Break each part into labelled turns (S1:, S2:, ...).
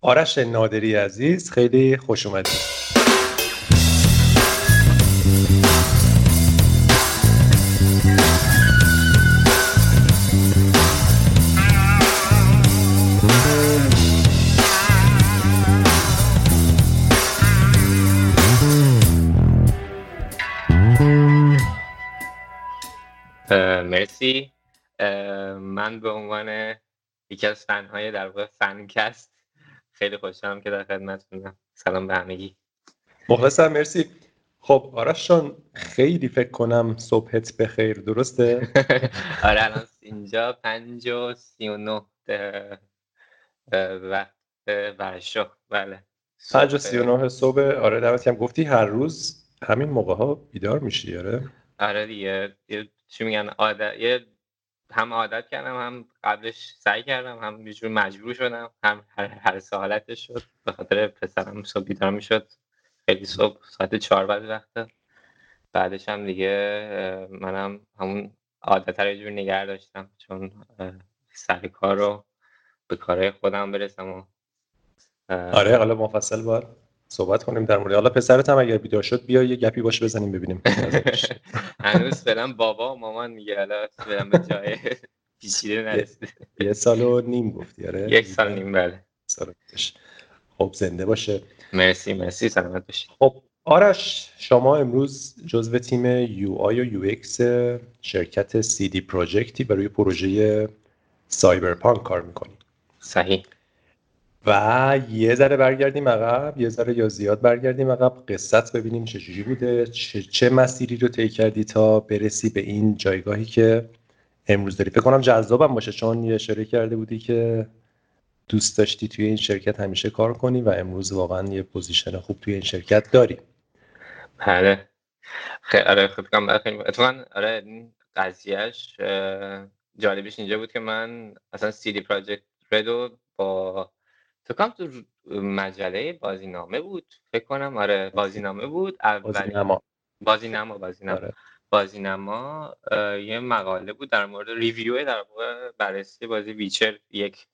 S1: آرش نادری عزیز خیلی خوش اومدید
S2: مرسی. من به عنوان یکی از فنهای در واقع فنکست خیلی خوشحالم که در خدمتتونم. سلام به همگی.
S1: مخلصم مرسی. خب آرش خیلی فکر کنم صبحت بخیر درسته؟
S2: آره الان اینجا پنج و سی و نه وقت ورشو بله.
S1: پنج و سی و نه صبح. آره دمتی هم گفتی هر روز همین موقع ها بیدار میشی آره؟
S2: آره دیگه. چی میگن عادت یه هم عادت کردم هم قبلش سعی کردم هم یه مجبور شدم هم هر, هر حالتش شد. به خاطر پسرم صبح بیدار می‌شد. خیلی صبح ساعت چهار بعد وقت. بعدش هم دیگه منم همون عادت رو جور نگه داشتم. چون سر کار رو به کارهای خودم برسم و
S1: آره حالا مفصل باید. صحبت کنیم در مورد حالا پسرت هم اگر بیدار شد بیا یه گپی باشه بزنیم ببینیم.
S2: هنوز فعلا بابا مامان میگه حالا فعلا به جای پیچیده نرسیده
S1: یه سال و نیم گفتی آره؟
S2: یک سال نیم بله.
S1: خب زنده باشه.
S2: مرسی مرسی سلامت باشید
S1: خب آرش شما امروز جزو تیم UI و UX شرکت CD Projekt ی برای پروژه Cyberpunk کار می‌کنی.
S2: صحیح.
S1: و یه ذره برگردیم عقب یه ذره یا زیاد برگردیم عقب قصت ببینیم چجوری بوده چه, چه مسیری رو طی کردی تا برسی به این جایگاهی که امروز داری. فکر کنم جذابم باشه چون یه اشاره کرده بودی که دوست داشتی توی این شرکت همیشه کار کنی و امروز واقعا یه position خوب توی این شرکت داری.
S2: بله. خیلی آره کنم اتفاقا آره قضیهش جالبیش اینجا بود که من اصلا CD Projekt Red و با فکر تو مجله بازینامه بود. فکر کنم آره بازینامه بود.
S1: بازینما.
S2: بازینما بازینما. آره. بازینما یه مقاله بود در مورد ریویو در واقع بررسی بازی ویچر یک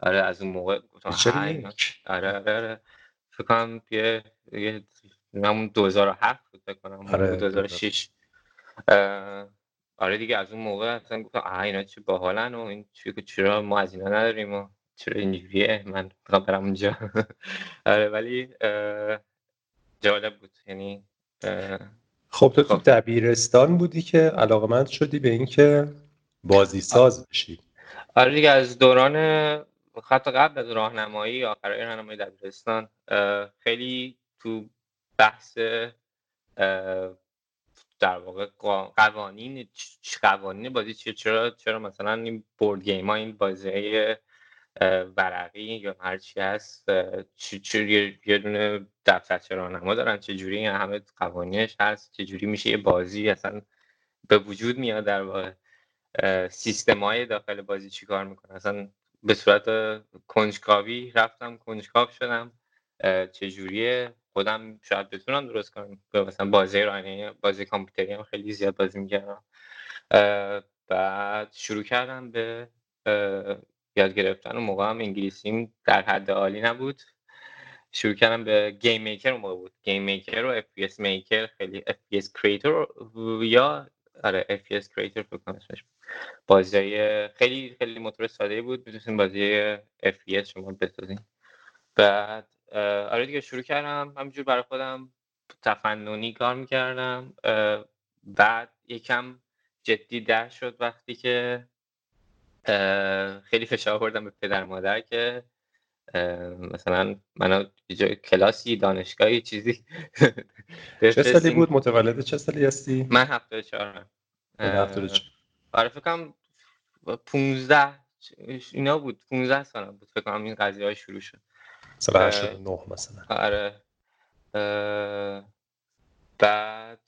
S2: آره از اون موقع
S1: آره
S2: آره آره. فکر کنم یه یه همون 2007 بود فکر کنم آره 2006 آره دیگه از اون موقع اصلا گفتم آ اینا چه باحالن و این چرا ما از اینا نداریم و چرا اینجوریه؟ من می‌خوام برم اونجا. آره ولی جالب بود. یعنی
S1: خب تو تو خب. دبیرستان بودی که علاقمند شدی به اینکه بازی ساز بشی.
S2: آره دیگه از دوران حتی قبل از راهنمایی آخرای راهنمایی دبیرستان خیلی تو بحث در واقع قوانین قوانین بازی چیه؟ چرا چرا مثلا این بورد گیم ها این بازی ورقی یا هر چی هست چه یه دونه دفترچه راهنما دارن. چه جوری همه قوانینش هست؟ چه جوری میشه یه بازی اصلا به وجود میاد در واقع؟ سیستم های داخل بازی چیکار می‌کنه؟ اصلا به صورت کنجکاوی رفتم کنجکاو شدم. چجوریه؟ خودم شاید بتونم درست کنم. مثلا بازی رانی بازی کامپیوتری هم خیلی زیاد بازی می‌کردم. بعد شروع کردم به یاد گرفتن و موقع هم انگلیسیم در حد عالی نبود. شروع کردم به Game Maker اون موقع بود. Game Maker و FP Maker خیلی FPS Creator یا آره FPS Creator فکر کنم اسمش. بازی خیلی خیلی موتور ساده بود. می‌تونستین بازی FPS شما بسازین بعد آره دیگه شروع کردم. همینجور برای خودم تفننی کار می‌کردم. بعد یکم جدی در شد وقتی که خیلی فشار آوردم به پدر مادر که مثلا منو کلاسی دانشگاهی چیزی
S1: چه سالی بود؟ متولد چه سالی هستی؟
S2: من 74 آره فکر کنم 15 اینا بود. 15 سال بود. فکر کنم این قضیه های شروع شد.
S1: سال 89 مثلا.
S2: آره. بعد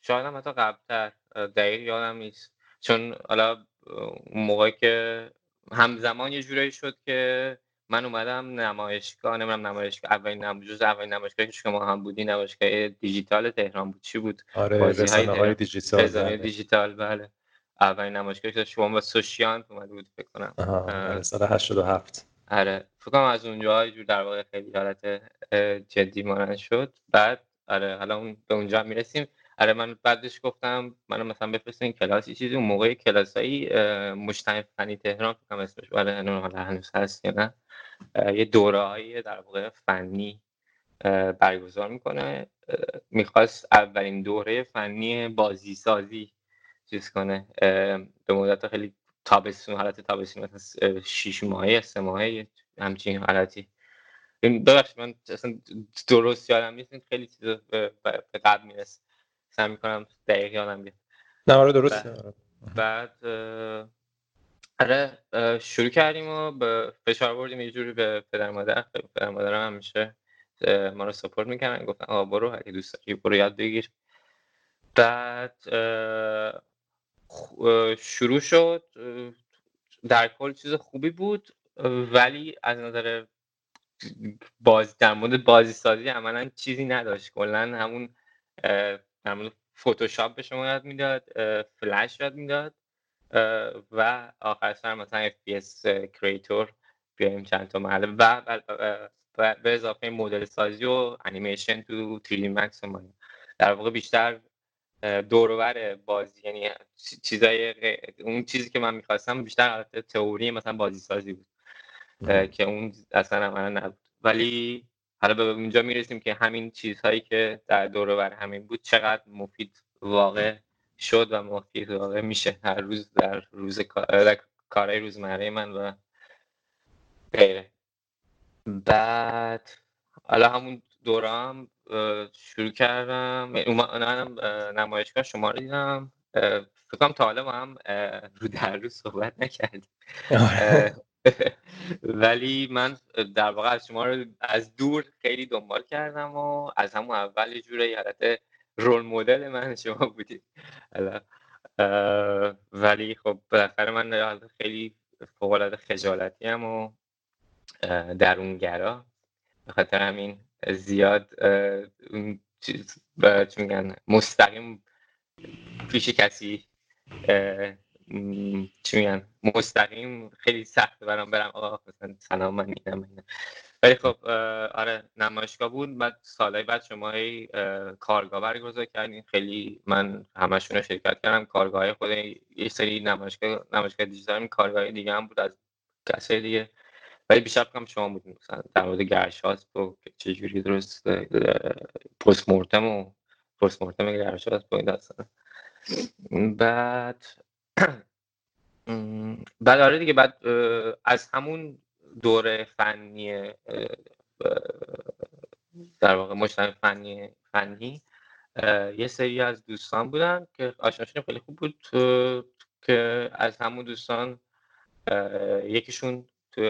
S2: شاید هم حتی قبلتر. دقیق یادم نیست. چون حالا اون موقع که همزمان یه جورایی شد که من اومدم نمایشگاه نمی‌دونم نمایشگاه اولین نمایشگاه اولین نمایشگاهی که شما هم بودی نمایشگاه دیجیتال تهران بود. چی بود؟
S1: آره رسانه های دیجیتال
S2: رسانه بله. دیجیتال بله. اولین نمایشگاهی که شما با سوشیانت اومده بود فکر کنم.
S1: آره، سال 87
S2: آره. فکر کنم از اونجا جور در واقع خیلی حالت جدی مانند شد. بعد آره حالا اون به اونجا می‌رسیم. آره من بعدش گفتم منو مثلا بفرستین کلاسی چیزی اون موقع کلاسایی مجتمع فنی تهران فکر اسمش برای حالا هنوز هست یا نه یه دوره در واقع فنی برگزار می‌کنه. می‌خواست اولین دوره فنی بازی سازی چیز کنه. به مدت خیلی تابستون حالت تابستون مثلا شیش ماهه سه ماهه همچین حالتی. ببخشید من اصلا درست یادم نیست خیلی چیز به قبل می‌رسه. سعی می‌کنم دقیق یادم بیاد.
S1: نه آره درست
S2: بعد آره شروع کردیم و به فشار بردیم. یه جوری به پدر مادر پدر مادرم هم میشه ما رو سپورت می‌کنن گفتن آقا برو اگه دوست داری برو یاد بگیر. بعد شروع شد. در کل چیز خوبی بود ولی از نظر بازی در مورد بازی سازی عملا چیزی نداشت. کلا همون مورد فتوشاپ به شما یاد می‌داد فلش یاد می‌داد و آخر سر مثلا FPS کریتور بیایم چند تا محله و به اضافه مدل سازی و انیمیشن تو 3D Max در واقع بیشتر دورور بازی یعنی چیزای اون چیزی که من می‌خواستم بیشتر حالت تئوری مثلا بازی سازی بود که اون اصلا عملا نبود. ولی حالا به اونجا می‌رسیم که همین چیزهایی که در دور همین بود چقدر مفید واقع شد و مفید واقع میشه هر روز در روز کارهای روزمره من و غیره. بعد حالا همون دورم شروع کردم. اومدم نمایشگاه شما رو دیدم. فکرم تا حالا با هم رو در رو صحبت نکردیم. آره. ولی من در واقع شما رو از دور خیلی دنبال کردم و از همون اول یه جوره حالت رول مدل من شما بودید. ولی خب بالاخره من خیلی فوق العاده خجالتی هم و درونگرا. به خاطر همین زیاد چی میگن مستقیم پیش کسی چی میگن مستقیم خیلی سخت برام برم. آقا مثلا سلام من اینم ولی خب آره نمایشگاه بود. بعد سالهای بعد شما کارگاه برگزار کردین. خیلی من همشون رو شرکت کردم. کارگاه خود یه سری نمایشگاه نمایشگاه دیجیتال کارگاه دیگه هم بود از کسای دیگه. ولی بیشتر فکرم شما بودین مثلا در مورد گرشاست و چجوری درست پست مورتم و پست مورتم گرشاست با این داستان بعد بعد آره دیگه بعد از همون دوره فنی در واقع مجتمع فنی فنی یه سری از دوستان بودن که آشناشون خیلی خوب بود که از همون دوستان یکیشون تو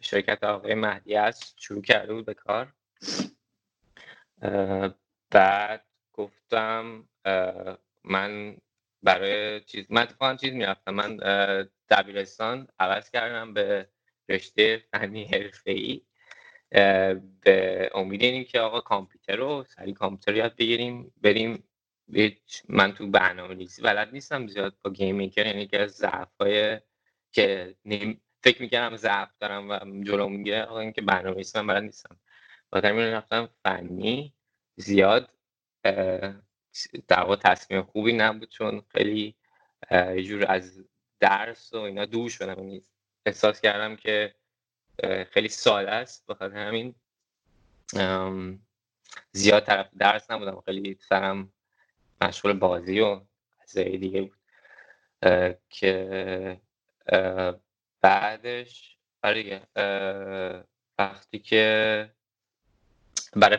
S2: شرکت آقای مهدی است شروع کرده بود به کار. بعد گفتم من برای چیز من اتفاقا چیز می‌رفتم. من دبیرستان عوض کردم به رشته فنی حرفه ای به امید اینیم که آقا کامپیوتر رو سری کامپیوتر یاد بگیریم بریم من تو برنامه نویسی بلد نیستم زیاد با گیم میکر یعنی که ضعف که فکر می‌کردم ضعف دارم و جلو می‌گیره. آقا اینکه برنامه نویسی من بلد نیستم. با می رفتم فنی زیاد در واقع تصمیم خوبی نبود چون خیلی یه جور از درس و اینا دور شدم. یعنی احساس کردم که خیلی ساده است. بخاطر همین زیاد طرف درس نبودم. خیلی سرم مشغول بازی و از دیگه بود. که بعدش آره وقتی که برای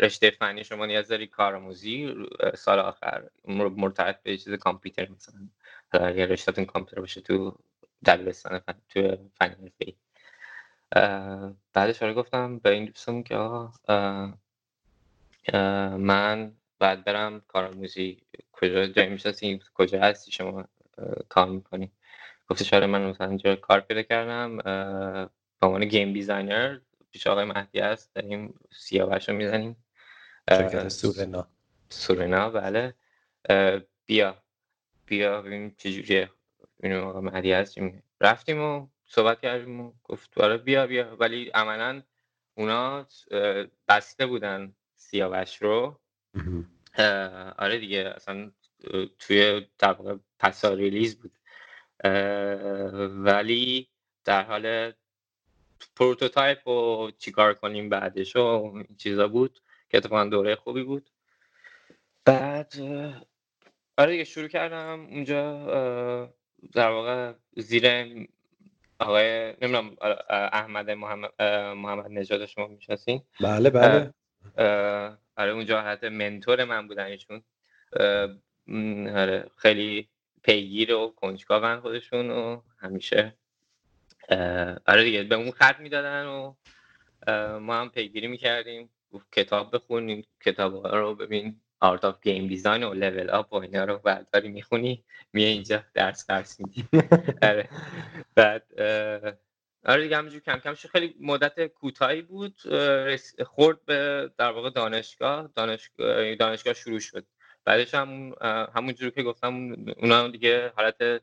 S2: رشته فنی شما نیاز داری کارآموزی؟ سال آخر مرتبط به چیز کامپیوتر مثلا. اگر رشتهتون کامپیوتر باشه تو دبیرستان فن تو فنی بعدش آره گفتم به این دوستم که من بعد برم کارآموزی. کجا جایی می‌شناسی؟ کجا هستی؟ شما کار می‌کنی؟ گفتش آره من مثلا اینجا کار پیدا کردم به عنوان game designer پیش آقای مهدی هست داریم سیاوش رو می‌زنیم.
S1: سورنا.
S2: سورنا بله. بیا. بیا ببینیم چجوریه ببینیم آقا مهدی هست رفتیم و صحبت کردیم و گفت آره بیا بیا. ولی عملا اونا بسته بودن سیاوش رو. آره دیگه اصلا توی واقع پسا release بود ولی در حال prototype و چیکار کنیم بعدش و این چیزا بود که اتفاقا دوره خوبی بود. بعد آره دیگه شروع کردم اونجا در واقع زیر آقای نمی‌دونم احمد محمد, محمد نژاد شما می‌شناسین؟
S1: بله بله.
S2: آره اونجا حتی منتور من بودن ایشون. آره خیلی پیگیر و کنجکاون خودشون و همیشه آره دیگه به اون خط می‌دادن و ما هم پیگیری می‌کردیم. کتاب بخونیم کتاب رو ببین Art of Game Design و Level Up و اینا رو برداری می‌خونی میه اینجا درس درس میدی. آره. بعد آره دیگه همینجور کم کم خیلی مدت کوتاهی بود. خورد به در واقع دانشگاه. دانشگاه, دانشگاه شروع شد. بعدش هم همونجور که گفتم اونا دیگه حالت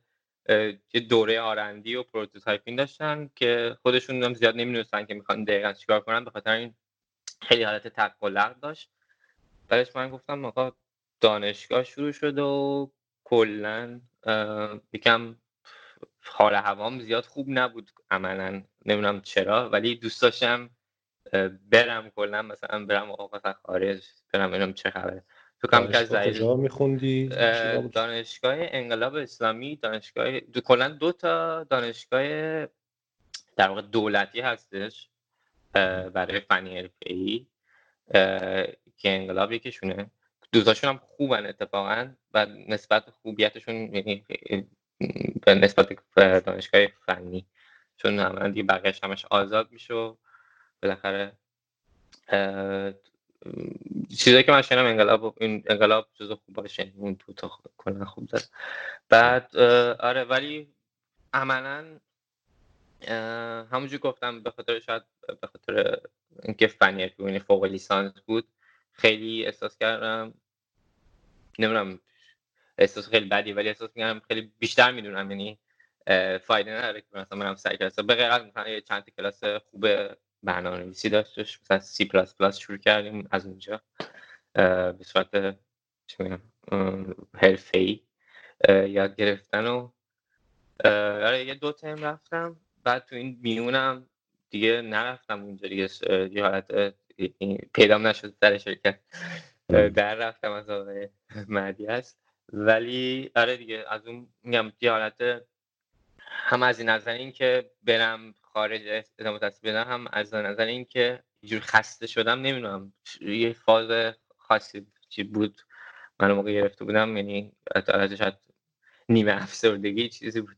S2: یه دوره R&D و prototyping داشتن که خودشون هم زیاد نمی‌دونستن که می‌خوان دقیقا چیکار کنن به خاطر این خیلی حالت تق و لق داشت. بعدش من گفتم آقا دانشگاه شروع شد و کلا یکم حال هوام زیاد خوب نبود عملا. نمی‌دونم چرا ولی دوست داشتم برم کلا مثلا برم آقا خارج برم ببینم چه خبره.
S1: تو کم کجا میخوندی؟
S2: دانشگاه انقلاب اسلامی دانشگاه دو... کلا دو تا دانشگاه در واقع دولتی هستش برای فنی حرفه‌ای که انقلاب یکیشونه. دوتاشون هم خوبن اتفاقا و نسبت خوبیتشون یعنی به نسبت دانشگاه فنی چون عملا دیگه بقیهش همش آزاد میشه و بالاخره چیزایی که من شنم انقلاب این انقلاب جز خوب باشه اون تو تا کلا خوب داره. بعد آره ولی عملا همونجور گفتم به خاطر شاید به خاطر اینکه فنی یعنی فوق لیسانس بود خیلی احساس کردم نمی‌دونم احساس خیلی بدی ولی احساس می‌کنم خیلی بیشتر می‌دونم یعنی فایده نداره که مثلا منم سعی کلاس به غیر از مثلا چند کلاس خوب برنامه نویسی داشتش مثلا سی پلاس پلاس شروع کردیم از اونجا به صورت حرفه ای یاد گرفتن و آره یه دو تیم رفتم بعد تو این میونم دیگه نرفتم اونجا دیگه یه حالت پیدام نشد در شرکت در رفتم از آقای مردی هست. ولی آره دیگه از اون میگم یه حالت هم از این نظر این که برم خارج ادامه تحصیل بدم هم از نظر این که جور خسته شدم نمی‌دونم. یه فاز خاصی چی بود من موقع گرفته بودم یعنی شاید نیمه افسردگی چیزی بود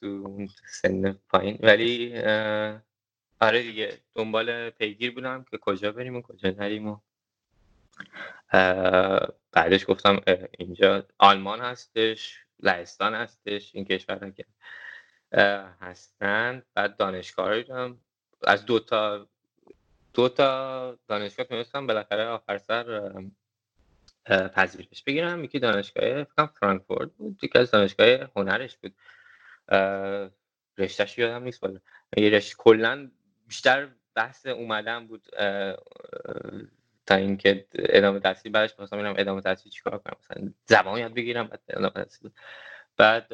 S2: تو سن پایین. ولی آره دیگه دنبال پیگیر بودم که کجا بریم و کجا نریم و بعدش گفتم اینجا آلمان هستش لهستان هستش این کشور که هستن. بعد دانشگاه رو از دو تا دو تا دانشگاه تونستم بالاخره آخر سر پذیرش بگیرم. یکی دانشگاه فرانکفورت بود. یکی از دانشگاه هنرش بود. رشتهش یادم نیست بالا رشته کلا بیشتر بحث اومدن بود تا اینکه ادامه تحصیل بعدش مثلا میرم ادامه تحصیل چیکار کنم. مثلا زبان یاد بگیرم بعد ادامه تحصیل. بعد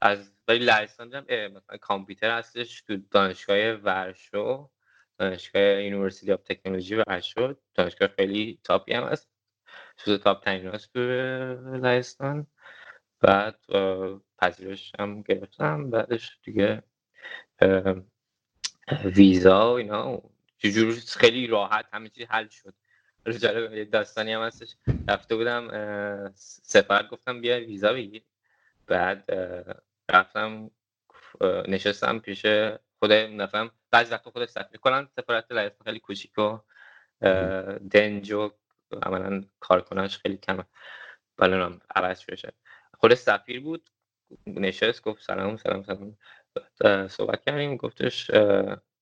S2: از ولی لهستان دیدم مثلا کامپیوتر هستش تو دانشگاه ورشو دانشگاه University of Technology ورشو. دانشگاه خیلی top ی هم هست. تو top ترین هست تو لهستان. بعد پذیرش هم گرفتم. بعدش دیگه ویزا و اینا. جور خیلی راحت همه چیز حل شد. جالب داستانی هم هستش. رفته بودم سفر گفتم بیا ویزا بگیر. بعد رفتم نشستم پیش خود نفهم بعضی وقتا خود سفر کنم سفارت لایف خیلی کوچیک و دنج و عملا کارکناش خیلی کمه. هم عوض شده. خود سفیر بود نشست گفت سلام سلام سلام. صحبت کردیم گفتش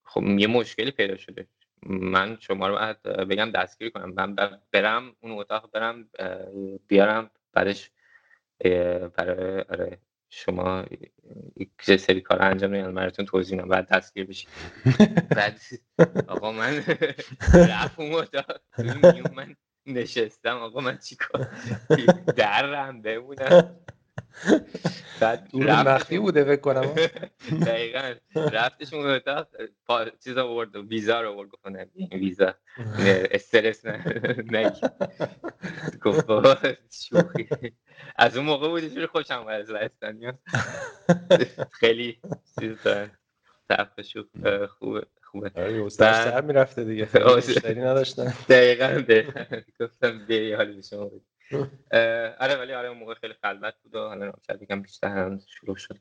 S2: خب یه مشکلی پیدا شده. من شما رو باید بگم دستگیر کنم. من برم اون اتاق برم بیارم بعدش برای آره شما یک سری کار انجام میدن براتون توضیح میدم بعد دستگیر بشید بعد آقا من رفت من نشستم آقا من چیکار؟ درم بمونم.
S1: بعد مخفی بوده فکر کنم.
S2: دقیقا. رفتش اون اتاق چیز آورد ویزا رو آورد گفت نه ویزا. استرس نه گفت شوخی. از اون موقع بود جوری خوشم اومد از لهستانیا خیلی چیز طرف شوخ خوبه خوبه.
S1: آره سر می‌رفته دیگه. خیلی نداشتن.
S2: دقیقا گفتم بیایی حالی شما آره ولی آره اون موقع خیلی خلوت بود و حالا شاید یکم بیشتر شروع شد.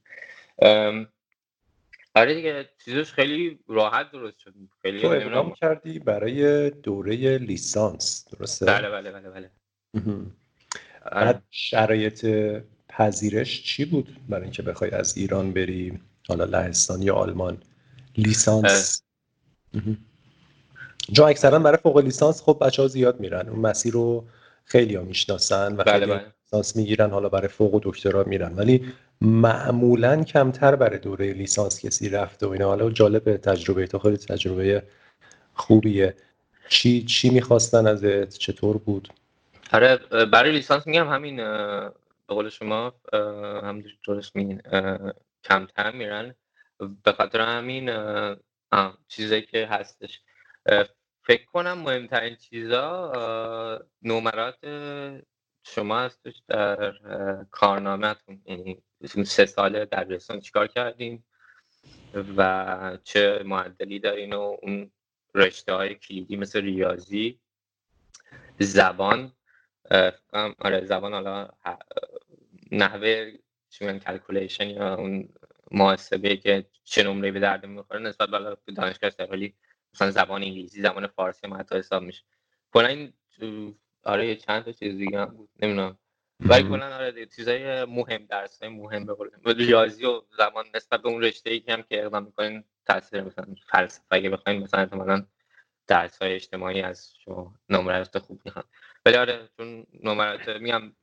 S2: آره دیگه چیزش خیلی راحت درست شد. خیلی
S1: تو اقدام کردی برای دوره لیسانس درسته؟
S2: بله بله بله بله.
S1: آره. شرایط پذیرش چی بود برای اینکه بخوای از ایران بری حالا لهستان یا آلمان؟ لیسانس. جا اکثرا برای فوق لیسانس خب بچه ها زیاد میرن. اون مسیر رو خیلی ها می‌شناسن و بله خیلی بله. لیسانس می‌گیرن حالا برای فوق و دکترا میرن. ولی معمولا کمتر برای دوره لیسانس کسی رفته و اینا. حالا جالب تجربه تو خیلی تجربه خوبیه. چی چی می‌خواستن ازت؟ چطور بود؟
S2: آره برای لیسانس میگم همین به قول شما هم درست میگین کمتر میرن. به خاطر همین چیزایی که هستش. فکر کنم مهمترین چیزا نمرات شما هستش در کارنامهتون. یعنی سه ساله در رسان چیکار کردین و چه معدلی دارین و اون رشته های کلیدی مثل ریاضی زبان آره زبان حالا نحوه چی calculation یا اون محاسبه که چه نمره به درد می‌خوره نسبت به دانشگاه استقلالی مثلا زبان انگلیسی زبان فارسی هم حتی حساب میشه. کلا این آره چند تا چیز دیگه هم بود نمی‌دونم. ولی کلا آره چیزای مهم درس های مهم به ریاضی و زبان نسبت به اون رشته ای که هم که اقدام می‌کنین تاثیر مثلا فلسفه. اگه بخواین مثلا احتمالاً درس های اجتماعی از شما نمرات خوب می‌خوان. ولی آره چون نمرات میگم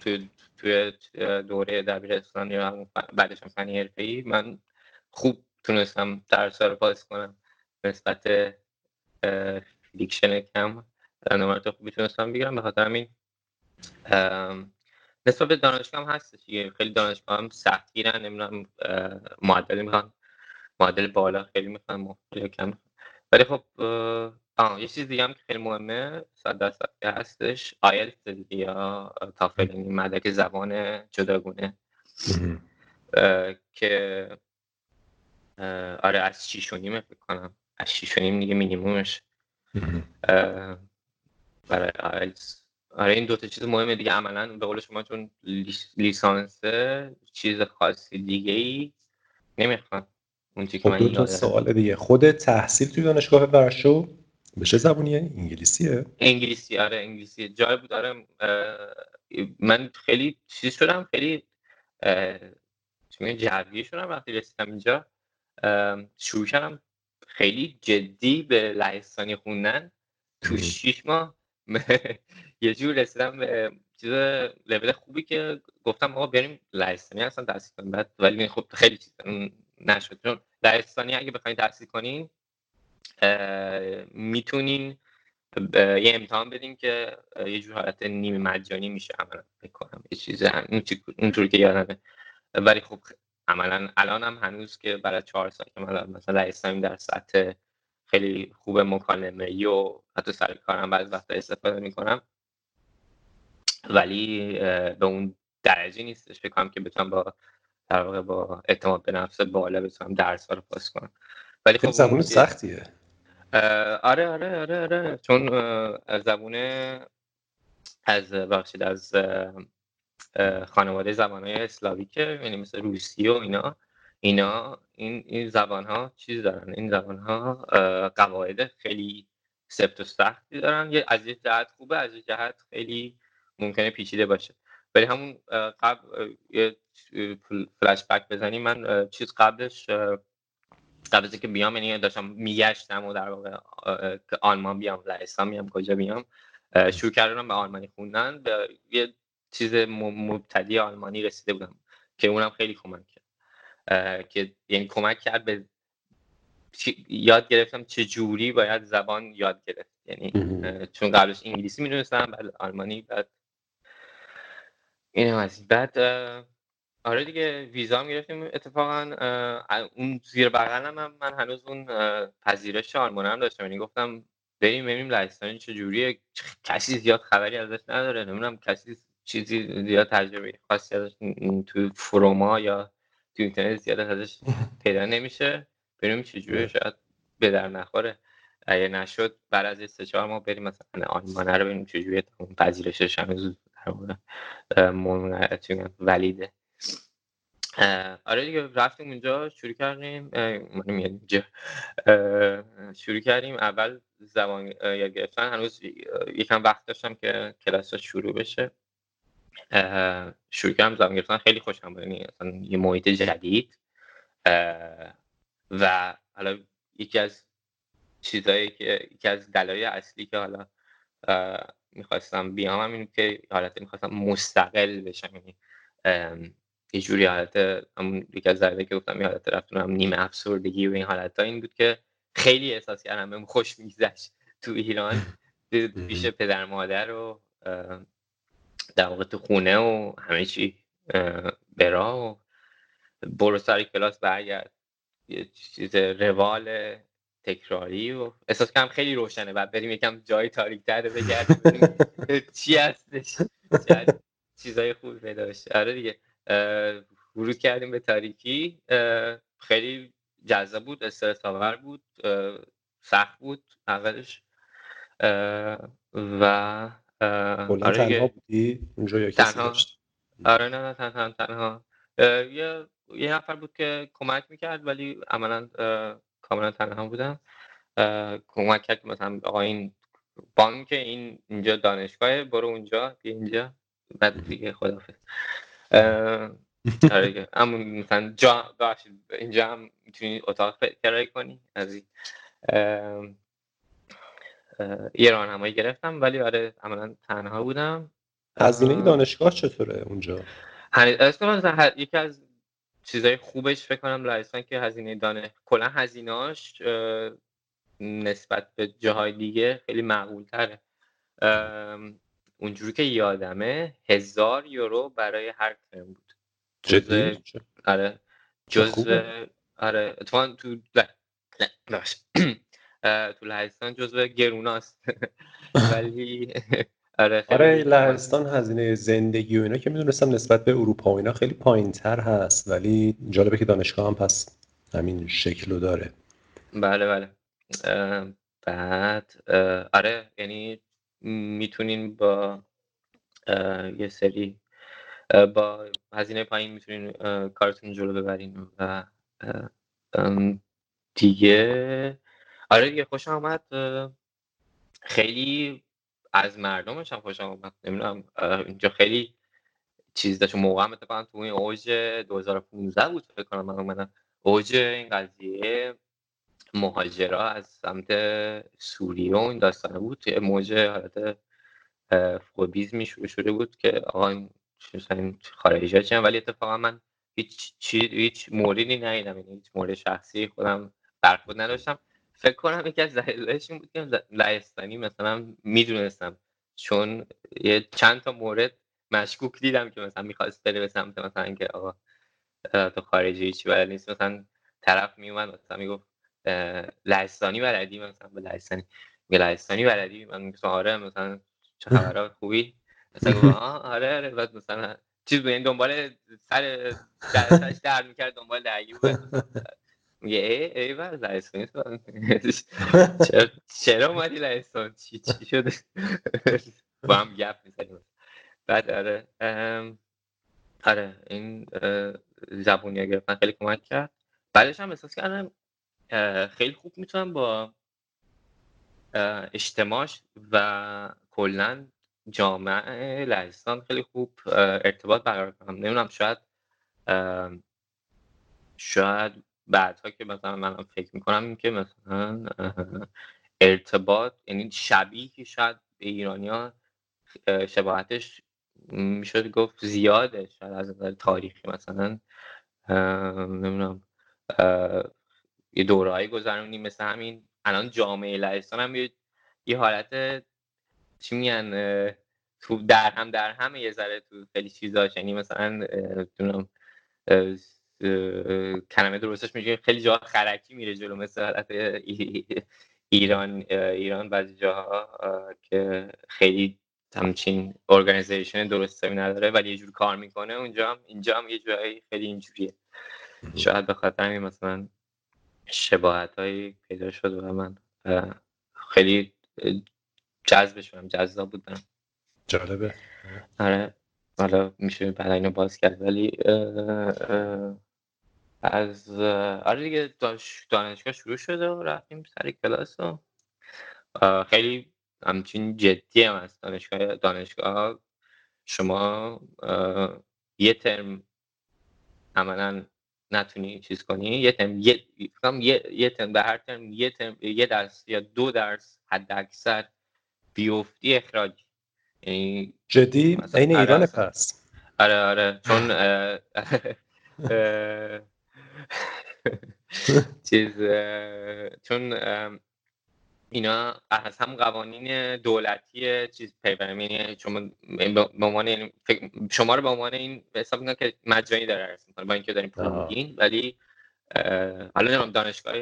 S2: توی توی دوره دبیرستان یا بعدش هم فنی حرفه‌ای من خوب تونستم درس رو پاس کنم. نسبت فیکشن کم نمرات خوبی تونستم بگیرم به خاطر همین نسبت به دانشگاه هم هستش خیلی دانشگاه هم سخت گیرن نمی‌دونم معدل می‌خوان معدل بالا خیلی می‌خوان خیلی کم. ولی خب آه یه چیز دیگه هم که خیلی مهمه صد درصد هستش آیلتس دیگه یا تافل مدرک زبان جداگونه. که آره از شیش و نیمه فکر کنم. شیش و نیم دیگه مینیمومش. برای آیلتس. آره این دوتا چیز مهمه دیگه. عملا به قول شما چون لیسانس چیز خاصی دیگه ای نمی‌خوان.
S1: اون چیزی خب دو تا سوال دیگه. خود تحصیل توی دانشگاه ورشو به چه زبونیه؟ انگلیسیه؟
S2: انگلیسی آره انگلیسی. جای بود آره من خیلی چیز شدم خیلی چون جویه شدم وقتی رسیدم اینجا. شروع کردم خیلی جدی به لهستانی خوندن. تو شیش ماه یه جور رسیدم به چیز لول خوبی که گفتم آقا بریم لهستانی اصلا تحصیل کنیم. بعد ولی خب خیلی چیز نشد. چون لهستانی اگه بخواین تحصیل کنین می‌تونین یه امتحان بدین که یه جور حالت نیمه مجانی میشه عملا. بکنم یه چیز اونطوری که یادمه. ولی خب عملا الان هم هنوز که برای چهار سال که من مثلا اسلامی در سطح خیلی خوب مکالمه و حتی سر کارم بعضی وقتا استفاده می‌کنم. ولی به اون درجه نیستش. فکر کنم که بتونم با در واقع با اعتماد به نفس بالا بتونم درس رو پاس کنم.
S1: ولی خب زبون سختیه.
S2: آره آره آره آره. چون زبون از بخشید از خانواده زبان های اسلاویکه یعنی مثل روسی و اینا. اینا این این زبان ها چیز دارن؟ این زبان ها قواعد خیلی سفت و سختی دارن. یه از یه جهت خوبه از یه جهت خیلی ممکنه پیچیده باشه. ولی همون قبل یه فلش بک بزنیم من چیز قبلش قبل که بیام یعنی داشتم میگشتم و در واقع آلمان بیام لهستان بیام کجا بیام شروع کردم به آلمانی خوندن. به یه چیز مبتدی آلمانی رسیده بودم که اونم خیلی کمک کرد. که یعنی کمک کرد به یاد گرفتم چه جوری باید زبان یاد گرفت. یعنی چون قبلش انگلیسی می‌دونستم بعد آلمانی بعد این از بعد آره دیگه ویزا هم گرفتیم اتفاقا. اون زیر بغل هم من هنوز اون پذیرش آلمان هم داشتم. یعنی گفتم بریم ببینیم لهستانی چجوریه کسی زیاد خبری ازش نداره. نمی‌دونم کسی چیزی زیاد تجربه خاصی ازش تو فروما یا تو اینترنت زیاد ازش پیدا نمیشه. بریم چجوریه شاید به در نخوره. اگه نشد بعد از سه چهار ماه بریم مثلا آلمان رو ببینیم چجوریه اون پذیرشش هنوز ولیده. آره دیگه رفتیم اونجا شروع کردیم. اینجا. شروع کردیم. اول زبان یاد گرفتن. هنوز یکم وقت داشتم که کلاس شروع بشه. شروع کردم زبان گرفتن خیلی خوشم بود یعنی یه محیط جدید. و حالا یکی از چیزایی که یکی از دلایل اصلی که حالا می‌خواستم بیام هم این که حالت می‌خواستم مستقل بشم. یعنی یه جوری حالت همون یکی از ذره که گفتم یه حالت رفتون هم نیمه افسردگی و این حالت ها این بود که خیلی احساس کردم بهم خوش میگذشت تو ایران. پیش پدر مادر و در واقع تو خونه و همه چی برا و برو سر کلاس برگرد. یه چیز روال تکراری و احساس کنم خیلی روشنه. بعد بریم یکم جای تاریک تر بگردیم چی هستش. چیزای خوبی پیدا بشه. آره دیگه. ورود کردیم به تاریکی. خیلی جذاب بود استرس بود سخت بود اولش و
S1: آره تنها بودی؟ اونجا یا
S2: تنها. آره نه نه تنها تنها. یه یه نفر بود که کمک می‌کرد ولی عملا کاملا تنها بودم. کمک کرد مثلا آقا این بانک این اینجا دانشگاه برو اونجا بیا اینجا. بعد دیگه خدافظ. آره اما مثلا جا اینجا هم می‌تونی اتاق کرایه کنی از این. یه راهنمایی گرفتم ولی آره عملا تنها بودم.
S1: هزینه دانشگاه چطوره اونجا؟
S2: یکی از چیزای خوبش فکر کنم لهستان که هزینه دانه کلا هزینهاش نسبت به جاهای دیگه خیلی معقول تره اونجوری که یادمه هزار یورو برای هر ترم بود.
S1: جدی؟
S2: آره جزء آره اتفاقا تو تو لهستان جزء گروناست. ولی
S1: آره آره لهستان هزینه زندگی و اینا که می‌دونستم نسبت به اروپا و اینا خیلی پایین تر هست ولی جالبه که دانشگاه هم پس همین شکل رو داره.
S2: بله بله. بعد آره یعنی می‌تونین با یه سری با هزینه پایین می‌تونین کارتون جلو ببرین و دیگه آره دیگه خوش آمد خیلی از مردمش هم خوشم اومد. نمی‌دونم اینجا خیلی چیز داشت. موقع هم اتفاقا تو این اوج 2015 بود فکر کنم من اومدم. اوج این قضیه مهاجرا از سمت سوریه و این داستانه بود. موج حالت فوبیزمی شروع شده بود که آقا این خارجی ها ولی اتفاقا من هیچ چی هیچ موردی ندیدم یعنی هیچ مورد شخصی خودم برخورد نداشتم. فکر کنم یکی از دلایلش این بود که لهستانی مثلا می‌دونستم. چون یه چند تا مورد مشکوک دیدم که مثلا می‌خواست بره به سمت مثلا اینکه آقا تو خارجی چی بلد نیست. مثلا طرف میومد مثلا می‌گفت لهستانی بلدی؟ مثلا به لهستانی میگه لهستانی بلدی؟ من میگم آره مثلا چه خبرات خوبی؟ مثلا گفت آره آره. بعد مثلا چیز به این دنبال سر درسش در می‌کرد دنبال درگیر بود. میگه ای ای بر لهستانی چرا چرا اومدی لهستان چی چی شده با هم گپ می‌زنیم بعد آره آره این زبونی گرفتن خیلی کمک کرد بعدش هم احساس کردم خیلی خوب می‌تونم با اجتماعش و کلا جامعه لهستان خیلی خوب ارتباط برقرار کنم نمی‌دونم شاید شاید بعدها که مثلا من فکر می‌کنم که مثلا ارتباط یعنی شبیه که شاید به ایرانیا شباهتش می‌شد گفت زیاده شاید از نظر تاریخی مثلا نمی‌دونم یه دورهایی گذرونیم مثل همین. الان جامعه لهستان هم یه حالت چی میگن تو در هم در هم یه ذره تو خیلی چیزاش یعنی مثلا دونم کلمه درستش میگه خیلی جا خرکی میره جلو مثل حالت ایران ایران بعضی جاها که خیلی همچین ارگانیزیشن درست نداره ولی یه جور کار می‌کنه اونجا هم اینجا هم یه جایی خیلی اینجوریه. شاید به خاطر همین مثلا شباهت هایی پیدا شد و من خیلی جذب شدم جذاب بودم.
S1: جالبه.
S2: آره حالا میشه بعد اینو باز کرد ولی از آره دیگه دانشگاه شروع شده و رفتیم سر کلاس و خیلی همچین جدی هم هست. دانشگاه دانشگاه شما یه ترم عملا نتونی چیز کنی یه ترم یه یه, یه ترم به هر ترم یه ترم یه درس یا دو درس حد اکثر بیفتی اخراج.
S1: یعنی جدی؟ این آره ایران پس.
S2: آره آره چون چیز چون اینا از هم قوانین دولتی چیز پیبرم یعنی شما به عنوان یعنی شما رو به عنوان این حساب می‌کنن که مجانی داره رسم می‌کنه با اینکه داریم پول میگین ولی حالا نمیم دانشگاه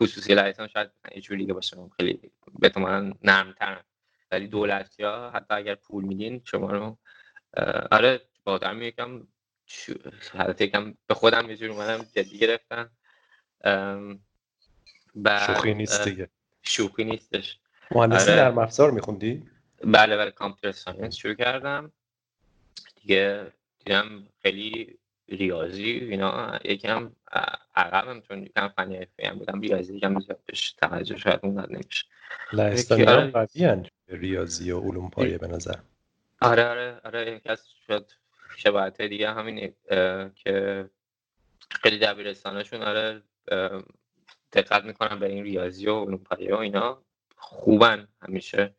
S2: خصوصی لایسان شاید یه جوری دیگه باشه خیلی به نرم نرمترن ولی دولتی ها حتی اگر پول میدین شما رو آره با آدم یکم حالت یکم به خودم یه جور اومدم جدی گرفتم
S1: شوخی نیست دیگه.
S2: شوخی نیستش.
S1: مهندسی آره. نرم افزار میخوندی؟
S2: بله بله کامپیوتر ساینس شروع کردم. دیگه دیدم خیلی ریاضی اینا یکم عقبم چون یکم فنی هم بودم. ریاضی یکم زیاد بهش توجه شاید اون نمیشه.
S1: لهستانی هم قوی ریاضی و علوم پایه به نظر
S2: آره آره آره یکی از شاید شباهت دیگه همینه که خیلی دبیرستانشون آره دقت می‌کنم به این ریاضی و علوم و اینا. خوبن همیشه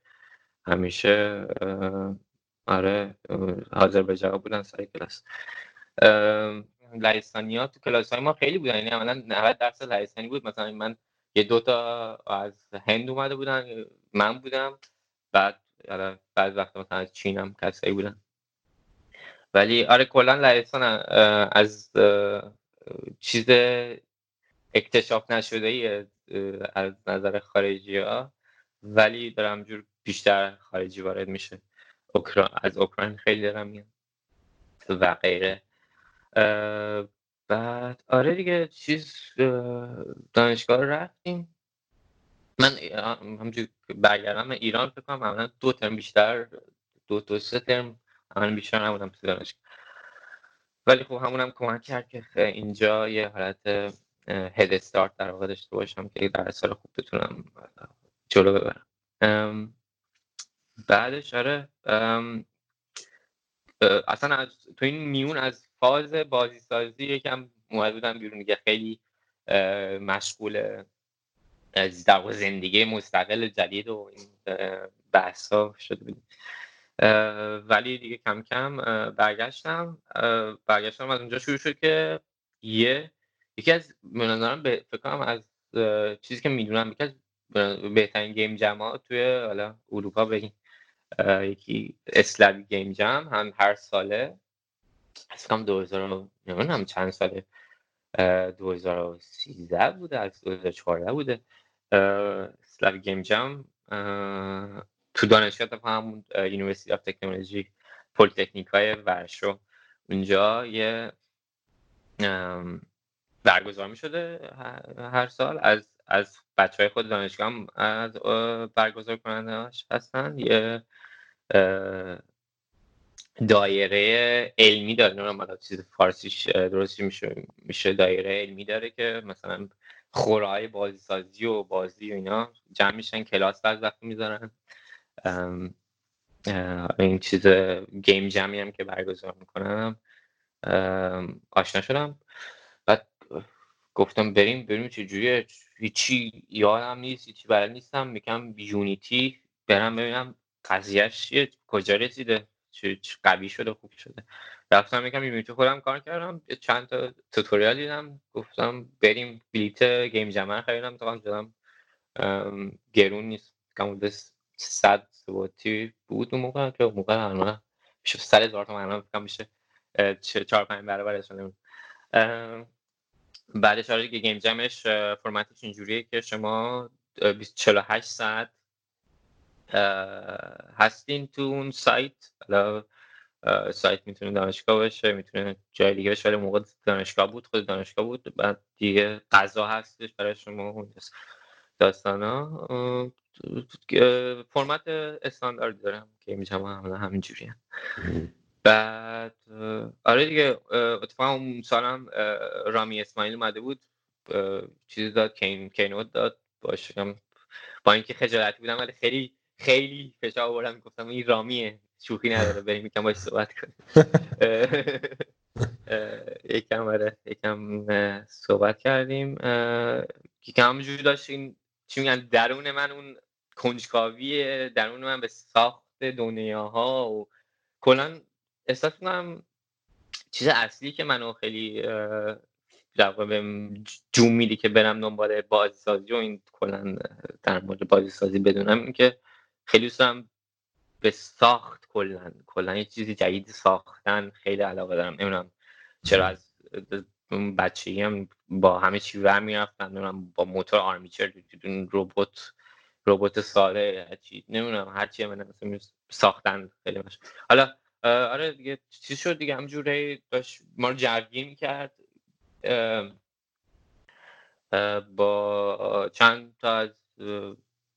S2: همیشه آره حاضر به جواب بودن سر کلاس. لهستانی ها تو کلاس های ما خیلی بودن یعنی عملا 90 درصد لهستانی بود. مثلا من یه دوتا از هند اومده بودن من بودم بعد آره بعض وقت مثلا از چین هم کسایی بودن. ولی آره کلا لهستان از چیز اکتشاف نشده ای از نظر خارجی ها. ولی دارم جور بیشتر خارجی وارد میشه. از اوکراین خیلی دارم میاد و غیره. بعد آره دیگه چیز دانشگاه رفتیم. من همجور برگردم ایران فکر کنم دو ترم بیشتر دو دو سه ترم عملا بیشتر نبودم تو دانشگاه. ولی خب همونم کمک کرد که اینجا یه حالت هد استارت در واقع داشته باشم که در سال خوب بتونم جلو ببرم. بعدش آره اصلا از تو این میون از فاز بازی سازی یکم اومد بودم بیرون که خیلی مشغول از زندگی مستقل جدید و این بحث ها شده بودیم ولی دیگه کم کم برگشتم. برگشتم از اونجا شروع شد که یه یکی از منظرم به فکرم از چیزی که می‌دونم یکی از بهترین گیم جمع توی حالا اروپا بگیم یکی اسلوی گیم جم هم هر ساله. از کم 2000 نمی‌دونم چند ساله. 2013 بوده از 2014 بوده. Slavic Game Jam. تو دانشگاه همون University of Technology پلیتکنیک های ورشو. اونجا یه برگزار می شده هر سال. از از بچه های خود دانشگاه هم از برگزار کننده هستن. یه دایره علمی داره. نمی‌دونم چیز فارسیش درستی میشه میشه دایره علمی داره که مثلا خورای بازی سازی و بازی و اینا جمع میشن کلاس بعض وقت می‌ذارن. این چیز گیم جمعی هم که برگزار می‌کنم. آشنا شدم. بعد گفتم بریم بریم چجوریه هیچی یادم نیست هیچی بلد نیستم. میگم یونیتی برم ببینم قضیهش کجا رسیده چه قوی شده خوب شده. رفتم یکم یونیتی خودم کار کردم. چند تا توتوریال دیدم. گفتم بریم بلیت گیم جمر خریدم. تا شدم گرون نیست. کم صد سواتی بود اون موقع که موقع الان میشه صد هزار تومن الان فکر میشه چهار پنج برابرش بعدش آره گیم جمش فرمتش اینجوریه که شما 48 ساعت هستین تو اون سایت. حالا سایت می‌تونه دانشگاه باشه می‌تونه جای دیگه باشه ولی موقع دانشگاه بود خود دانشگاه بود. بعد دیگه غذا هستش برای شما داستان ها فرمت استاندارد دارم که میشم همین جوری بعد آره دیگه اتفاقا اون سالم رامی اسماعیل اومده بود. چیزی داد کین کینوت داد. باشم با اینکه خجالتی بودم ولی خیلی خیلی فشار آوردم. می‌گفتم این رامیه شوخی نداره بریم یکم باش صحبت کنیم. یکم آره یکم صحبت کردیم. یکم همونجوری داشتیم چی میگن درون من اون کنجکاوی درون من به ساخت دنیاها و کلا احساس کنم چیز اصلی که منو خیلی در به جون میدی که برم دنبال بازی سازی و این کلا در مورد بازی سازی بدونم این که خیلی دوستم به ساخت کلا کلا یه چیزی جدید ساختن خیلی علاقه دارم. نمی‌دونم چرا از بچگی هم با همه چی ور می‌رفتم با موتور آرمیچر ربات ربات ساده چی نمی‌دونم هر چی من ساختن خیلی مش. حالا آره دیگه چیز شد دیگه همجوری داشت ما رو جوگیر می‌کرد با چند تا از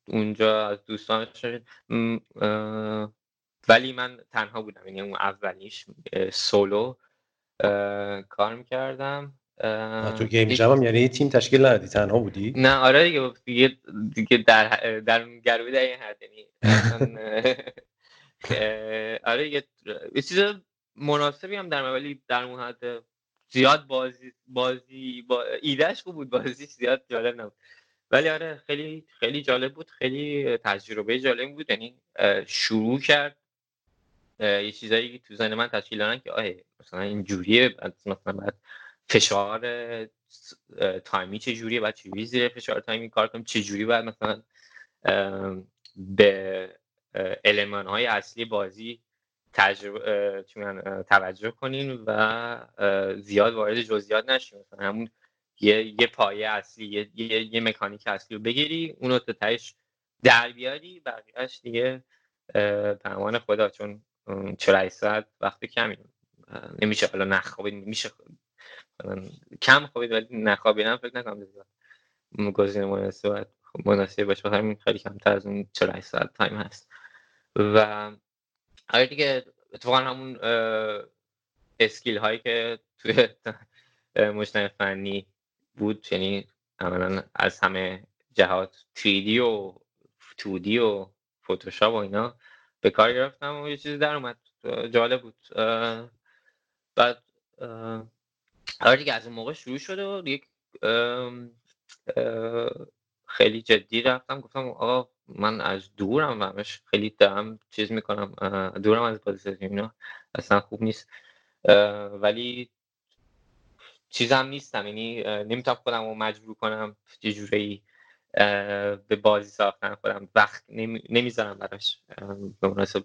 S2: اونجا از دوستانش ولی من تنها بودم یعنی اون اولیش سولو کار می‌کردم.
S1: تو گیم جم یعنی تیم تشکیل ندادی؟ تنها بودی؟
S2: نه آره دیگه دیگه, دیگه در در گروه در این حد یعنی آره یه چیز مناسبی هم در ولی در اون حد زیاد بازی بازی با ایدهش خوب بود بازی زیاد جالب نبود. ولی آره خیلی خیلی جالب بود خیلی تجربه جالب بود یعنی شروع کرد. یه چیزایی تو ذهن من تشکیل دادن که آه مثلا این جوریه مثلا بعد فشار تایمی چه جوریه بعد چجوری زیر فشار تایمی کار کنیم؟ جوری بعد مثلا به علمان های اصلی بازی تجربه توجه کنین و زیاد وارد جزئیات نشیم. مثلا همون یه یه پایه اصلی یه, یه،, یه مکانیک اصلی رو بگیری اونو تا تهش در بیاری بقیهش دیگه تمام خدا چون 48 ساعت وقت کمی نمیشه حالا نخوابید میشه کم خوابید ولی نخوابیدن فکر نکنم گزینه مناسب مناسب باشه. همین خیلی کمتر از اون 48 ساعت time هست. و آره دیگه اتفاقا همون skill هایی که توی مجتمع فنی بود. یعنی عملا از همه جهات 3D و 2D و فتوشاپ و اینا به کار گرفتم و یه چیزی در اومد. جالب بود. بعد آره دیگه از اون موقع شروع شده و یک خیلی جدی رفتم. گفتم آقا من از دورم و همش خیلی دارم چیز می‌کنم دورم از بازی اینا اصلا خوب نیست. ولی چیزم نیستم یعنی نمی‌تونم خودم رو مجبور کنم یه جوری به بازی ساختن خودم وقت نمی‌ذارم براش. به مناسب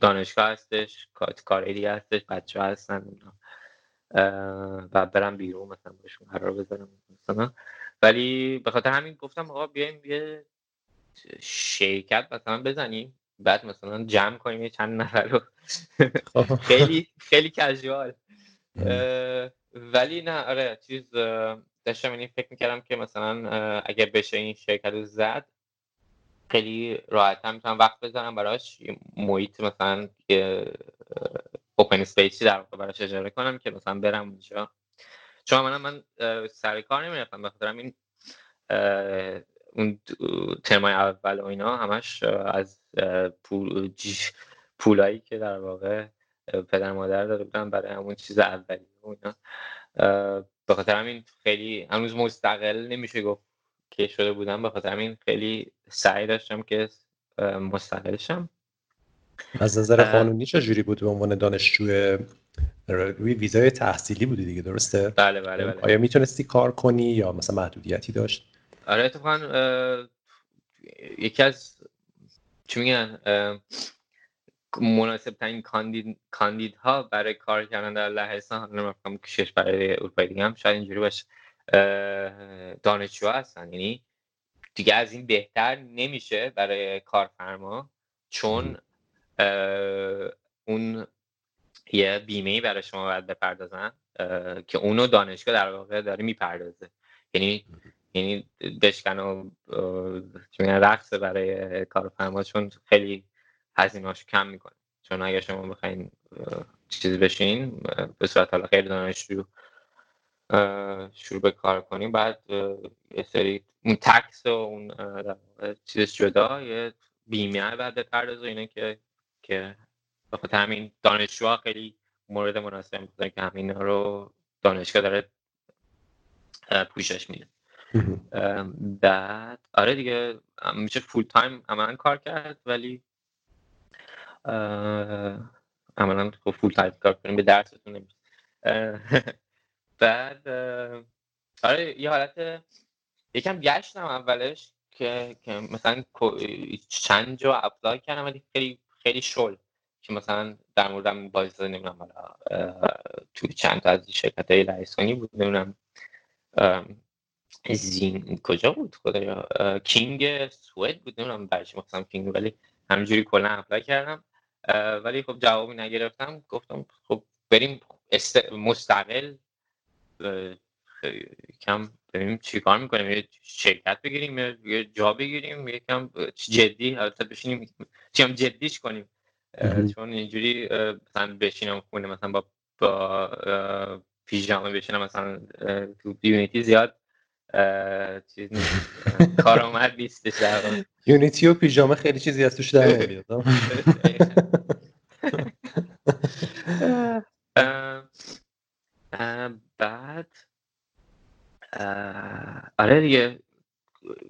S2: دانشگاه هستش کار دیگه هستش بچه هستن و برم بیرون مثلا باشون قرار بذارم مثلا. ولی به خاطر همین گفتم آقا بیایم یه شرکت مثلا بزنیم. بعد مثلا جمع کنیم یه چند نفر رو. خب. خیلی خیلی کژوال ولی نه آره چیز داشتم این فکر می‌کردم که مثلا اگر بشه این شرکت رو زد خیلی راحت هم می‌تونم وقت بذارم براش. محیط مثلا یه اوپن سپیسی در واقع براش اجاره کنم که مثلا برم اونجا. چون من من سر کار نمی‌رفتم بخاطر این اون ترمای اول و اینا همش از پول پولایی که در واقع پدر مادر داده بودن برای همون چیز اولی و اینا. به خاطر همین خیلی هنوز مستقل نمیشه گفت که شده بودم. به خاطر همین خیلی سعی داشتم که مستقل شم.
S1: از نظر قانونی چجوری بود به عنوان دانشجو روی ویزای تحصیلی بودی دیگه درسته؟
S2: بله بله بله
S1: آیا می‌تونستی کار کنی یا مثلا محدودیتی داشت؟
S2: آره اتفاقا یکی از چی میگن مناسب ترین کاندید کاندیدها برای کار کردن در لهستان نمی‌دونم کشش برای اروپای دیگه هم شاید اینجوری باشه دانشجو هستن یعنی دیگه از این بهتر نمیشه برای کارفرما چون اون یه بیمه ای برای شما باید بپردازن که اونو دانشگاه در واقع داره می‌پردازه. یعنی یعنی بشکن و رقص برای کارفرما چون خیلی هزینهاش کم می‌کنه. چون اگر شما بخواین چیزی بشین به صورت حالا غیر دانشجو شروع به کار کنیم بعد یه سری اون تکس و اون چیز جدا یه بیمه بعد بپردازه اینه که که بخاطر همین دانشجوها خیلی مورد مناسب بودن که همین رو دانشگاه داره پوشش میده. بعد آره دیگه میشه full time عملا کار کرد ولی عملا full time کار کنیم به درستون نمیشه بعد آره یه حالت یکم گشتم اولش که که مثلا چند جا اپلای کردم ولی خیلی خیلی شل که مثلا در موردم باعث نمی‌دونم حالا تو چند تا از شرکت های لایسونی بود نمی‌دونم زین کجا بود؟ خدایا کینگ سوئد بود نمی‌دونم برش مثلا کینگ ولی همینجوری کلا اپلای کردم. ولی خب جوابی نگرفتم گفتم خب بریم است... مستقل کم ببینیم چی کار می‌کنیم؟ یه شرکت بگیریم یه جا بگیریم یکم جدی؟ البته بشینیم چیم جدیش کنیم. چون اینجوری مثلا بشینم خونه مثلا با با پیژامه بشینم مثلا تو یونیتی زیاد چیز کارآمد نیستش
S1: یونیتی و پیژامه خیلی چیزی از توش در نمیاد.
S2: بعد آره دیگه.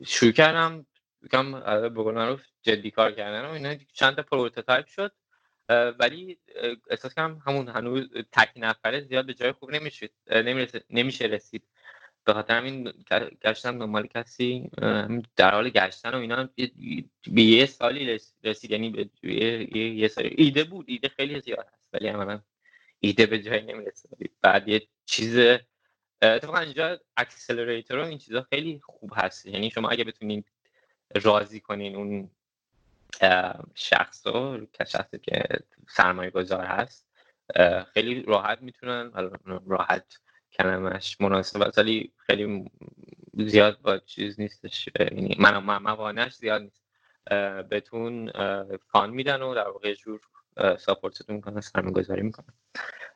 S2: شروع کردم بگم به قول جدی کار کردن و اینا چند تا prototype شد. ولی احساس کردم همون هنوز تک نفره زیاد به جای خوب نمیشه نمیشه رسید. به خاطر همین گشتم دنبال کسی در حال گشتن و اینا. به یه سالی رسید. یعنی به یه سالی. ایده بود. ایده خیلی زیاد هست. ولی عملا ایده به جای نمی‌رسه. بعد یه چیز اتفاقا اینجا اکسلراتور این چیزا خیلی خوب هست. یعنی شما اگه بتونین راضی کنین اون شخص رو که شخصی که سرمایه گذار هست خیلی راحت می‌تونن. راحت کلمش مناسب است ولی خیلی زیاد با چیز نیستش. یعنی من موانعش زیاد نیست. بهتون فان میدن و در واقع جور ساپورتتون می‌کنن سرمایه گذاری می‌کنن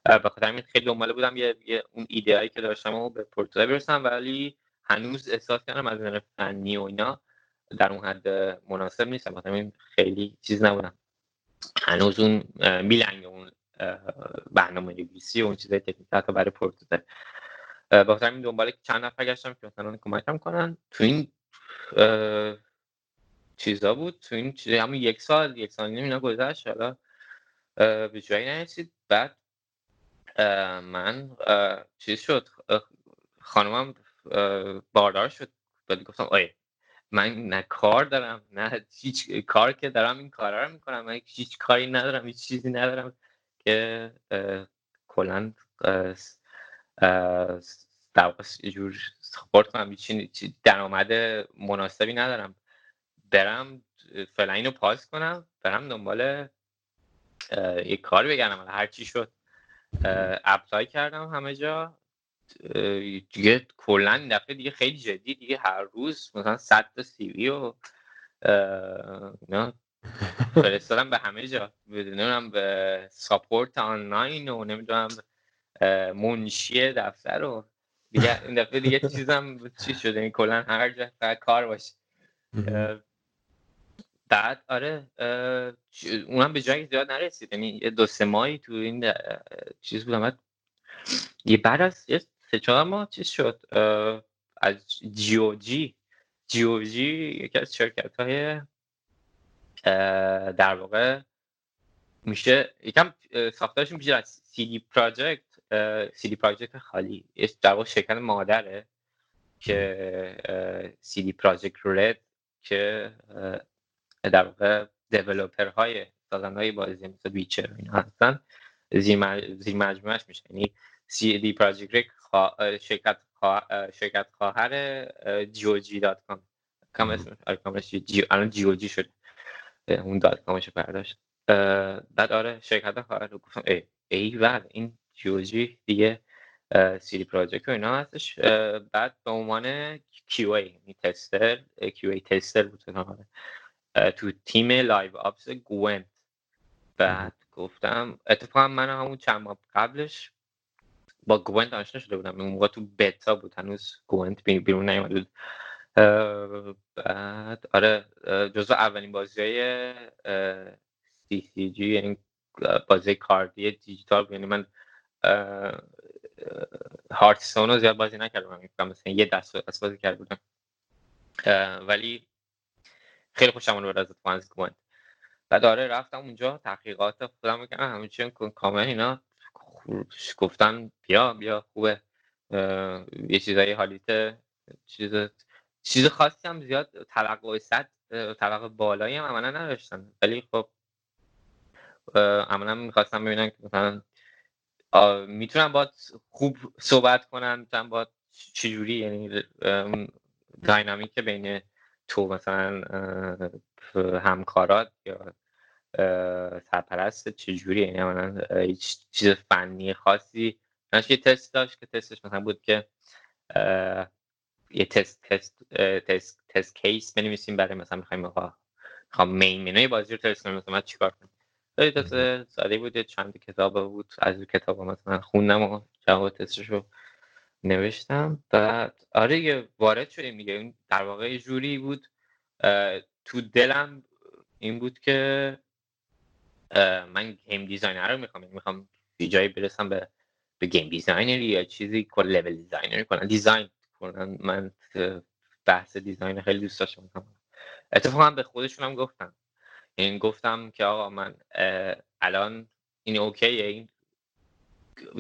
S2: به خاطر همین خیلی دنباله بودم یه, یه اون ایده هایی که داشتم و به پورتوزای برسم ولی هنوز احساس کردم از نظر فنی و اینا در اون حد مناسب نیستم مثلا خیلی چیز نبودم. هنوز اون میلنگ اون برنامه نویسی و اون چیزای تکنیک حتی برای پورتوزای با همین دنبال چند نفر گشتم که مثلا کمکم کنن. تو این چیزا بود. تو این چیز همون یک سال یک سال نیم اینا گذشت. حالا به جایی نرسید بعد من چیز شد خانمم باردار شد. بعد گفتم آیه من نه کار دارم نه هیچ کار که دارم این کارا رو می‌کنم من هیچ کاری ندارم هیچ چیزی ندارم که کلا واقع جور support کنم. درآمد مناسبی ندارم. برم فعلا اینو pause کنم برم دنبال یه کاری بگردم. هر چی شد apply کردم همه جا. دیگه کلا این دفعه دیگه خیلی جدی دیگه هر روز مثلا 100 تا CV و فرستادم به همه جا. نمی‌دونم به support آنلاین و نمی‌دونم منشی دفتر و دیگه این دفعه دیگه چیزم چی شده؟ این کلا هر جا کار باشه. بعد آره اونم به جایی زیاد نرسید. یعنی یه دو سه ماهی تو این چیز بودم. یه بعد از یه سه چهار ماه چیز شد. از جیو جی جیو جی یکی از شرکت های در واقع میشه یکم ساختارش میشه از CD Projekt CD Projekt خالی. در واقع شرکت مادره که CD Projekt Red که در واقع developer های سازنده های بازی مثل Witcher اینا هستن. زیر مجموعش میشه. یعنی CD Projekt شرکت شرکت خواهر GOG dot com com اسم com ش GOG الان GOG شده. اون dot com ش برداشت. بعد آره شرکت خواهر رو گفتم ای ای ور این GOG دیگه CD Projekt و اینا هستش. بعد به عنوان QA tester QA tester بود. تو تیم live ops Gwent بعد گفتم اتفاقا من همون چند ماه قبلش با Gwent آشنا شده بودم. اون موقع تو بتا بود هنوز Gwent بیرون نیومده بود. بعد آره جزو اولین بازی های سی سی جی یعنی بازی کاردی دیجیتال یعنی من هارتستون رو زیاد بازی نکردم. مثلا یه دست بازی کرده بودم. ولی خیلی خوشم اومد از از گوینت بعد آره رفتم اونجا تحقیقات خودم کردم. همه چی کامل اینا. گفتن بیا بیا خوبه. یه چیزایی حالیت چیز چیز خاصی هم زیاد طبقه صد طبقه بالایی هم عملا نداشتن. ولی خب عملا می‌خواستم ببینم که مثلا می‌تونم با خوب صحبت کنم می‌تونم با چجوری یعنی داینامیک بین تو مثلا همکارات یا سرپرست چجوری؟ یعنی هیچ چیز فنی خاصی؟ یه تست داشت که تستش مثلا بود که یه تست تست تست, تست کیس بنویسیم برای مثلا می‌خوایم می‌خوام مین منوی بازی رو تست کنیم مثلا چیکار کنیم؟ خیلی تست ساده بود چند کتاب بود از کتاب مثلا خوندم و جواب تستش رو نوشتم بعد آره یه وارد شدیم دیگه. در واقع جوری بود تو دلم این بود که من game designer رو می‌خوام. یعنی می‌خوام یه جایی برسم به به game designer ی یا چیزی کل level designer ی کنم design کنم من بحث design خیلی دوست داشتم. اتفاقا به خودشون هم گفتم. این یعنی گفتم که آقا من الان این OK ه. این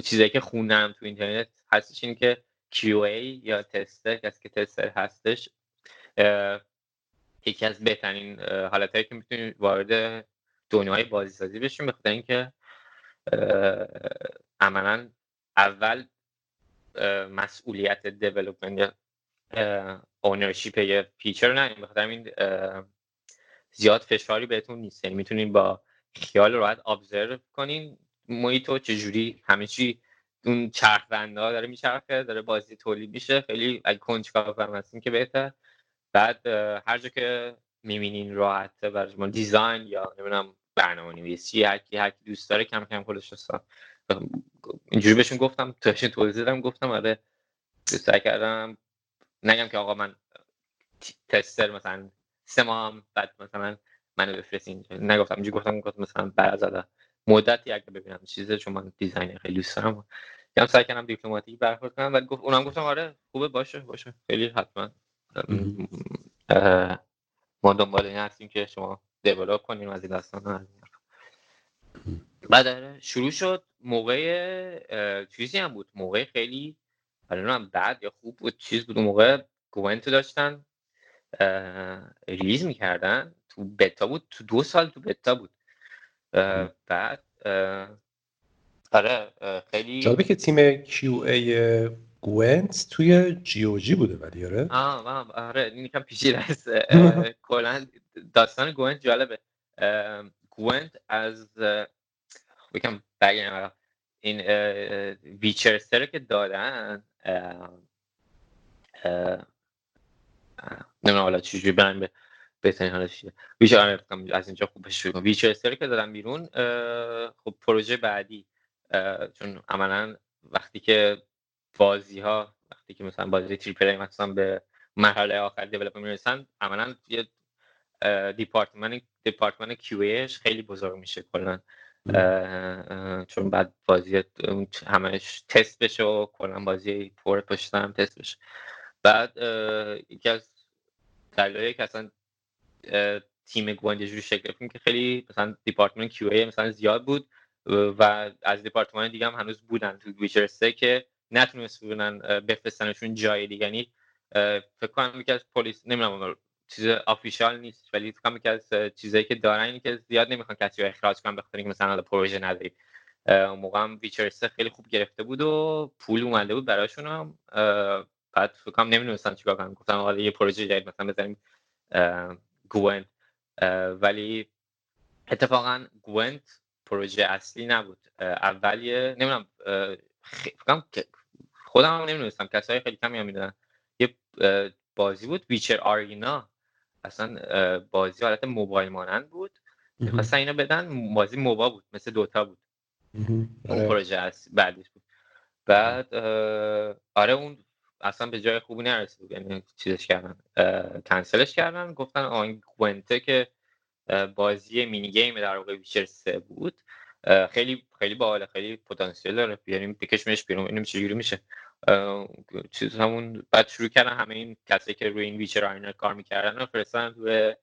S2: چیزایی که خوندم تو اینترنت هستش این که QA یا tester کسی که tester هستش یکی از بهترین حالتهایی که می‌تونید وارد دنیای بازی سازی بشیم بخاطر اینکه عملا اول مسئولیت دیولپمنت اونرشیپ یه پیچر نه بخاطر این زیاد فشاری بهتون نیست. یعنی می‌تونین با خیال راحت ابزرو کنین. محیط رو چجوری؟ همه چی اون چرخ ها داره میچرخه داره بازی تولید میشه. خیلی اگه کنجکاو هستین که بهتر. بعد هر جا که می‌بینین راحته برای شما دیزاین یا نمی‌دونم برنامه نویسی هر کی هر کی دوست داره کم کم خودش اینجوری بهشون گفتم توشین توضیح دادم گفتم آره سعی کردم. نگم که آقا من تستر مثلا سه ماه بعد مثلا منو بفرستین. نگفتم اینجوری گفتم گفتم مثلا از مدتی اگه ببینم چیزه چون من دیزاین خیلی دوست دارم. کم سعی کردم دیپلماتیک برخورد کنم ولی گفت اونم گفتم آره خوبه باشه باشه. خیلی حتما ما دنبال این هستیم که شما develop کنیم از این داستان بعد آره، شروع شد. موقع چیزی هم بود. موقع خیلی هم بعد یا خوب بود چیز بود. موقع Gwent داشتن release می‌کردن. تو بتا بود تو دو سال تو بتا بود. بعد آره خیلی
S1: جالبه که تیم QA Gwent توی GOG بوده ولی آره؟
S2: آه آره این یکم پیچیده است. کلا داستان Gwent جالبه. Gwent از یکم بگم این Witcher سه رو که دادن نمی‌دونم حالا چجوری برن به بهترین حالش چیه؟ Witcher آره، از اینجا خوب شروع کنم Witcher سه رو که دادن بیرون خب پروژه بعدی. چون عملا وقتی که بازی ها وقتی که مثلا بازی triple A مثلا به مرحله آخر develop می‌رسن عملا یه department department QA خیلی بزرگ میشه کلا. چون بعد بازی همش تست بشه و کلا بازی پر پشت هم تست بشه. بعد یکی از دلایلی که اصلا تیم یه جوری شکل که خیلی مثلا department QA مثلا زیاد بود و از دیپارتمان دیگه هم هنوز بودن تو ویچر 3 که نتونست بودن بفرستنشون جای دیگه. یعنی فکر کنم یکی از پلیس نمی‌دونم چیز آفیشال نیست ولی فکر کنم یکی از چیزایی که دارن اینه که زیاد نمی‌خوان کسی رو اخراج کنن بخاطر اینکه مثلا پروژه نداری اون موقع هم ویچر 3 خیلی خوب گرفته بود و پول اومده بود براشون هم. بعد فکر کنم نمی‌دونستن چیکار کنن. گفتن حالا یه پروژه جدید مثلا بزنیم. گوند ولی اتفاقا گوند پروژه اصلی نبود. اول یه نمی‌دونم خودم هم نمی‌دونستم کسایی خیلی کمی هم می‌دونن یه بازی بود ویچر آرینا. اصلا بازی حالت موبایل مانند بود. می‌خواستن اینو بدن بازی موبا بود مثل دوتا بود. اون آره. پروژه اصلی بعدش بود. بعد آره اون اصلا به جای خوبی نرسید. یعنی چیزش کردن کنسلش کردن. گفتن اون Gwent ه که بازی mini game در واقع Witcher 3 بود خیلی خیلی باحال خیلی پتانسیل داره. بیاریم بکشمش بیرون اینم چجوری میشه. چیز همون بعد شروع کردن همه این کسایی که روی این Witcher آینر کار می‌کردن و فرستن روی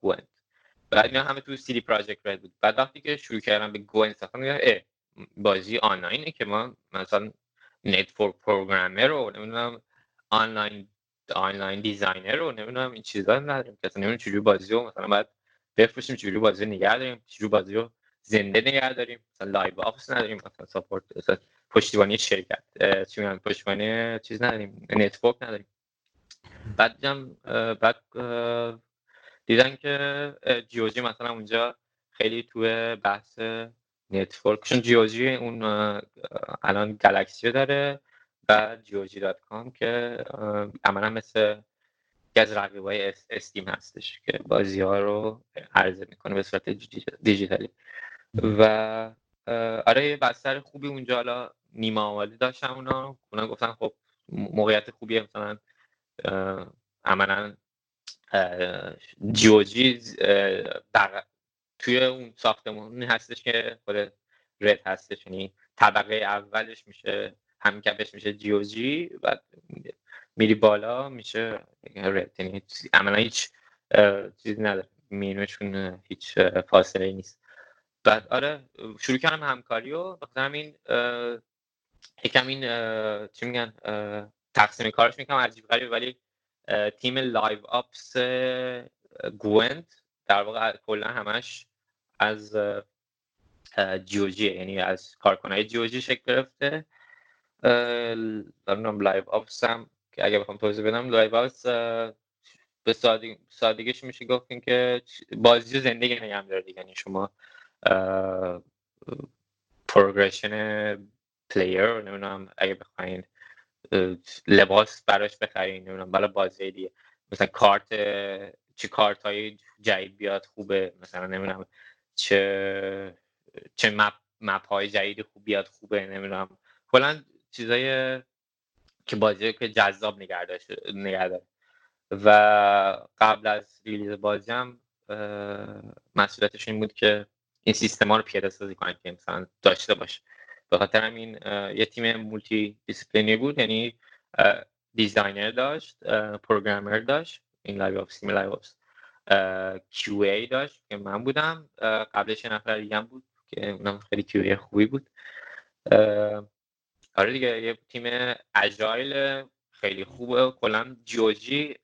S2: Gwent بعد اینا همه تو CD Projekt Red بود. بعد وقتی که شروع کردن به Gwent ساختن بازی آنلاینه که ما مثلا network programmer رو نمی‌دونم online online designer رو نمی‌دونم این چیزا نداریم که نمی‌دونم چجوری بازی رو مثلا بعد بفروشیم چجوری بازی نگه داریم چجوری بازی رو زنده نگه داریم. مثلا live ops نداریم مثلا support مثلا پشتیبانی شرکت چی پشتیبانی چیز نداریم network نداریم. بعد هم بعد دیدن که GOG مثلا اونجا خیلی توی بحث network شون GOG اون الان Galaxy داره و GOG dot com که عملا مثل یکی از رقیبای Steam هستش که بازی ها رو عرضه می‌کنه به صورت دیجیتالی. و آره یه بستر خوبی اونجا حالا نیمه آماده داشتم اونا. اونا گفتن خب موقعیت خوبیه مثلا عملا جیوجی توی اون ساختمون. هستش که خود رد هستش یعنی طبقه اولش میشه همکفش میشه جی و میری بالا میشه رد. یعنی عملا هیچ چیزی نداره. مینوشون هیچ فاصله نیست. بعد آره شروع کردم همکاری و بخاطر همین یکم این چی میگن تقسیم کارش می‌کنم. عجیب غریب ولی تیم live ops Gwent در واقع کلا همش از GOG یعنی از کارکنای GOG شکل گرفته. دارم live ops هم که اگه بخوام توضیح بدم live ops به سادگیش میشه گفت که بازی زنده نگه داره دیگه. یعنی شما progression player نمی‌دونم اگه بخواین لباس براش بخرین نمی‌دونم بالا بازی دیگه. مثلا کارت چه کارت های جدید بیاد خوبه. مثلا نمی‌دونم چه چه map map های جدید خوب بیاد خوبه نمی‌دونم. کلا چیزای که بازی که جذاب نگه داره و قبل از release بازی هم مسئولیتش این بود که این سیستم ها رو پیاده سازی کنن که مثلا داشته باشه. به خاطر همین یه تیم multidisciplinary بود یعنی designer داشت programmer داشت این live ops تیم QA ای داشت که من بودم. قبلش نفر دیگه هم بود که اونم خیلی ای خوبی بود. آره دیگه یه تیم agile خیلی خوبه کلا GOG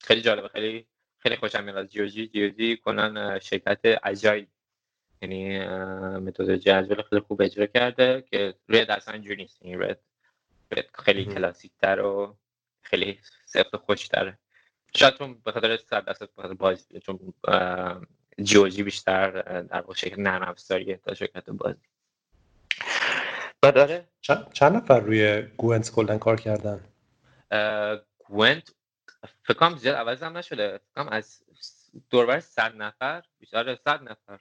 S2: خیلی جالبه خیلی خیلی خوشم میاد از جیوجی جیوجی کلا شرکت اجایل. یعنی متد جذب خیلی خوب اجرا کرده که رد اصلا اینجوری نیست. این رد خیلی کلاسیک تر و خیلی سفت خوش تره شاید چون به خاطر صد درصد بازی چون جیوجی بیشتر در واقع شکل نرم افزاریه تا شرکت بازی.
S1: داره چند نفر روی گوینت کلا کار کردن؟
S2: Gwent فکر کنم زیاد عوض هم نشده. فکر از دور و بر صد نفر بیشتر صد نفر.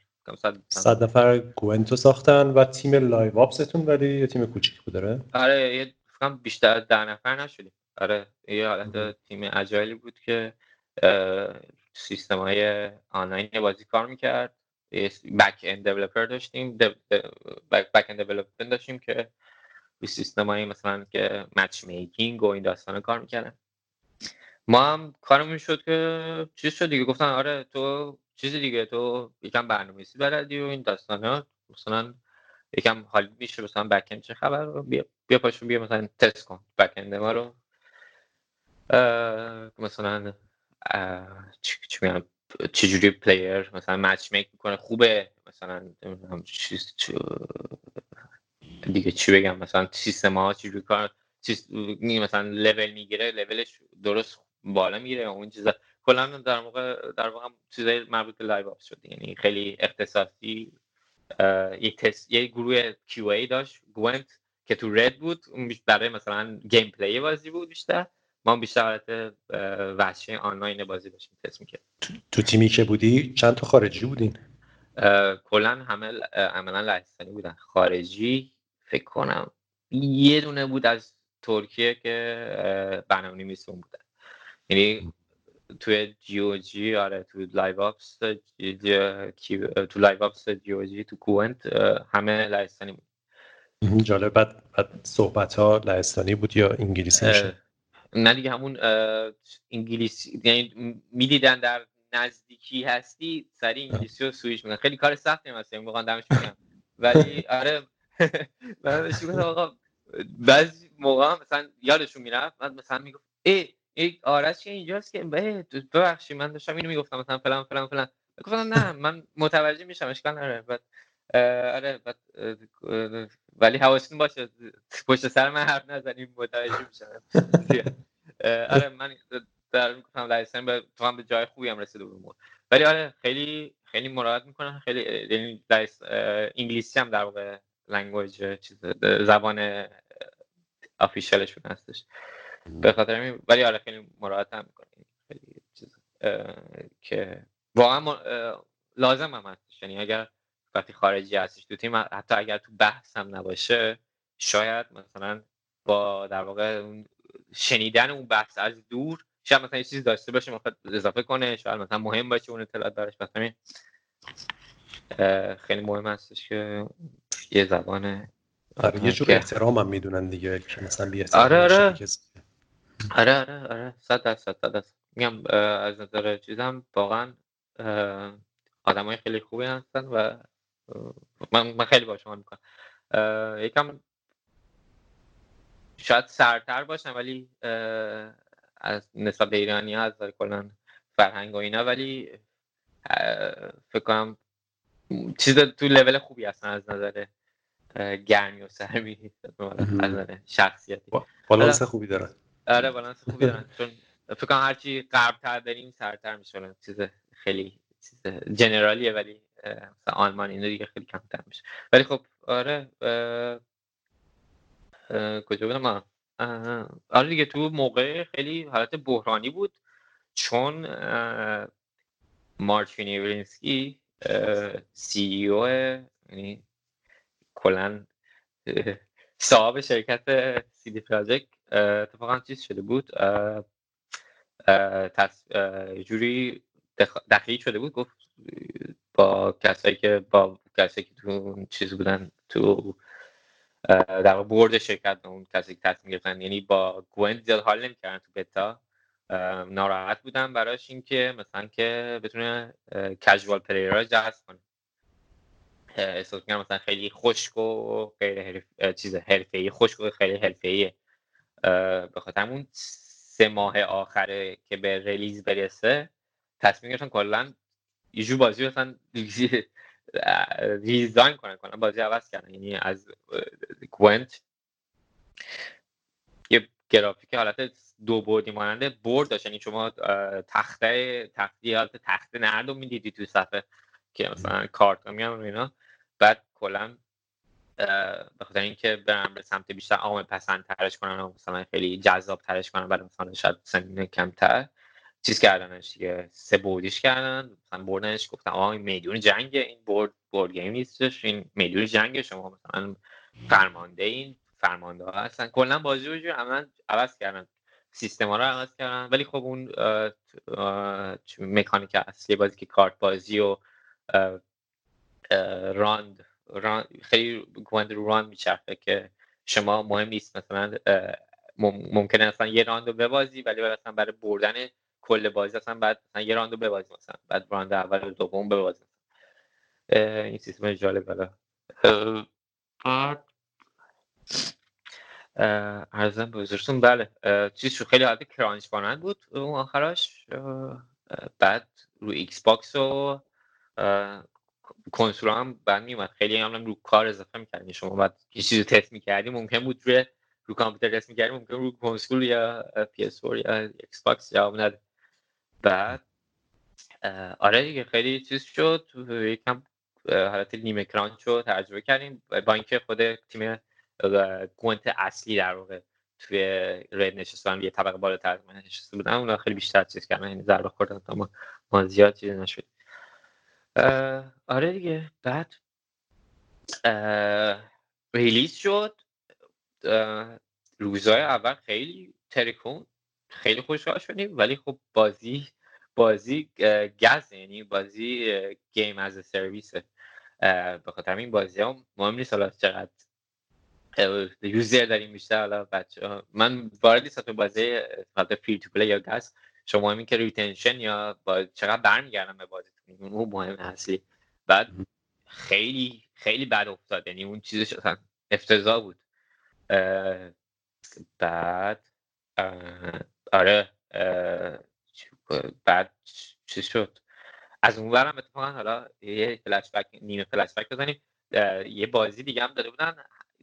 S1: صد نفر Gwent و ساختن و تیم live ops تون ولی یه تیم کوچیک بود داره
S2: آره یه فکرم بیشتر ده نفر نشدیم. آره یه حالت تیم agile ی بود که سیستم های آنلاین بازی کار می‌کرد. back-end developer داشتیم back-end developer داشتیم که روی سیستم های مثلا که matchmaking و این داستان کار می‌کردن. ما هم کارمون شد که چیز شد دیگه گفتن آره تو چیز دیگه تو یکم برنامه‌نویسی بلدی و این داستانا مثلا یکم حال میشه مثلا back چه خبر بیا بیا پاشو بیا مثلا تست کن back ما رو. مثلا چی چجوری player مثلا matchmake می‌کنه خوبه؟ مثلا دیگه چی بگم؟ مثلا سیستم ها چجوری کار مثلا لول می‌گیره لولش درست بالا میره اون چیزا. کلا در موقع در واقع چیزای مربوط به live op شد. یعنی خیلی اختصاصی یک تست یه گروه QA داشت Gwent که تو Red بود برای مثلا gameplay بازی بود بیشتر. ما بیشتر حالت وحشی آنلاین بازی داشتیم تست می‌کرد
S1: تو تیمی که بودی چند تا خارجی بودین؟
S2: کلا همه عملا لهستانی بودن. خارجی فکر کنم یه دونه بود از ترکیه که برنامه نویسون بودن. یعنی توی GOG آره تو live ops تو live ops GOG تو Gwent همه لهستانی بود
S1: جالب. بعد, بعد صحبت ها لهستانی بود یا انگلیسی میشه
S2: نه دیگه همون انگلیسی یعنی می‌دیدن در نزدیکی هستی سری انگلیسی رو سویش میگن خیلی کار سختی مثلا میگن دمش میگم. ولی آره. من بهش گفتم آقا بعضی موقع مثلا یادشون می‌رفت بعد مثلا می‌گفت ای ای آرش که اینجاست که ببخشید من داشتم اینو می‌گفتم مثلا فلان فلان فلان. گفتم نه من متوجه میشم اشکال نداره. بعد آره ولی حواستون باشه پشت سر من حرف نزنیم متوجه میشم. آره من در می‌گفتم لایسن به تو هم به جای خوبی هم رسیده بود ولی آره خیلی خیلی مراقبت می‌کنن خیلی یعنی انگلیسی هم در واقع لنگویج چیز زبان آفیشالشون هستش. به خاطر ولی آره خیلی مراقبت هم می‌کنه خیلی چیز که واقعا لازم هم هستش. یعنی اگر وقتی خارجی هستش. تو تیم حتی اگر تو بحث هم نباشه شاید مثلا با در واقع شنیدن اون بحث از دور شاید مثلا یه چیزی داشته باشه می‌خواد اضافه کنه شاید مثلا مهم باشه اون اطلاعات براش. مثلا خیلی مهم هستش که یه زبان
S1: آره یه جور احترام هم می‌دونن دیگه که مثلا بی
S2: آره آره. آره آره آره. صد درصد صد درصد. میگم از نظر چیزم واقعا آدم های خیلی خوبی هستن و من, من خیلی باشم می‌کنم. یکم شاید سرتر باشن ولی از نسبت به ایرانی ها از کلا فرهنگ و اینا ولی فکر کنم چیز تو لول خوبی هستن از نظر گرمی و سرمی. از نظر شخصیتی.
S1: بالانس خوبی دارن.
S2: آره بالانس خوبی دارن. چون فکر کنم هرچی غربتر بریم سرتر میشه چیز خیلی چیز general یه ولی مثلا آلمان اینو دیگه خیلی کمتر میشه. ولی خب آره کجا بودم؟ آره دیگه تو موقع خیلی حالت بحرانی بود. چون مارچین ایوینسکی CEO یعنی کلا صاحب شرکت CD Projekt اتفاقا چیز شده بود جوری دخیل شده بود گفت با کسایی که با کسایی که تو چیز بودن تو در برد شرکت اون کسی که تصمیم گرفتن یعنی با گوین زیاد حال نمی‌کردن تو بتا. ناراحت بودن براش اینکه مثلا که بتونه کژوال پلیرها جذب کنه. احساس می‌کنم مثلا خیلی خشک و غیر حرف... چیز حرفه‌ای خشک و خیلی حرفه‌ایه. به خاطر همون سه ماه آخره که به release برسه تصمیم گرفتن کلا یه جور بازی مثلا redesign کنن کنن بازی عوض کردن. یعنی از Gwent یه گرافیک حالت دو بعدی مانند board داشت. یعنی شما تخته تختی حالت تخته نرد رو می‌دیدی تو صفحه که مثلا کارت میان اینا. بعد کلا به خاطر اینکه برن به سمت بیشتر عام پسند ترش کنن و مثلا خیلی جذاب ترش کنن برای مثلا شاید سنین کمتر. چیز کردنش دیگه سه بعدیش کردن مثلا بردنش گفتم آقا این میدون جنگ این board board game نیستش این میدون جنگ شما مثلا فرمانده این فرمانده ها هستن. کلا بازی رو عملا عوض کردن سیستم ها رو عوض کردن. ولی خب اون مکانیک اصلی بازی که کارت بازی و راند, راند خیلی گوند رو راند میچرخه که شما مهم نیست. مثلا ممکنه اصلا یه راندو ببازی ولی اصلا برای بردن کل بازی اصلا بعد مثلا یه راندو ببازی مثلا بعد راند اول دوم ببازی این سیستم جالب بلا ارزم به حضورتون بله. چیز شو خیلی حالت کرانچ مانند بود اون آخراش. بعد رو Xbox و کنسول هم بعد میومد خیلی هم رو کار اضافه می‌کردیم. شما بعد یه چیزی تست می‌کردیم ممکن بود روی رو کامپیوتر تست می‌کردیم ممکن رو کنسول یا PS یا Xbox جواب نده. بعد آره دیگه خیلی چیز شد. یکم حالت نیمه crunch رو تجربه کردیم. با اینکه خود تیم Gwent اصلی در واقع توی رید نشستن یه طبقه بالاتر من نشسته بودن اونا خیلی بیشتر چیز کردن یعنی ضربه خوردن تا ما, ما زیاد چیز نشد آره دیگه. بعد ریلیز شد. روزهای اول خیلی ترکون خیلی خوشحال شدیم ولی خب بازی بازی گز یعنی بازی گیم از سرویسه به خاطر این بازی ها مهم نیست حالا چقدر user داریم بیشتر حالا بچه ها. من وارد نیستم بازی حالت free to play یا games. شما همین که retention یا با چقدر برمیگردم به بازی؟ اون مهم اصلی. بعد خیلی خیلی بد افتاد. یعنی اون چیزش اصلا افتضاح بود. بعد آره بعد چی شد؟ از اون برم اتفاقا حالا یه فلش بک نیمه فلش بک بزنیم یه بازی دیگه هم داده بودن.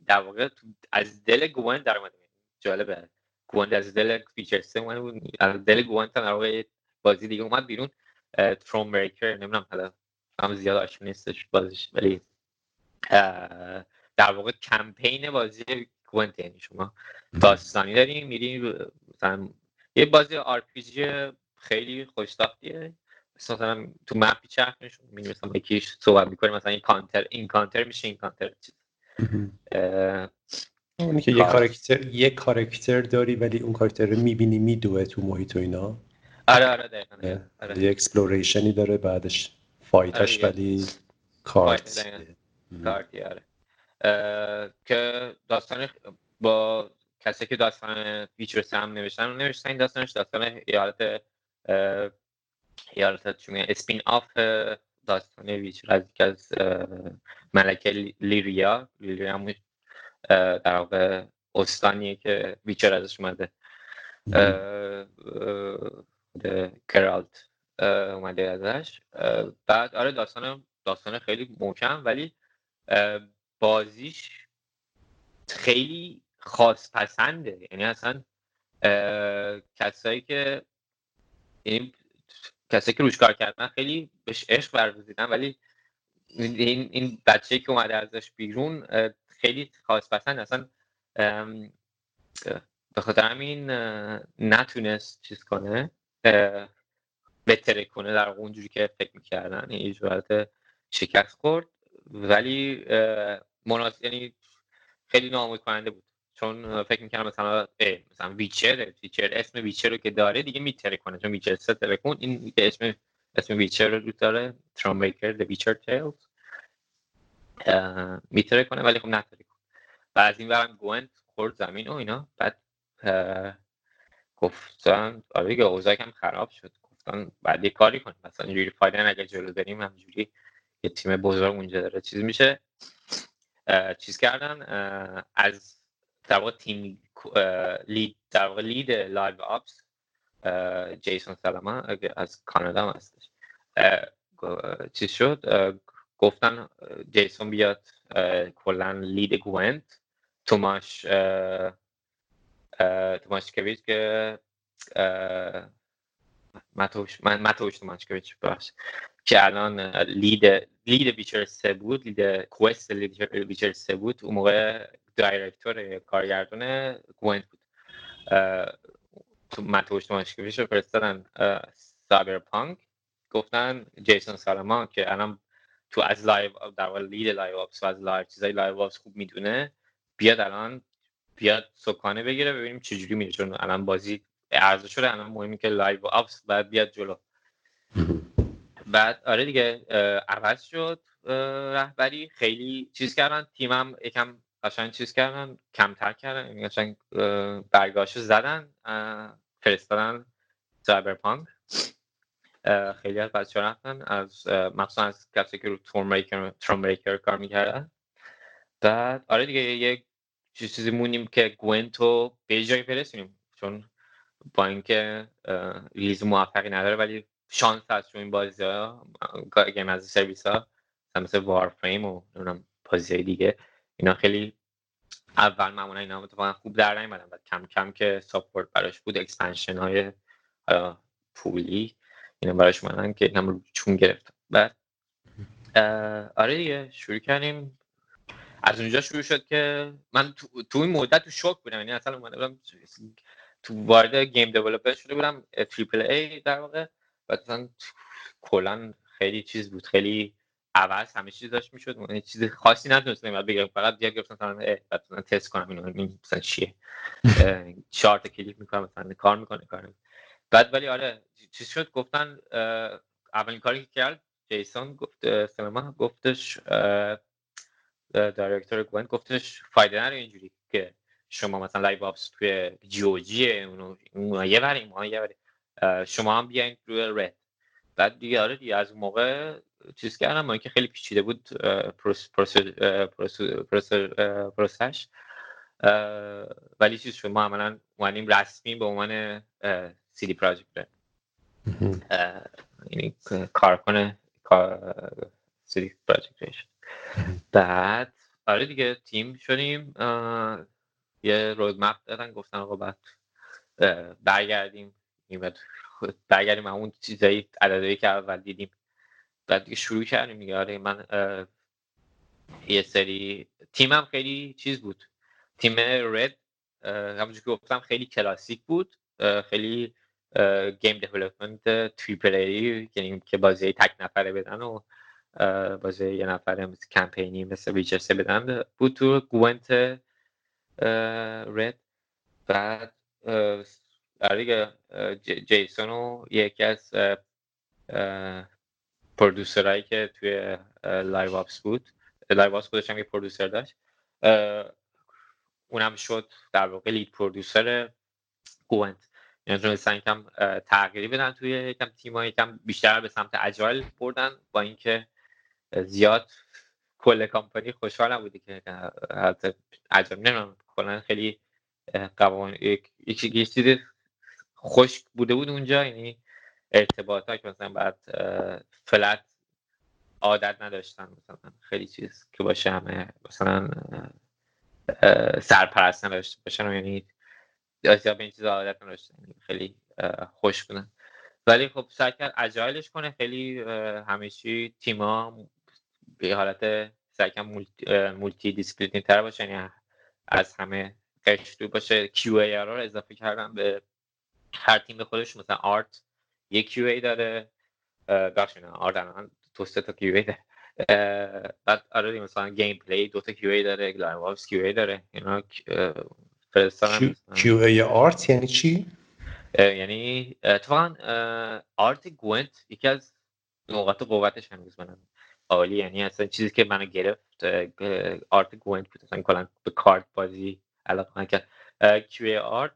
S2: در واقع از دل گوان در اومده. جالبه. گوان از دل فیچر سه اومده بود. از دل گوان تا در واقع بازی دیگه اومد بیرون. تروم بریکر نمی‌دونم حالا هم زیاد آشنا نیستش بازیش ولی در واقع کمپین بازی گوانت یعنی شما داستانی داریم میریم مثلا یه بازی جی خیلی خوشتاختیه مثلا تو مپی چرخ میشه مثلا یکیش صحبت می‌کنیم مثلا این کانتر این کانتر میشه این کانتر چیز.
S1: اونی که یه کارکتر یه کارکتر داری ولی اون کارکتر رو می‌بینی میدوه تو محیط و اینا.
S2: آره آره دقیقا
S1: آره. یه اکسپلوریشنی داره بعدش فایتش آره ولی کارت.
S2: کارتی آره. که داستان با کسی که داستان فیچر سم نوشتن رو نوشتن این داستانش داستان یالت یالت چون spin-off داستان Witcher از یکی از ملکه لیریا. لیریا در واقع استانیه که Witcher ازش اومده. گرالت اومده ازش. بعد آره داستان داستان خیلی محکم ولی بازیش خیلی خاص پسنده یعنی اصلا کسایی که این کسایی که روش کار کردن خیلی بهش عشق ورزیدن ولی این این بچه که اومده ازش بیرون خیلی خاص پسند اصلا به خاطر همین نتونست چیز کنه بهتره کنه در اونجوری که فکر می‌کردن. یه جورت شکست خورد. ولی مناسب یعنی خیلی نامود کننده بود. چون فکر می‌کنم مثلا مثلا ویچر ویچر اسم ویچر رو که داره دیگه میتره کنه. چون ویچر سه ترکون این اسم اسم ویچر رو داره ترام بیکر The Witcher Tales میتره کنه ولی خب نتره کنه. و از این برم گوند خورد زمین و اینا. بعد گفتن آره دیگه اوضاع کم خراب شد. گفتن بعد یه کاری کنیم مثلا اینجوری فایدن اگه جلو داریم همجوری یه تیم بزرگ اونجا داره. چیز میشه؟ چیز کردن از در واقع تیم لید در واقع لید لایو آپس جیسون سلما از کانادا هم هستش. چیز شد گفتن جیسون بیاد کلا لید گوینت توماش توماشکویچ که متئوش من متئوش توماشکویچ باش که الان lead lead Witcher سه بود lead quest lead Witcher سه بود اون موقع director کارگردان Gwent بود. تو متئوش توماشکویچ رو فرستادن Cyberpunk گفتن جیسون سالما که الان تو از live در واقع lead live ops و از live چیزای live ops خوب می‌دونه بیاد الان بیاد سکان بگیره ببینیم چجوری میره. چون الان بازی ارزش شده الان مهمی که live ops بعد بیاد جلو. بعد آره دیگه عوض شد رهبری. خیلی چیز کردن تیمم یکم قشنگ چیز کردن کمتر کردن یعنی قشنگ برگاشو زدن فرستادن Cyberpunk. خیلی از بچه رفتن از مخصوصا از کسی که رو Thronebreaker کار می‌کردن. بعد آره دیگه یک چیزی مونیم که Gwent و به جایی برسونیم. چون با اینکه release موفقی نداره ولی شانس هست چون این بازی ها game as service ها مثل Warframe و نمی‌دونم بازی دیگه. اینا خیلی اول معمولا اینا اتفاقا خوب در نیومدن بعد کم کم که support براش بود expansion های پولی اینا براش اومدن که هم چون گرفت بعد آره دیگه شروع کردیم. از اونجا شروع شد که من تو, تو این مدت تو شوک بودم. یعنی اصلا اومده بودم تو وارد game developer شده بودم triple A در واقع. و مثلا کلا خیلی چیز بود خیلی عوض همه چیز داشت می‌شد. من چیز خاصی نتونستم بگم فقط بیا گفتم مثلا مثلا تست کنم اینو مثلا چیه؟ کارت کلیک می‌کنم مثلا کار می‌کنه کار بعد ولی آره چیز شد گفتن اولین کاری که کرد جیسون گفت سلمان گفتش دایرکتور گوینت گفتش فایده نره اینجوری که شما مثلا لایو آپس توی جی او جی اونو یه بری ما یه شما هم بیاین روی رد بعد دیگه آره دیگه از موقع چیز کردم ما که خیلی پیچیده بود پروسش. ولی چیز شد ما عملا اومدیم رسمی به عنوان سی دی پراجکت. یعنی کار سی دی پراجکت بعد آره دیگه تیم شدیم. یه رودمپ دادن گفتن آقا بعد برگردیم. برگردیم همون چیزایی عددهایی که اول دیدیم. بعد دیگه شروع کردیم دیگه. آره من یه سری تیمم خیلی چیز بود. تیم Red همونجور که گفتم خیلی کلاسیک بود. خیلی game development ای یعنی که بازی تک نفره بدن و بازی یه نفره مثل کمپینی مثل Witcher بدن بود تو Gwent Red بعد دیگه جیسون و یکی از producer هایی که توی live ops بود. live ops خودش هم یه producer داشت. اونم شد در واقع lead producer Gwent یعنی تونستن یکم تغییری بدن توی یکم تیم یکم بیشتر به سمت agile بردن با اینکه زیاد کل کامپانی خوشحال نبوده که حتی عجب نمی‌دونم کلا خیلی قوانین یک چیزی خشک بوده بود اونجا یعنی ارتباط ها که مثلا بعد فلت عادت نداشتن مثلا خیلی چیز که باشه همه مثلا سرپرست نداشته باشن یعنی یا به این چیز عادت نداشتن یعنی خیلی خوش بودن. ولی خب سعی کرد اجایلش کنه خیلی همیشه تیما به حالت سعی کرد مولتی دیسپلینی تر باشه یعنی از همه قشتو باشه QA رو اضافه کردن به هر تیم به خودش مثلا art یک QA داره بخش نه art الان تو سه تا QA داره بعد آره مثلا gameplay دو تا QA داره live QA داره. اینا
S1: فرستادن QA art یعنی چی؟
S2: یعنی اتفاقا art Gwent یکی از نقاط قوتش هنوز منم عالی. یعنی اصلا چیزی که منو گرفت art Gwent بود. اصلا کلا به کارت بازی علاقه کرد QA art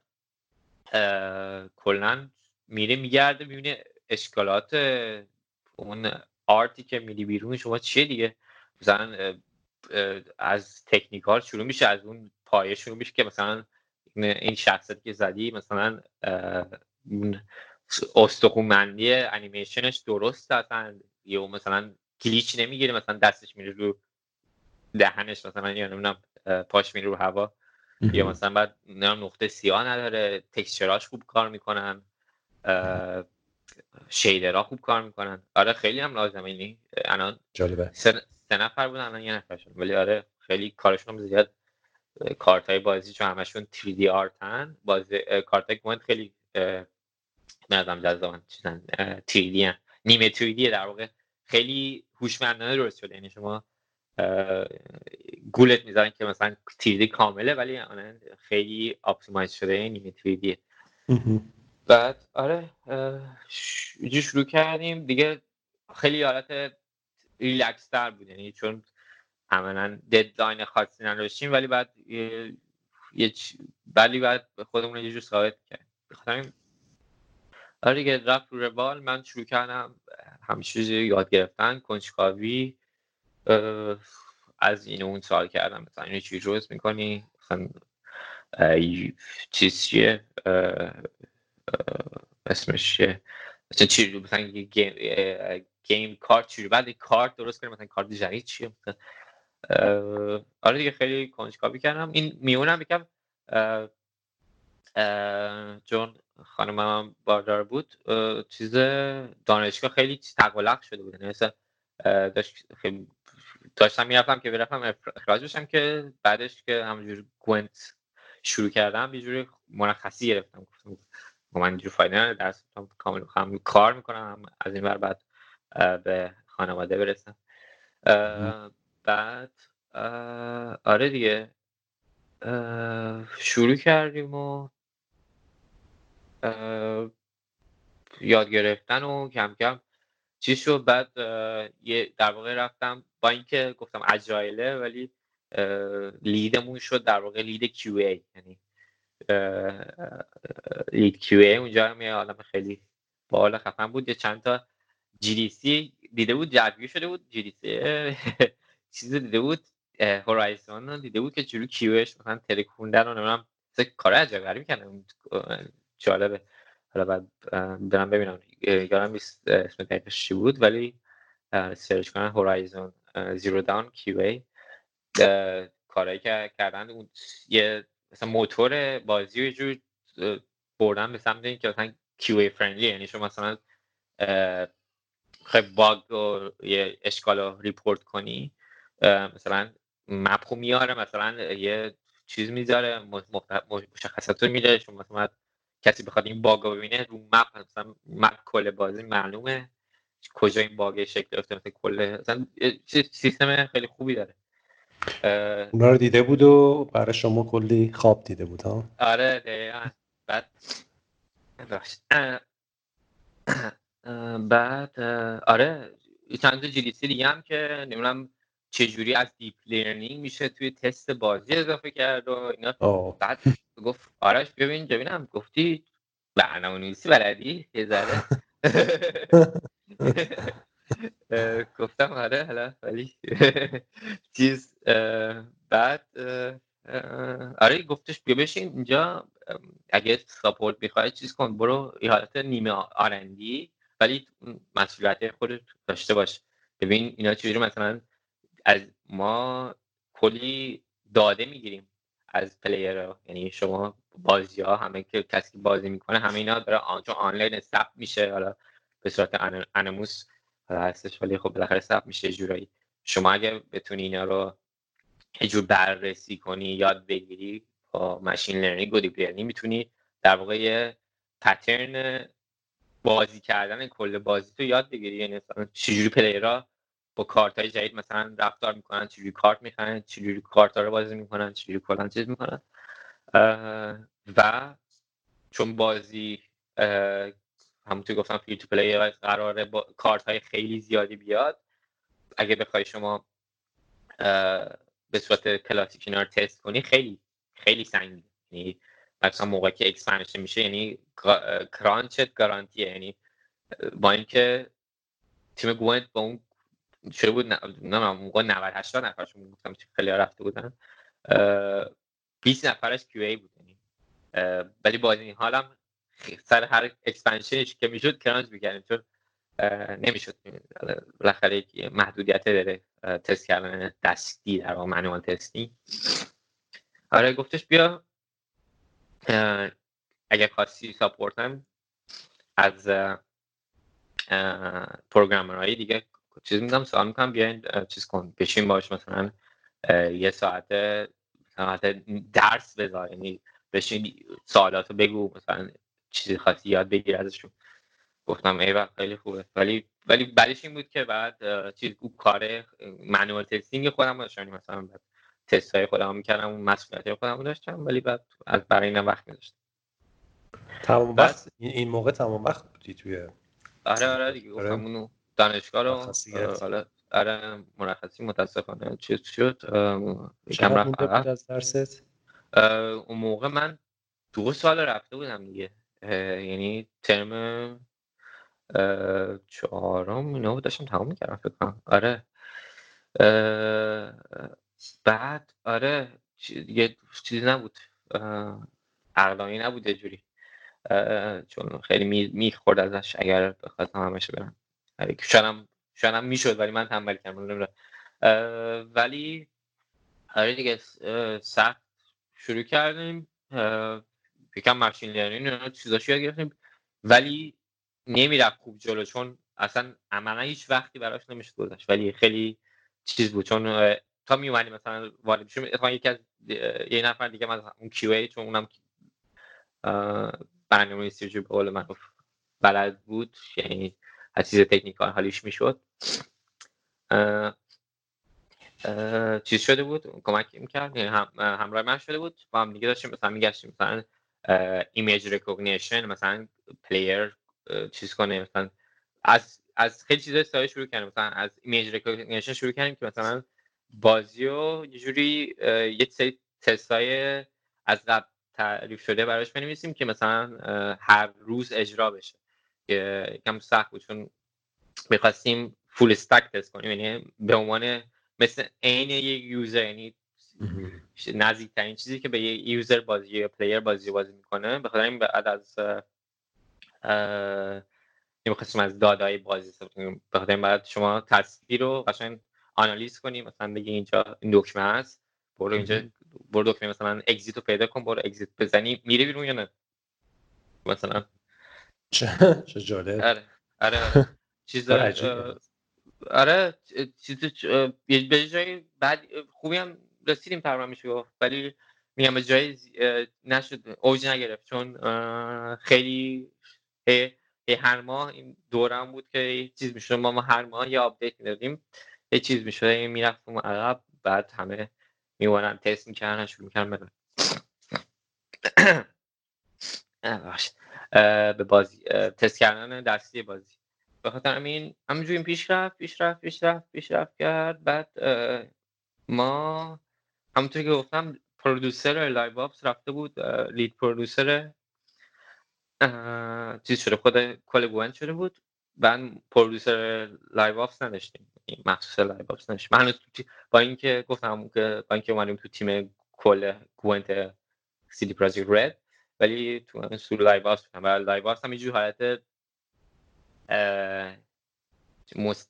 S2: کلا میره میگرده. می‌بینه اشکالات اون art ی که میری بیرون شما چیه دیگه؟ مثلا از technical شروع میشه از اون پایه شروع میشه که مثلا این شخصیت که زدی مثلا استخومندی انیمیشنش درست اصلا؟ یا مثلا کلیچ نمی‌گیره مثلا دستش میره رو دهنش مثلا یا نمی‌دونم پاش میره رو هوا؟ یا مثلا بعد نقطه سیاه نداره تکسچراش خوب کار می‌کنن شیدرها خوب کار می‌کنن. آره خیلی هم لازمه اینی الان
S1: جالبه.
S2: سه, نفر بودن الان یه نفر ولی آره خیلی کارشون هم زیاد کارت های بازی چون همشون 3D آرتن بازی کارت های خیلی نظام جذابن چیزن 3D هن. نیمه 3D در واقع خیلی هوشمندانه درست شده. یعنی شما گولت می‌ذارن که مثلا 3D کامله ولی خیلی optimize شده نیمه 3D بعد آره جو شروع کردیم. دیگه خیلی حالت ریلکس تر بود. یعنی چون عملا deadline خاصی نداشتیم ولی بعد یه ولی بعد خودمون یه جور ثابت کرد بخاطر آره دیگه رفت رو روال من شروع کردم همیشه یاد گرفتن. کنجکاوی. از این اون سوال کردم. مثلا اینو چی روز می‌کنی؟ مثلا چیز چیه؟ اسمش چیه؟ مثلا چی مثلا گیم کارت چی بعد کارت درست کنیم مثلا کارت جدید چیه؟ آره دیگه خیلی کنجکاوی کردم. این میونم یکم خانم هم باردار بود. چیز دانشگاه خیلی تقلق شده بود. یعنی مثلا داشت خیلی داشتم می‌رفتم که برفتم اخراج بشم که بعدش که همونجور گونت شروع کردم یه جوری مرخصی گرفتم. گفتم من اینجور فایده نداره درس کامل هم کار می‌کنم از این بر بعد به خانواده برسم. بعد آره دیگه. شروع کردیم و یاد گرفتن و کم کم چی شد؟ بعد یه در واقع رفتم با اینکه گفتم اجایله ولی لیدمون شد در واقع لید کیو ای. یعنی لید کیو ای اونجا هم یه عالم خیلی بالا خفن بود. یه چند تا جی دی دیده بود جدگی شده بود. جی دی چیز دیده بود. هورایزون دیده بود که جلو کیوش مثلا ترکوندن و نمی‌دونم کار عجب غریبی کردن. جالبه. حالا بعد برم ببینم یادم نیست اسم دقیقش چی بود ولی سرچ کنن هورایزون زیرو داون کیو ای کارهایی که کردن اون یه مثلا موتور بازی یه جور بردن به سمت اینکه مثلا QA friendly یعنی شما مثلا خیلی bug و یه اشکال رو report کنی مثلا map میاره مثلا یه چیز می‌ذاره مشخصات رو میده شما مثلا کسی بخواد این bug رو ببینه رو map مثلا map کل بازی معلومه کجا این bug شکل گرفته مثلا کل مثلا سیستم خیلی خوبی داره.
S1: اونا رو دیده بود و برای شما کلی خواب دیده بود ها؟
S2: آره دقیقا. بعد بعد آره چند تا GDC گه هم که نمی‌دونم چجوری از deep learning میشه توی تست بازی اضافه کرد و اینا. بعد گفت آرش ببین ببینم گفتی برنامه نویسی بلدی؟ یه ذره. گفتم آره حالا ولی چیز بعد آره گفتش بیا بشین اینجا اگه support می‌خوای چیز کن برو یه حالت نیمه R&D ی ولی مسئولیت خودت داشته باش. ببین اینا چجوری مثلا از ما کلی داده می‌گیریم از player یعنی شما بازی ها همه که کسی بازی می‌کنه همه اینا داره آنجا آنلاین ثبت میشه. حالا به صورت anonymous هستش ولی خب بالاخره ثبت میشه جورایی. شما اگه بتونی اینا رو یه جور بررسی کنی یاد بگیری با machine learning و deep learning می‌تونی در واقع یه pattern بازی کردن کل بازی تو یاد بگیری. یعنی چجوری player ها با کارت های جدید مثلا رفتار می‌کنن چجوری کارت می‌خرن چجوری کارت ها رو بازی می‌کنن چجوری کلا چیز می‌کنن. و چون بازی همونطور گفتم free to play قراره با کارت های خیلی زیادی بیاد. اگه بخوای شما به صورت کلاسیک اینا رو تست کنی خیلی خیلی سنگین یعنی مثلا موقعی که expansion میشه یعنی crunch ت گارانتیه یعنی با اینکه تیم گوینت با اون شده بود؟ نه موقع 90 80 نفرشون گفتم خیلی رفته بودن. 20 نفرش QA بود یعنی. ولی با این حالم سر هر expansion ش که می‌شد crunch می‌کردیم چون نمی‌شد. بالاخره محدودیت داره تست کردن دستی در واقع manual testing آره گفتش بیا اگر خواستی support م از programmer های دیگه چیز میگم سوال می‌کنم بیاین چیز کن بشین باش مثلا یه ساعت ساعت درس بذار یعنی بشین سوالاتو بگو مثلا چیزی خاصی یاد بگیر ازشون. گفتم ای خیلی خوبه. ولی ولی بعدش این بود که بعد چیز او کار منوال تستینگ خودم داشتم یعنی مثلا بعد تست های خودم می‌کردم اون مسئولیت خودم داشتم ولی بعد از برای اینم وقت میداشتم.
S1: تمام وقت؟ این موقع تمام وقت بودی توی
S2: آره آره دیگه گفتم اونو دانشگاه رو حالا آره مرخصی متاسفانه چیز شد
S1: کم رفت از درست.
S2: اون موقع من دو سال رفته بودم دیگه. یعنی ترم چهارم اینا بود داشتم تمام می‌کردم فکر کنم. آره. بعد آره یه چیزی نبود. عقلانی نبود یه جوری. چون خیلی می‌خورد ازش اگر بخواستم همشه برم. آره، شاید شاید می‌شد ولی من تنبل کردم ولی آره دیگه سخت شروع کردیم. یکم ماشین لرنینگ چیزاشو یاد گرفتیم. ولی نمی‌رفت خوب جلو چون اصلا عملا هیچ وقتی براش نمیشه گذاشت ولی خیلی چیز بود چون تا میومدیم مثلا وارد شدیم اتفاقا یکی از یه نفر دیگه من اون QA چون اونم برنامه استراتژی به قول معروف بلد بود. یعنی از چیز technical حالیش می‌شد. چیز شده بود کمک می‌کرد یعنی هم همراه من شده بود با هم دیگه داشتیم مثلا میگشتیم مثلا image recognition مثلا player چیز کنه مثلا از از خیلی چیزای ساده شروع کردیم مثلا از image recognition شروع کردیم که مثلا بازی رو یه جوری یه سری تستای از قبل تعریف شده براش بنویسیم که مثلا هر روز اجرا بشه. که یکم سخت بود چون می‌خواستیم full stack test کنیم. یعنی به عنوان مثل عین یه user یعنی نزدیکترین چیزی که به یه user بازی یا player بازی بازی می‌کنه به خاطر این بعد از نمی‌خواستیم از دادای بازی استفاده کنیم. به خاطر بعد شما تصویر رو قشنگ آنالیز کنیم مثلا بگی اینجا این دکمه هست برو اینجا برو دکمه مثلا اگزیت رو پیدا کن برو اگزیت بزنی میره بیرون یا نه؟ مثلا.
S1: چه جالب.
S2: آره. آره, آره. چیز آره چیز به جای بعد خوبی هم رسیدیم تقریبا میشه گفت. ولی میگم به جای نشد اوج نگرفت. چون خیلی هر ماه این دورم بود که یه چیز می‌شد. ما, ما هر ماه یه update می‌دادیم. یه چیز می‌شد. می‌رفتم عقب بعد همه میومدن تست می‌کردن شروع می‌کردن به بازی تست کردن دستی بازی. به خاطر همین همینجوری پیش رفت پیش رفت پیش رفت پیش رفت کرد. بعد ما همونطور که گفتم producer live ops رفته بود lead producer چیز شده خود کل گوئنت شده بود. بعد producer live ops نداشتیم. مخصوص live ops نداشتیم. من با اینکه گفتم که با اینکه اومدیم تو تیم کل گوئنت سیدی پروژکت رد ولی تو سول live ops بودم و live ops هم اینجور حالت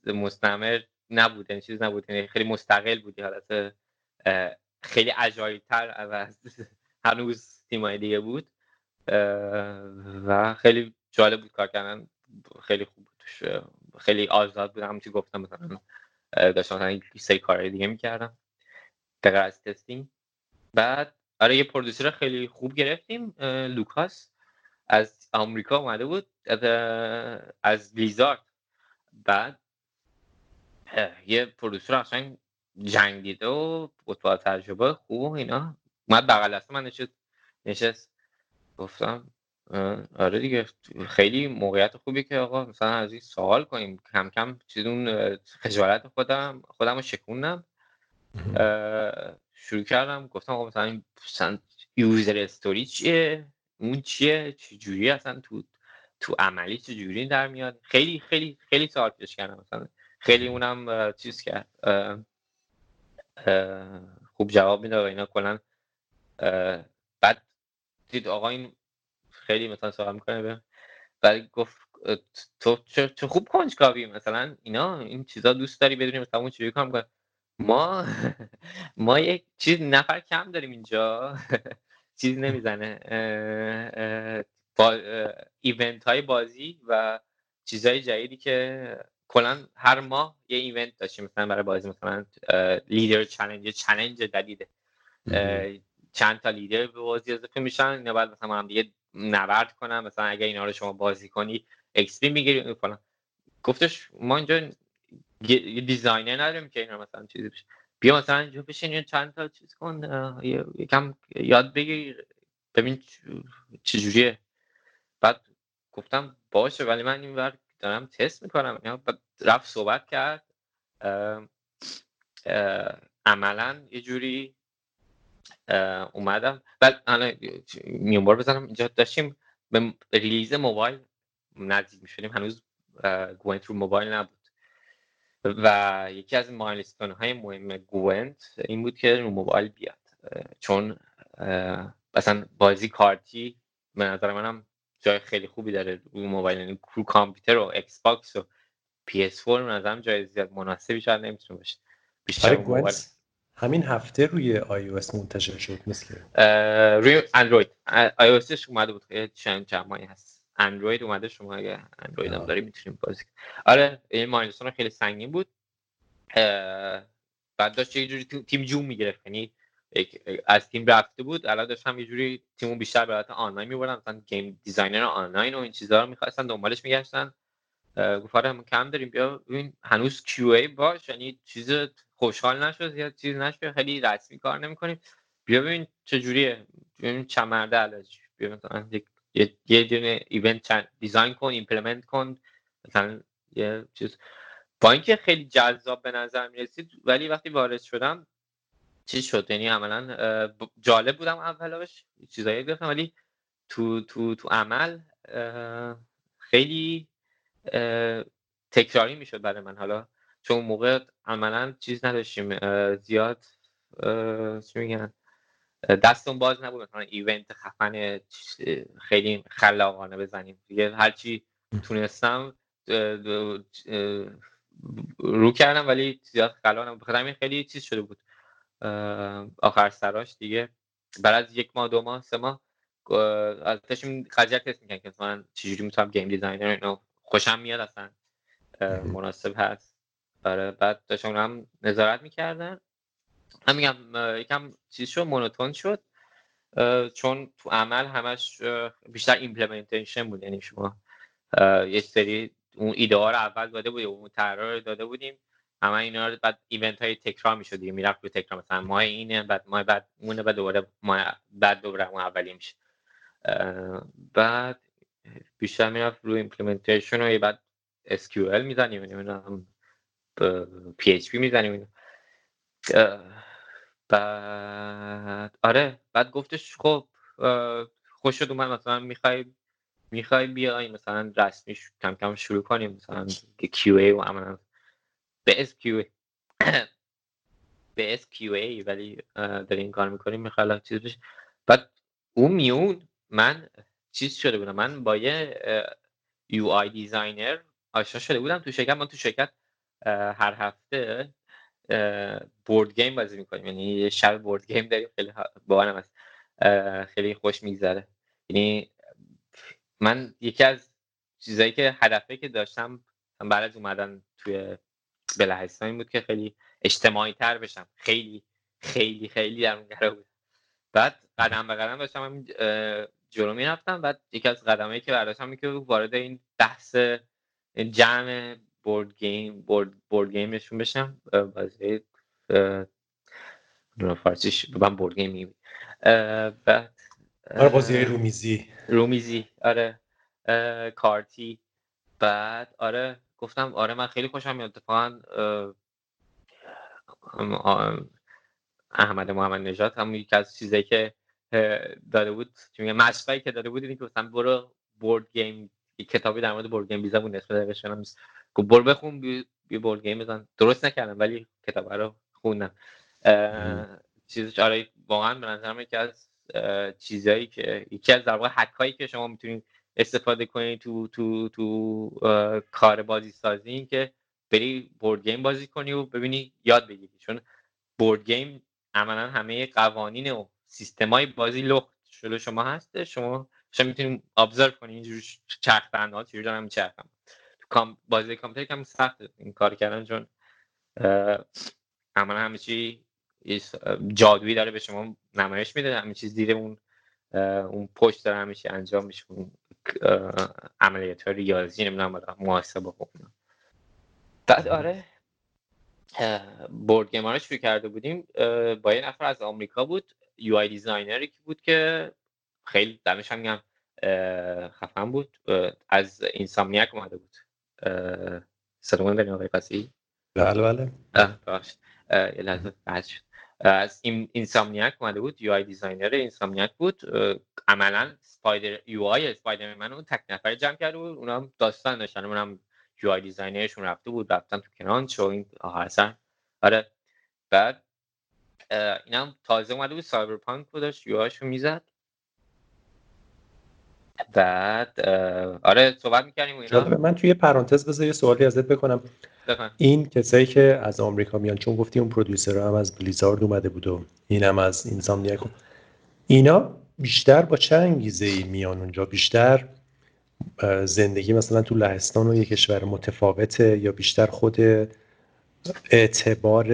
S2: مستمر نبود این چیز نبود یعنی خیلی مستقل بودی حالت خیلی agile تر از هنوز تیمای دیگه بود و خیلی جالب بود کار کردن خیلی خوب بود خیلی آزاد بودم همونطور گفتم مثلا داشتم سری کار دیگه می‌کردم دقیقا از testing. بعد آره یه producer خیلی خوب گرفتیم لوکاس از آمریکا اومده بود از, از Blizzard. بعد یه پرودوسر اصلا جنگ دیده و با تجربه خوب و اینا. اومد بغل من نشست. نشست. گفتم آره دیگه خیلی موقعیت خوبی که آقا مثلا از این سوال کنیم. کم کم چیز اون خجالت خودم خودم رو شکوندم. شروع کردم. گفتم آقا مثلا مثلا یوزر استوری چیه؟ اون چیه؟ چجوری اصلا تو تو عملی چجوری در میاد؟ خیلی خیلی خیلی سوال پیش کردم مثلا. خیلی اونم چیز کرد. خوب جواب میده و اینا کلا بعد دید آقا این خیلی مثلا سوال می‌کنه به ولی گفت تو چه خوب کنجکاوی مثلا اینا این چیزا دوست داری بدونی مثلا اون چجوری کار ما ما یک چیز نفر کم داریم اینجا. چیز نمی‌زنه. با event های بازی و چیزهای جدیدی که کلا هر ماه یه event داشتیم. مثلا برای بازی مثلا لیدر چالش چالش جدیده. چند تا لیدر به بازی اضافه میشن. اینا بعد مثلا هم دیگه نبرد کنم مثلا اگر اینا رو شما بازی کنی XP می‌گیری فلان. گفتش ما اینجا یه designer نداریم که اینا مثلا چیزی بشه. بیا مثلا اینجا بشین یه چند تا چیز کن یکم یاد بگیر. ببین چجوریه. بعد گفتم باشه ولی من این دارم تست می‌کنم. بعد رفت صحبت کرد. عملا یه جوری اومدم. بعد الان میونبر بزنم. اینجا داشتیم به release موبایل نزدیک می‌شدیم. هنوز گوینت رو موبایل نبود. و یکی از milestone های مهم گوینت این بود که رو موبایل بیاد. چون مثلا بازی کارتی به نظر منم جای خیلی خوبی داره. رو موبایل یعنی رو کامپیوتر و ایکس باکس و پی اس 4 به نظرم جای زیاد مناسبی شاید نمی‌تونه باشه.
S1: بیشتر آره همین هفته روی آی او اس منتشر شد مثل
S2: روی اندروید. آی او اسش اومده بود. چند چند ماهی هست. اندروید اومده شما اگه اندروید هم داری می‌تونیم بازی آره این milestone خیلی سنگین بود. بعد داشت یه جوری تیم جون می‌گرفت. یعنی از تیم رفته بود الان داشتم یه جوری تیمو بیشتر به آنلاین میبردن. مثلا game designer آنلاین و این چیزا رو می‌خواستن دنبالش میگشتن. گفت آره کم داریم بیا ببین هنوز QA باش. یعنی چیز خوشحال نشد یا چیز نشد. خیلی رسمی کار نمی‌کنیم. بیا ببین چه جوریه. ببین چه مرده حلاجه. بیا مثلا یه یه دونه event design کن implement کن مثلا یه چیز. با اینکه خیلی جذاب به نظر می رسید ولی وقتی وارد شدم چیز شد؟ یعنی عملا جالب بودم اولش چیزایی گفتم ولی تو تو تو عمل خیلی تکراری می‌شد برای من. حالا چون موقع عملا چیز نداشتیم زیاد چی میگن؟ دستون باز نبود. مثلا ایونت خفن خیلی خلاقانه بزنیم. دیگه هرچی تونستم رو کردم ولی زیاد خلاق نبود. بخاطر خیلی چیز شده بود. آخر سراش دیگه. بعد از یک ماه دو ماه سه ماه داشتیم قضیه تست می‌کنن که من چجوری می‌تونم game designer اینو خوشم میاد اصلا. مناسب هست. آره بعد داشتم هم نظارت می‌کردن. هم میگم یکم چیز شد monotone شد. چون تو عمل همش بیشتر implementation بود. یعنی شما یه سری اون ایده ها رو اول داده بودیم اون طرح رو داده بودیم. همه اینا رو بعد event های تکرار می‌شد دیگه. می‌رفت رو تکرار. مثلا ماه اینه بعد ماه بعد اونه بعد دوباره ماه بعد دوباره اون اولی میشه. بعد بیشتر می‌رفت رو implementation و بعد SQL می‌زنیم. نمی‌دونم PHP می‌زنیم. بعد آره بعد گفتش خب خوش شد اومد مثلا می‌خوای می‌خوای بیای مثلا رسمی کم کم شروع کنیم مثلا QA و عملا به SQA به SQA ولی داریم این کار می‌کنیم می‌خوای چیز بشه. بعد اون میون من چیز شده بودم من با یه UI designer آشنا شده بودم تو شرکت. من تو شرکت هر هفته board game بازی می‌کنیم. یعنی یه شب board game داریم خیلی باحالم هست. خیلی خوش میگذره. یعنی من یکی از چیزایی که هدفه که داشتم بعد از اومدن توی لهستان بود که خیلی اجتماعی تر بشم. خیلی خیلی خیلی در اون بود بعد قدم به قدم داشتم جلو می‌رفتم. بعد یکی از قدمایی که برداشتم که وارد این بحث جمع board game board, board game شون بشم بازی فارسیش من board game میگم بعد
S1: آره بازی رومیزی.
S2: رومیزی آره. کارتی. بعد آره گفتم آره من خیلی خوشم میاد. اتفاقا احمد محمد نژاد هم یکی از چیزایی که داده بود چی میگم که داده بود اینه که مثلا برو board game کتابی در مورد board game design بود اسم نوشتم نیست گفت برو بخون یه board game بزن. درست نکردم ولی کتاب رو خوندم. چیزش آره واقعا به نظرم یکی از چیزایی که یکی از در واقع هایی که شما می‌تونید استفاده کنید تو تو تو کار بازی سازی این که بری بورد گیم بازی کنی و ببینی یاد بگیری. چون بورد گیم عملا همه قوانین و سیستمای بازی لخت شده شما هسته. شما شما می‌تونید ابزرو کنید اینجوری چرخ چجوری دارم میچرخم. بازی کامپیوتر کم سخت این کار کردن چون عملا همه چی جادویی داره به شما نمایش میده. همه چیز زیر اون اون پشت داره همیشه انجام میشه. اون عملیات های ریاضی نمی‌دونم محاسبه خوب بعد آره board game شروع کرده بودیم. با یه نفر از آمریکا بود. UI designer ی که بود که خیلی دمش هم میگم خفن بود. از Insomniac اومده بود. سلام داریم آقای قصی
S1: بله بله.
S2: باش. یه لحظه از این Insomniac اومده بود UI designer Insomniac بود. عملا Spider UI Spider-Man اون تک نفر جمع کرده بود. اونم داستان داشتن اونم UI designer شون رفته بود رفتن تو crunch و این آخر آره. بعد اینم تازه اومده بود Cyberpunk بود داشت UI شو می‌زد. بعد آره صحبت می‌کردیم اینا.
S1: من توی پرانتز بذار یه سوالی ازت بکنم. این کسایی که از آمریکا میان چون گفتی اون producer هم از Blizzard اومده بود و اینم از Insomniac اینا بیشتر با چه انگیزه ای میان اونجا؟ بیشتر زندگی مثلا تو لهستان و یه کشور متفاوته یا بیشتر خود اعتبار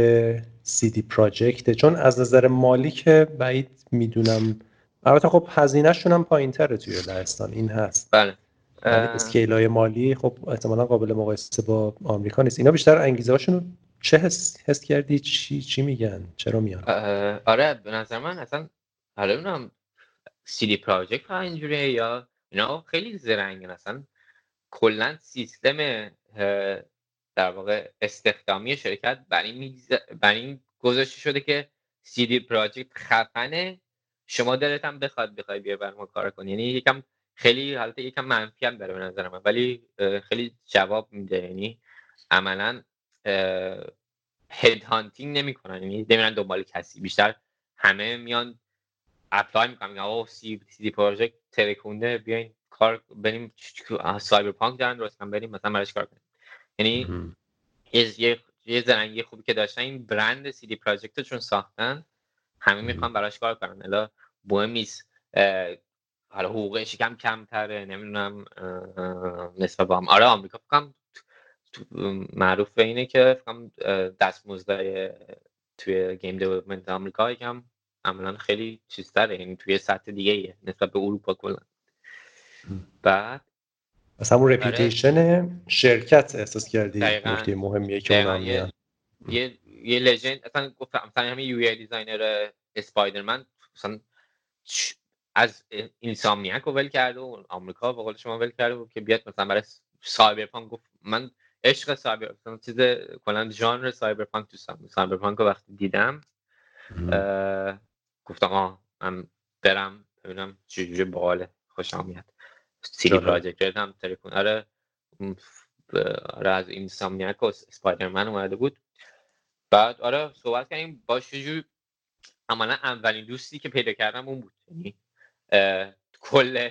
S1: سی دی پراجکته چون از نظر مالی که بعید می‌دونم البته خب هزینهشون هم پایین تره توی لهستان. این هست.
S2: بله.
S1: اسکیل های مالی خب احتمالا قابل مقایسه با آمریکا نیست. اینا بیشتر انگیزه هاشون چه حس, حس کردی؟ چی چی میگن؟ چرا میان؟
S2: آره به نظر من اصلا حالا اونم سی دی پراجکت اینجوریه یا اینا خیلی زرنگن. اصلا کلا سیستم در واقع استخدامی شرکت بر این, بر این گذاشته شده که سی دی پراجکت خفنه شما دلت هم بخواد بخوای بیا بر ما کار کنی. یعنی یکم خیلی حالت یکم منفی هم داره به نظر من. ولی خیلی جواب میده. یعنی عملا headhunting نمی‌کنن. یعنی نمیرن دنبال کسی. بیشتر همه میان apply می‌کنن. میگن اوه CD Projekt ترکونده بیاین کار بریم Cyberpunk دارن درست کنیم بریم مثلا براش کار کنیم. یعنی یه یه زرنگی خوبی که داشتن این برند CD Projekt چون ساختن همه می‌خوان براش کار کنن. الا مهم نیست حالا حقوقش کم کمتره نمی‌دونم نسبت با هم آره آمریکا فکرم معروف به اینه که فکرم دستمزدهای توی game development آمریکا یکم عملا خیلی چیزتره یعنی توی سطح دیگه ایه نسبت به اروپا کلا. بعد
S1: از همون reputation شرکت احساس کردی نکته مهمیه که اونم
S2: یه یه یه legend اصلا گفتم مثلا همین UI designer Spider-Man مثلا از Insomniac ول کرده و آمریکا به قول شما ول کرده و که بیاد مثلا برای Cyberpunk گفت من عشق cyber چیز کلا ژانر cyberpunk دوستم Cyberpunk رو وقتی دیدم گفتم آه من برم ببینم چجوری باحال خوشم میاد. CD Projekt هم تلفن آره آره از Insomniac و Spider-Man اومده بود. بعد آره صحبت کردیم با چجور عملا اولین دوستی که پیدا کردم اون بود. یعنی کل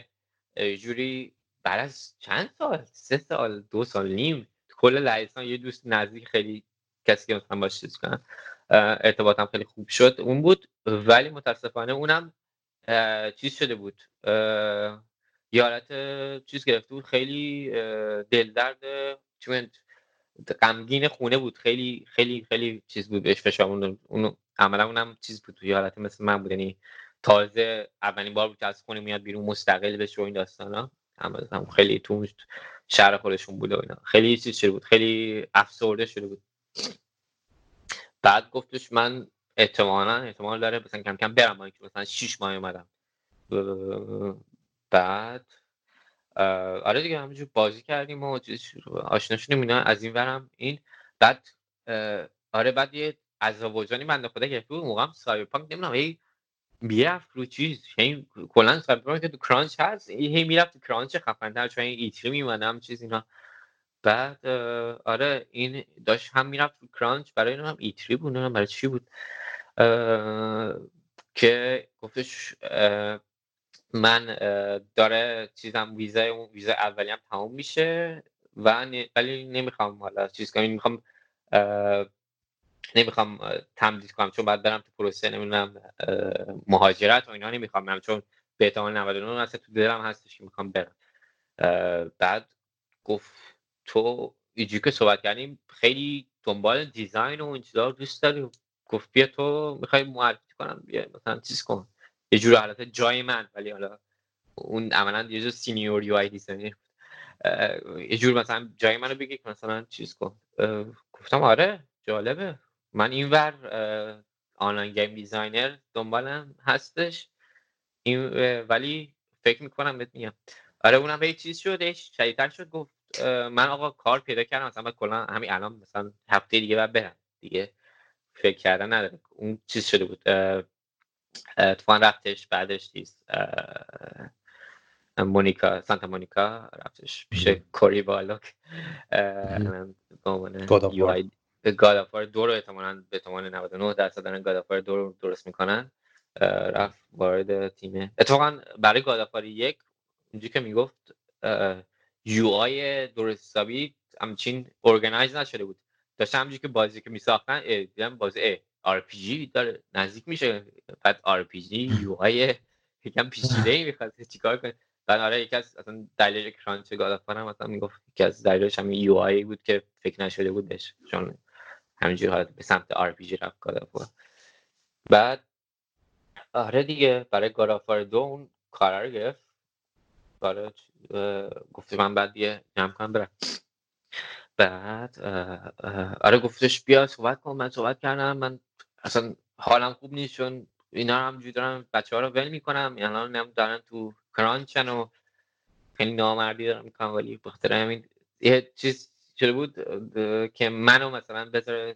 S2: جوری بعد از چند سال؟ سه سال دو سال نیم. کل لهستان یه دوست نزدیک خیلی کسی که مثلا باش چیز کنم ارتباطم خیلی خوب شد اون بود. ولی متاسفانه اونم چیز شده بود. یارت چیز گرفته بود. خیلی دلدرد چون غمگین خونه بود. خیلی خیلی خیلی چیز بود. بهش فشار اون عملا اونم چیز بود توی حالت مثل من بود یعنی تازه اولین بار بود که از خونه میاد بیرون مستقل بشه و این داستانا. هم خیلی تو شهر خودشون بود و اینا. خیلی چیز شده بود خیلی افسرده شده بود. بعد گفتش من احتمالا احتمال داره مثلا کم کم برم با اینکه مثلا 6 ماه اومدم. بعد آره دیگه همینجور بازی کردیم و آشنا شدیم اینا از این ورم این. بعد آره بعد یه عذاب وجدانی بنده خدا گرفت بود موقع هم Cyberpunk نمی‌دونم هی می‌رفت رو چیز یعنی کلا Cyberpunk تو crunch هست هی می‌رفت تو crunch خفن‌تر چون E3 میومدم چیز اینا. بعد آره این داشت هم می‌رفت تو crunch برای اینو هم E3 بود هم برای چی بود. که گفتش من داره چیزم ویزای ویزا اولی هم تموم میشه و ولی نمی‌خوام حالا چیز کنم می‌خوام نمی‌خوام تمدید کنم چون بعد برم تو پروسه نمی‌دونم مهاجرت و اینا نمی‌خوام برم چون به احتمال 99 اصلا تو دلم هستش که می‌خوام برم. بعد گفت تو ایجی که صحبت کردیم خیلی دنبال دیزاین و این چیزا دوست داری گفت بیا تو می‌خوای معرفی کنم بیا مثلا چیز کن. یه جور حالت جای من ولی حالا اون عملا یه جور senior UI designer یه جور مثلا جای منو بگی مثلا چیز کن. گفتم آره جالبه. من اینور online game designer دنبالم هستش. این ولی فکر می‌کنم بهت میگم. آره اونم به چیز شدش شدیدتر شد گفت من آقا کار پیدا کردم مثلا کلا همین الان مثلا هفته دیگه بعد برم. دیگه فکر کردن نداره. اون چیز شده بود اتفاقا رفتش بعدش چیز مونیکا سانتا مونیکا رفتش پیش کوری بالاک به گادافار دو رو احتمالا به احتمال 99 درصد دارن گادافار دو رو درست می‌کنن. رفت وارد تیم. اتفاقا برای گادافار یک اونجوری که می‌گفت یو آی درست حسابی همچین ارگنایز نشده بود. داشتم همجوری که بازی که میساختن دیدم بازی ای RPG داره نزدیک میشه. بعد RPG UI یکم پیچیده ای می‌خواد چیکار کنه. بعد آره یکی از اصلا دلیل crunch God هم مثلا می‌گفت یکی از دلایلش همین UI بود که فکر نشده بود بهش. چون همینجوری حالت به سمت RPG رفت God بعد آره دیگه برای God دو اون کارا رو گرفت. برای گفته من بعد یه جمع کنم برم. بعد آره گفتش بیا صحبت کن من صحبت کردم. من اصلا حالم خوب نیست چون اینا هم همجوری دارم بچه ها رو ول می‌کنم. الان هم دارن تو کرانچن و خیلی نامردی دارم می‌کنم ولی بخاطر همین یه چیز شده بود؟ که منو مثلا بذاره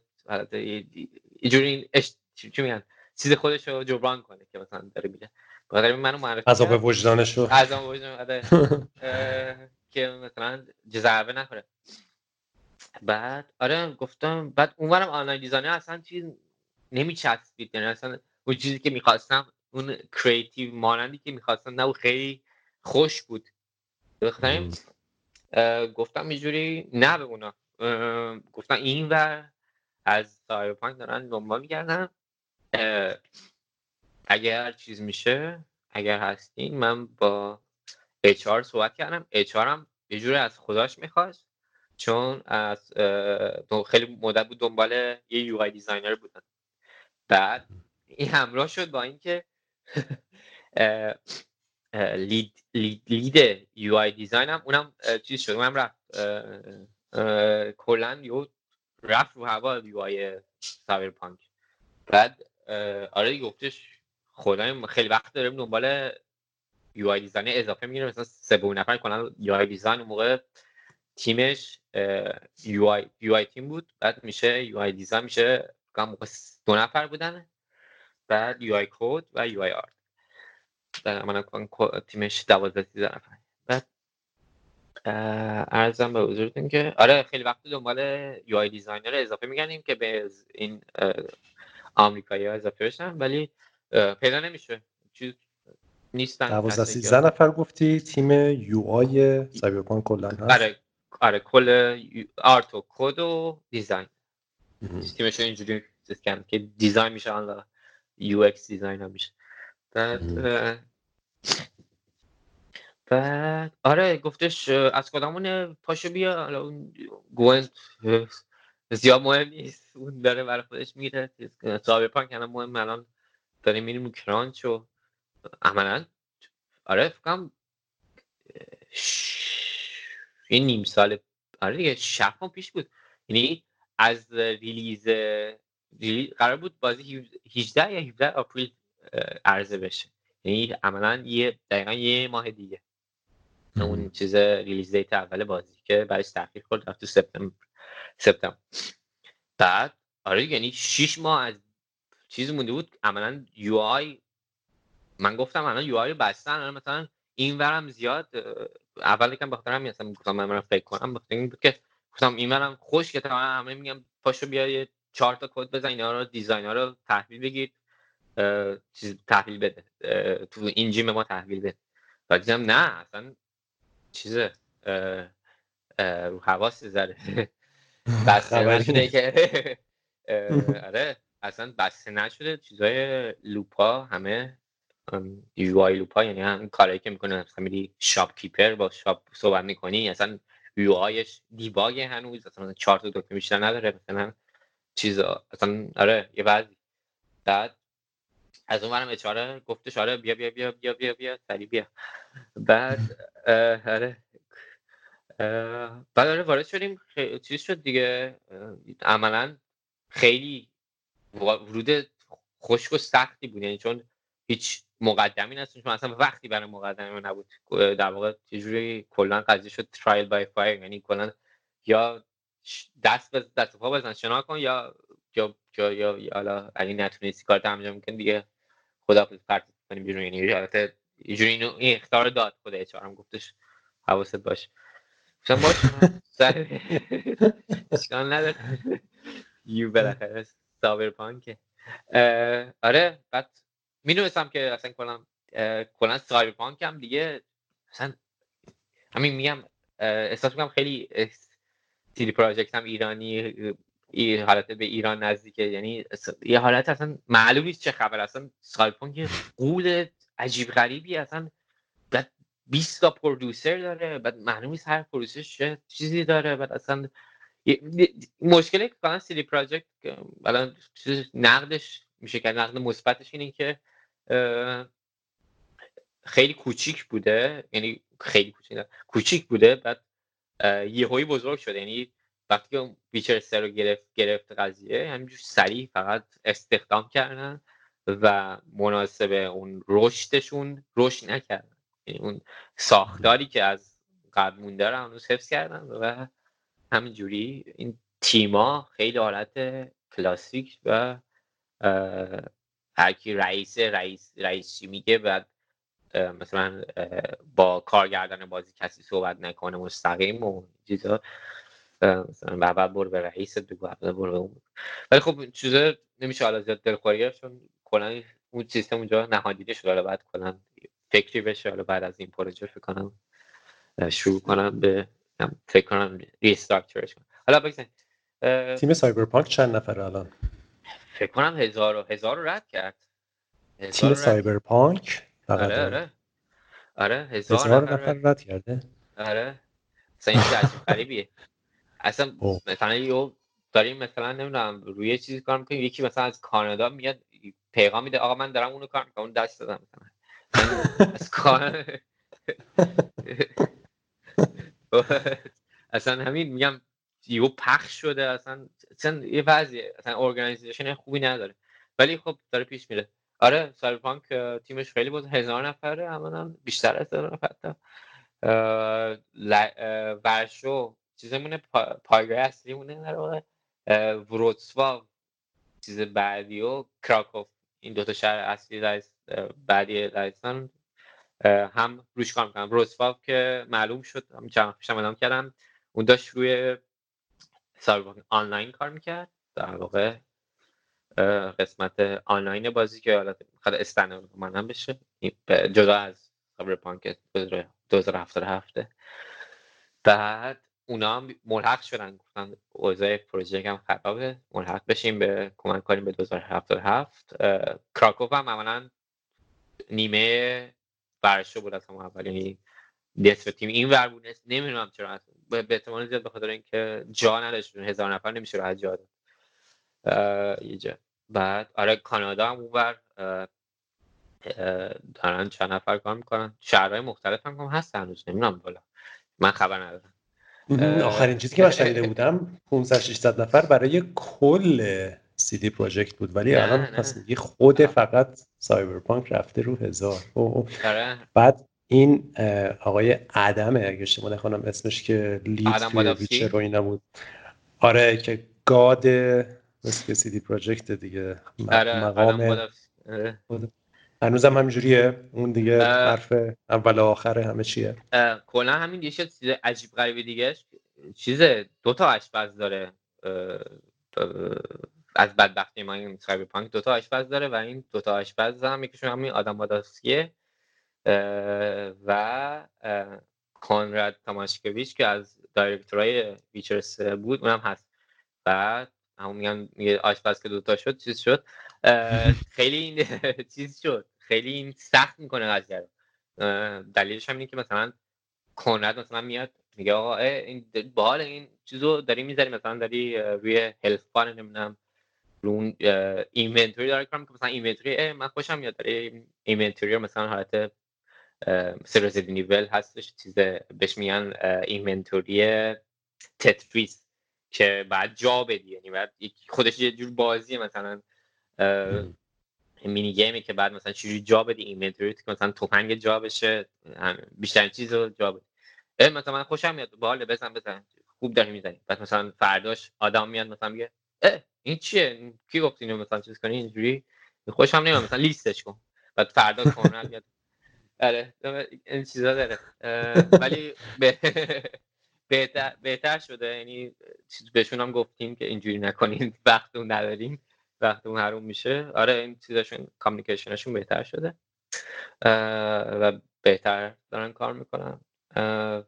S2: یه جوری چی میگن؟ چیز خودش رو جبران کنه که مثلا داره میره بخاطر منو معرفی
S1: عذاب وجدانش رو
S2: عذاب وجدان آره. که مثلا ضربه نخوره. بعد آره گفتم بعد اونورم online designer اصلا چیز نمیچسبید. یعنی اصلا اون چیزی که می‌خواستم اون creative مانندی که می‌خواستم نه خیلی خوش بود. بخاطر گفتم اینجوری نه به اونا. گفتم این و از سایبرپانک دارن دنبال میگردن. اگر چیز میشه اگر هستین من با HR صحبت کردم. HR هم یه جوری از خداش می‌خواست چون از خیلی مدت بود دنبال یه UI designer بودن. بعد این همراه شد با اینکه lead lead, lead UI design هم اونم چیز شد اونم رفت. کلا UI رفت رو هوا UI پانک بعد آره گفتش خدای خیلی وقت داریم دنبال یو آی دیزاین اضافه می‌گیره مثلا سه نفر کنن یو آی دیزاین موقع تیمش یو آی, یو آی تیم بود. بعد میشه یو آی دیزاین میشه موقع دو نفر بودن. بعد یو آی کود و یو آی آرت من تیمش دوازده سیزده نفر. بعد ارزم به حضورتون که آره خیلی وقت دنبال یو آی دیزاینر اضافه میگنیم که به این آمریکایی ها اضافه بشن ولی پیدا نمیشه. چیز نیستن
S1: 12 13 نفر گفتی تیم UI سایبرپانک کلا هست؟
S2: آره آره کل art و کد و design. تیمش اینجوری چیز که design میشه حالا UX design هم میشه. بعد بعد آره گفتش از کدامون پاشو بیا حالا اون گوینت زیاد مهم نیست. اون داره برای خودش میره. سایبرپانک الان مهم الان داریم میریم crunch و عملا آره فکرم یه نیم سال آره دیگه شب پیش بود. یعنی از release قرار بود بازی 18 یا 17 آپریل عرضه بشه. یعنی عملا یه دقیقا یه ماه دیگه. اون چیز release date اول بازی که برای تاخیر خورد رفت تو سپتامبر سپتامبر. بعد آره یعنی 6 ماه از چیز مونده بود عملا UI من گفتم الان UI رو بستن مثلا این ورم زیاد اول یکم بخاطر همین اصلا گفتم من فکر کنم بخاطر این که گفتم این ورم خوش که تمام همه میگم پاشو بیا یه چهار تا کد بزن اینا رو design ها رو تحویل بگیر. چیز تحویل بده. تو این جیم ما تحویل بده. و دیدم نه اصلا چیزه. رو حواس زره بسته نشده که. آره اصلا بسته نشده. چیزای لوپا همه یو آی لوپا یعنی هم کارهایی که می‌کنه. مثلا میری شاپ کیپر با شاپ صحبت می‌کنی اصلا یو آیش دیباگ هنوز. اصلا چهار تا دکمه بیشتر نداره. مثلا چیزا. اصلا آره یه بعضی بعد از اون برم اچاره گفتش آره بیا بیا بیا بیا بیا بیا سری بیا. بعد آره بعد آره وارد شدیم چیز شد دیگه عملا خیلی ورود خشک و سختی بود. یعنی چون هیچ مقدمی هستون چون اصلا وقتی برای مقدمه نبود در واقع یه جوری کلا قضیه شد ترایل بای فایر یعنی کلا یا دست به دست پا بزن شنا کن یا یا یا یا حالا اگه نتونستی کار انجام کن دیگه خدا پرت کنی بیرون یعنی البته یه جوری اینو این اختیار داد خدا اچ گفتش حواست باش. گفتم باش اشکال نداره. یو بالاخره سایبرپانک آره بعد می‌دونستم که اصلا کلا کلا سایبرپانک هم دیگه اصلا همین میگم احساس میگم خیلی سیدی پراجکت هم ایرانی این حالت به ایران نزدیکه. یعنی یه حالت اصلا معلوم نیست چه خبر اصلا سایبرپانک قول عجیب غریبی. اصلا 20 تا پرودوسر داره. بعد معلوم نیست هر پرودوسر چه چیزی داره. بعد اصلا که کلا سیدی پراجکت الان نقدش میشه که نقد مثبتش اینه که خیلی کوچیک بوده. یعنی خیلی کوچیک کوچیک بوده. بعد یهویی بزرگ شده. یعنی وقتی که ویچر سر رو گرفت گرفت قضیه همینجور سریع فقط استخدام کردن و مناسب اون رشدشون رشد نکردن. یعنی اون ساختاری که از قبل مونده رو هنوز حفظ کردن و همینجوری این تیما خیلی حالت کلاسیک و هرکی رئیس رئیس رئیسی میگه بعد مثلا با کارگردان بازی کسی صحبت نکنه مستقیم و چیزا. مثلا بعد برو به رئیس بگو برو به اون. ولی خب چیزا نمیشه حالا زیاد دلخوری چون کلا اون سیستم اونجا نهادیده شده حالا بعد کلا فکری بشه. حالا بعد از این پروژه فکر کنم شروع کنم به فکر کنم ریستراکچرش کنم. حالا بگذاریم
S1: تیم سایبرپانک چند نفر الان؟
S2: فکر کنم هزار و هزار رو رد کرد.
S1: تیم سایبرپانک
S2: آره آره. آره
S1: هزار, هزار نفر رد. کرده.
S2: آره. اصلا این عجیب غریبیه. اصلا مثلا یو داریم مثلا نمی‌دونم روی چیزی کار می‌کنیم یکی مثلا از کانادا میاد پیغام میده آقا من دارم اونو کار می‌کنم اون دست دادم مثلا. از کار اصلا همین میگم یو پخش شده اصلا اصلا یه وضعیه اصلا ارگانیزیشن خوبی نداره. ولی خب داره پیش میره. آره سایبرپانک تیمش خیلی بود هزار نفره اما بیشتر از هزار نفر ورشو چیزمونه پا... پایگاه اصلیمونه در واقع وروتسوا چیز بعدی و کراکوف. این دوتا شهر اصلی بعدی لایستان هم روش کار می‌کنم وروتسوا که معلوم شد هم چند پیشم کردم. اون داشت روی سایبرپانک آنلاین کار می‌کرد. در واقع قسمت آنلاین بازی که حالا می‌خواد استند منم بشه. جدا از سایبرپانک 2077 بعد اونا هم ملحق شدن گفتن اوضاع پروژه هم خرابه ملحق بشیم به کمک کنیم به 2077 کراکوف هم عملا نیمه ورشو بود از همون اول یعنی نصف تیم. این ور بود نمی‌دونم چرا به احتمال زیاد به خاطر اینکه جا نداشت هزار نفر نمیشه راحت جا یه بعد آره کانادا هم اونور دارن چند نفر کار می‌کنن. شهرهای مختلف هم هست هنوز نمی‌دونم بالا من خبر ندارم.
S1: آخرین چیزی که من شنیده بودم 500 600 نفر برای کل دی پروژکت بود. ولی الان میگی خود فقط سایبرپانک رفته رو هزار.
S2: آره.
S1: بعد این آقای عدمه اگه شما نخوانم اسمش که لید ویچر رو اینا بود. آره که گاد مثل سی دی پروژکت دیگه
S2: آره،
S1: مقام هنوزم همینجوریه؟ اون دیگه حرف اول و آخر همه چیه؟
S2: کلا همین یه چیز عجیب غریبی دیگه چیز دو تا آشپز داره. از بدبختی ما این پانک دو تا آشپز داره و این دو تا آشپز هم یکیشون همین آدم باداسکیه و کانراد تاماشکویچ که از دایرکتورای ویچرس بود اونم هست. بعد همون میگن میگه آشپز که دوتا شد چیز شد؟ خیلی این چیز شد. خیلی این سخت می‌کنه قضیه رو. دلیلش هم اینه که مثلا کنرد مثلا میاد میگه آقا این بال این چیزو داری می‌ذاری مثلا داری روی health bar نمی‌دونم رو اون inventory داره کار مثلا inventory من خوشم میاد. داره inventory مثلا حالت Resident Evil هستش. چیز بهش میگن inventory Tetris که بعد جا بدی. یعنی بعد خودش یه جور بازیه مثلا. مینی گیمی که بعد مثلا چجوری جا بدی اینونتوری که مثلا توپنگ جا بشه بیشتر چیز رو جا بدی. مثلا من خوشم میاد. باحال بزن بزن. خوب داری می‌زنی. بعد مثلا فرداش آدم میاد مثلا میگه این چیه؟ کی گفت اینو مثلا چیز کنی؟ اینجوری؟ خوشم نمیاد. مثلا لیستش کن. بعد فردا کامل میاد. آره این چیزا داره. ولی بهتر, بهتر شده. یعنی بهشون هم گفتیم که اینجوری نکنین وقتون نداریم. وقتمون حروم میشه. آره این چیزاشون communication شون بهتر شده. و بهتر دارن کار می‌کنن.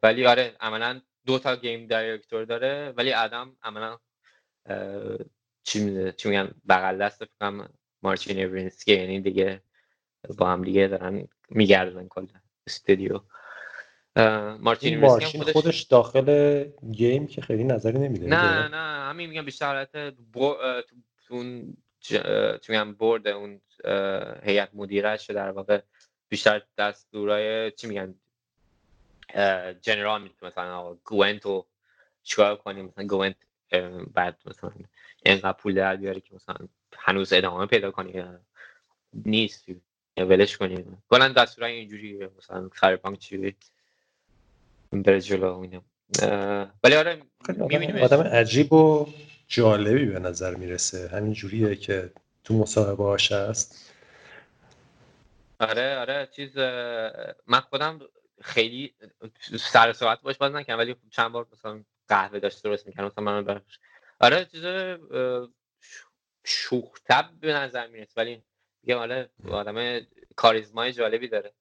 S2: ولی آره عملا دو تا game director داره. ولی آدام عملا چی میده چی میگن بغل دست فکرم مارچین ایوینسکی یعنی دیگه با هم دیگه دارن میگردن کل استودیو.
S1: مارتین مارچین خودش... خودش داخل game که خیلی نظری نمیده
S2: نه نه همین میگم بیشتر حالت اون چی میگم board اون هیئت مدیرش در واقع بیشتر دستورای چی میگن general می‌تونه مثلا گوینت رو چیکار کنیم مثلا گوینت بعد مثلا اینقدر پول در بیاره که مثلا هنوز ادامه پیدا کنی نیست ولش کنیم کلا دستورای اینجوری مثلا سایبرپانک چی بره جلو اینا. ولی آره
S1: می‌بینیم آدم عجیب و جالبی به نظر می‌رسه. همین جوریه که تو مصاحبه هاش هست.
S2: آره آره چیز من خودم خیلی سر ساعت باش باز نکنم ولی چند بار مثلا قهوه داشت درست می‌کنم مثلا من براش آره چیز شوختب به نظر می‌رسه ولی میگم آره آدم کاریزمای جالبی داره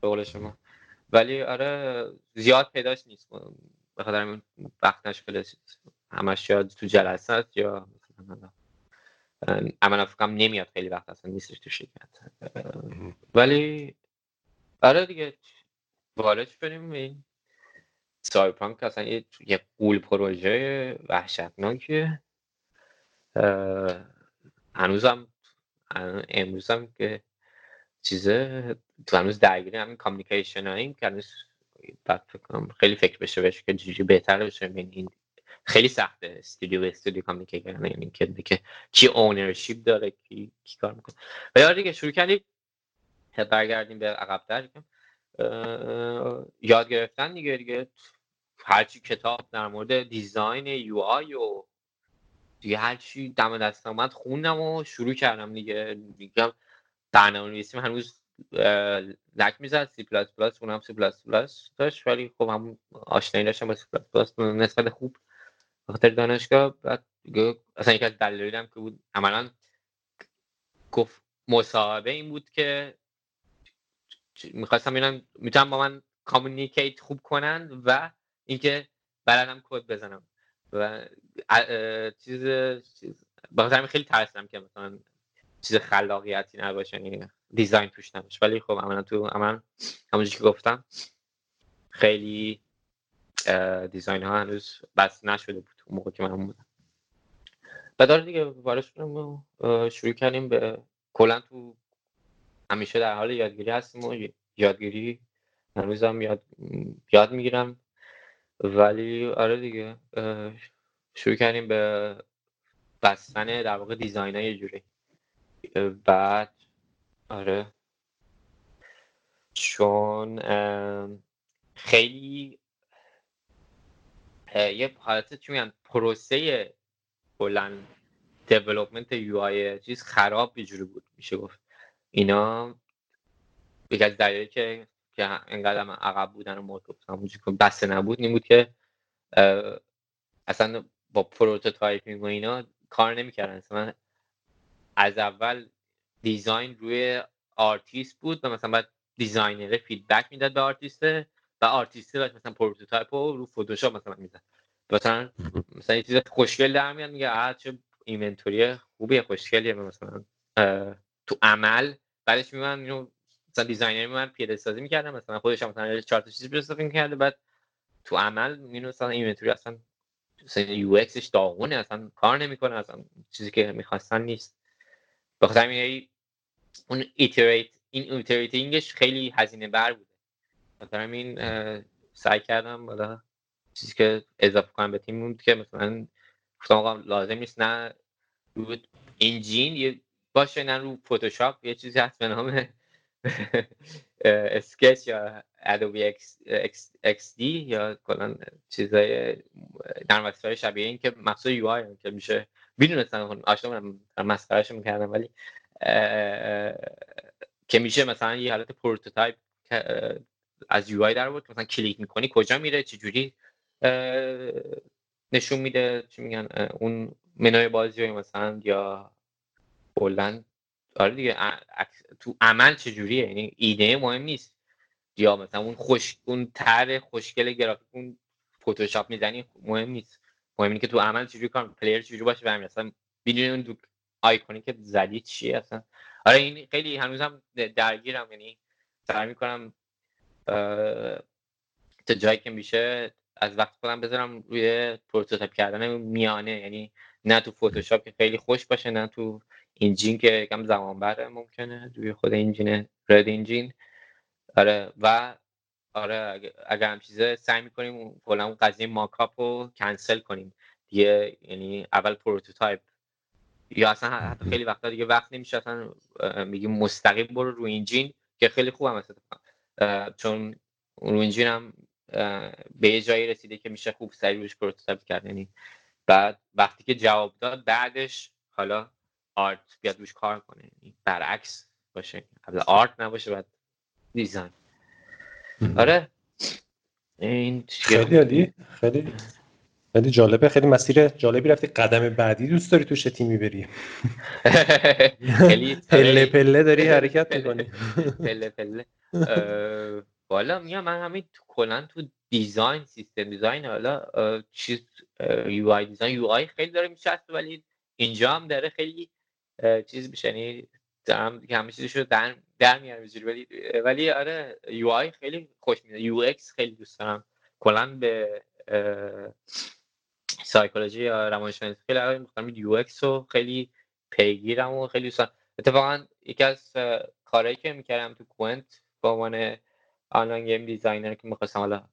S2: به قول شما. ولی آره زیاد پیداش نیست. به خاطر این وقت نشده همش یا تو جلسه است یا عملا فکرم نمیاد خیلی وقت اصلا نیستش تو شرکت. ولی آره دیگه وارد شدیم این سایبرپانک اصلا یه, یه قول پروژه وحشتناکه هنوزم امروزم که چیزه تو هنوز درگیری همین communication هایی که هنوز خیلی فکر بشه بشه که جوری بهتر بشه. این خیلی سخته. استودیو به استودیو communicate کردن یعنی که که کی ownership داره کی کی کار می‌کنه. و یا دیگه شروع کردیم. برگردیم به عقب یاد گرفتن دیگه دیگه هرچی کتاب در مورد design UI و دیگه هرچی دم دست آمد خوندم و شروع کردم دیگه. میگم برنامه نویسیم هنوز لک می‌زد. سی پلاس پلاس اونم سی پلاس پلاس داشت ولی خب هم آشنایی داشتم با سی پلاس پلاس نسبت خوب. خاطر دانشگاه بعد اصلا یک از دلایلم که بود عملا گفت مصاحبه این بود که می‌خواستم ببینم می‌تونم با من communicate خوب کنن و اینکه بلدم کد بزنم. و چیز چیز خیلی ترسیدم که مثلا چیز خلاقیتی نباشه یعنی دیزاین توش نباشه. ولی خب عملا تو عملا همونجوری که گفتم خیلی دیزاین ها هنوز بس نشده بود اون موقع که من بودم. داره دیگه وارد شدیم شروع کردیم به کلا تو همیشه در حال یادگیری هستیم و یادگیری هنوز هم یاد, یاد می‌گیرم. ولی آره دیگه شروع کردیم به بستن در واقع دیزاین های جوری. بعد آره. چون خیلی یه حالت چی میگن پروسه کلا دیولپمنت یو آی چیز خراب یه بود میشه گفت. اینا یکی از دلایلی که که انقدر عقب بودن و که بسته نبود این بود که اصلا با prototyping و اینا کار نمی‌کردن. مثلا از اول design روی آرتیست بود و مثلا باید designer feedback می‌داد به آرتیسته و آرتیسته باید مثلا prototype رو رو فتوشاپ مثلا می‌زد. مثلا مثلا یه چیز خوشگل در میاد میگه آ چه inventory خوبیه خوشگلیه مثلا تو عمل. بعدش میگن اینو مثلا designer من پیاده سازی می‌کردم مثلا خودش هم مثلا چهار تا چیز استفاده می‌کرده بعد تو عمل اینو مثلا inventory اصلا مثلا UX ش داغونه اصلا کار نمی‌کنه اصلا چیزی که می‌خواستن نیست. بخاطر همین اون iterate این iterating ش خیلی هزینه بر بوده بخاطر همین سعی کردم بالا چیزی که اضافه کنم به تیم بود که مثلا گفتم آقا لازم نیست نه engine یه باشه نه رو فتوشاپ یه چیزی هست به نام Sketch یا Adobe XD یا کلا چیزای نرم افزار شبیه این که مخصوص UI که میشه. می‌دونستم آشنا من مسخرهش می‌کردم ولی که میشه مثلا یه حالت prototype از UI در بود مثلا کلیک می‌کنی کجا میره چجوری نشون میده چی میگن اون منوی بازی مثلا یا کلا. آره دیگه تو عمل چجوریه یعنی ایده مهم نیست. یا مثلا اون خوش اون طرح خوشگل گرافیک اون فتوشاپ می‌زنی مهم نیست. مهم اینه که تو عمل چجوری کار player چجوری باشه برمی اصلا. بدون اون دو آیکونی که زدی چیه اصلا؟ آره این خیلی هنوزم درگیرم یعنی سعی می‌کنم تا جایی که میشه از وقت خودم بذارم روی prototype کردن میانه. یعنی نه تو فتوشاپ که خیلی خوش باشه نه تو engine که کم زمان بره ممکنه روی خود engine رد engine آره و آره اگر هم چیزه سعی می‌کنیم کلا اون قضیه mockup رو کنسل کنیم. دیگه یعنی اول prototype. یا اصلا حتی خیلی وقتا دیگه وقت نمیشه اصلا میگیم مستقیم برو روی engine که خیلی خوبم اصلا چون روی engine هم به یه جایی رسیده که میشه خوب سریع روش prototype کرد. یعنی بعد وقتی که جواب داد بعدش حالا art بیاد روش کار کنه. یعنی برعکس باشه. اول art نباشه بعد design. آره.
S1: این خیلی عالی. خیلی. خیلی جالبه خیلی مسیر جالبی رفتی. قدم بعدی دوست داری توش تیمی بری؟ خیلی پله پله داری حرکت می‌کنی.
S2: پله پله. والا میگم من همین کلا تو design system design حالا چیز UI design UI خیلی داره میشه ولی اینجا هم داره خیلی چیز میشه. یعنی دارم همه چیزشو در در میارم ولی ولی آره UI خیلی خوش میاد UX خیلی دوست دارم. کلا به سایکولوژی یا روانشناسی. خیلی علاقه می‌خوام UX رو خیلی پیگیرم و خیلی دوست اتفاقا یکی از کارهایی که می‌کردم تو Quantic با عنوان online game designer که می‌خواستم حالا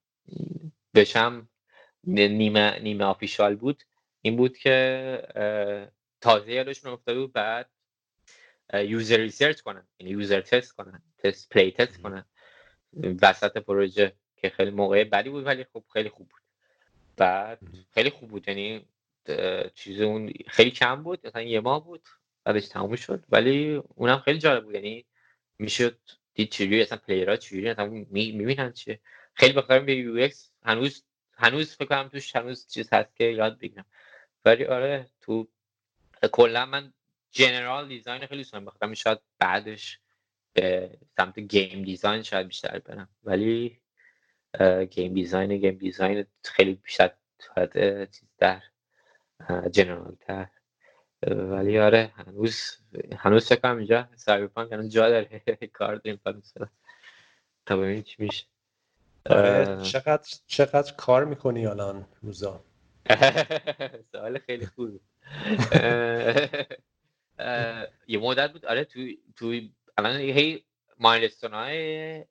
S2: بشم نیمه نیمه official بود این بود که تازه یادشون افتاده بود بعد user research کنن یعنی user test کنن تست play test کنن وسط پروژه که خیلی موقع بدی بود ولی خب خیلی خوب بود. بعد خیلی خوب بود یعنی چیز اون خیلی کم بود مثلا یه ماه بود بعدش تموم شد ولی اونم خیلی جالب بود یعنی می‌شد دید چجوری اصلا player ها چجوری اصلا می‌بینن چیه خیلی بخورم به UX هنوز هنوز فکر کنم توش هنوز چیز هست که یاد بگیرم. ولی آره تو کلا من general design خیلی دوست دارم شاید بعدش به سمت game design شاید بیشتر برم. ولی game design. game design خیلی بیشتر چیز در general تر. ولی آره هنوز هنوز فکر کنم اینجا Cyberpunk هنوز جا داره. کار داریم تا ببینیم چی میشه.
S1: آره چقدر چقدر کار می‌کنی الان روزا؟
S2: سوال خیلی خوب یه مدت بود. آره تو تو الان هی milestone های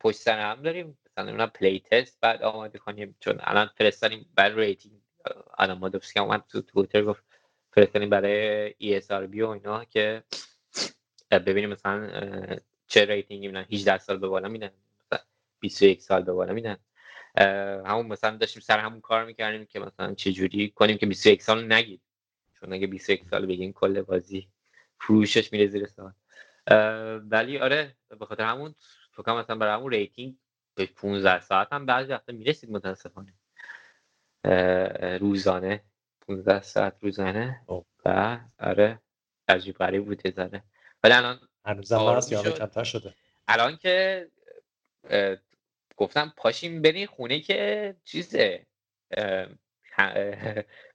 S2: پشت سر هم داریم. مثلا play test بعد آماده کنیم چون الان فرستانیم برای rating الان مادوفسکی اومد تو تویتر گفت فرستانیم برای ESRB و اینا که ببینیم مثلا چه rating ی میدن. 18 سال به بالا میدن 21 سال به بالا میدن. همون مثلا داشتیم سر همون کار می‌کردیم که مثلا چه جوری کنیم که 21 سال نگید چون اگه 21 سال بگین کل بازی فروشش میره زیر سوال ولی آره به خاطر همون فکر مثلا برای همون rating به 15 ساعت هم بعضی وقتا می‌رسید متاسفانه. روزانه. 15 ساعت روزانه. خب. و آره عجیب غریب بود زده ولی الان
S1: هنوز هم کمتر شده.
S2: الان که گفتم پاشیم بریم خونه که چیزه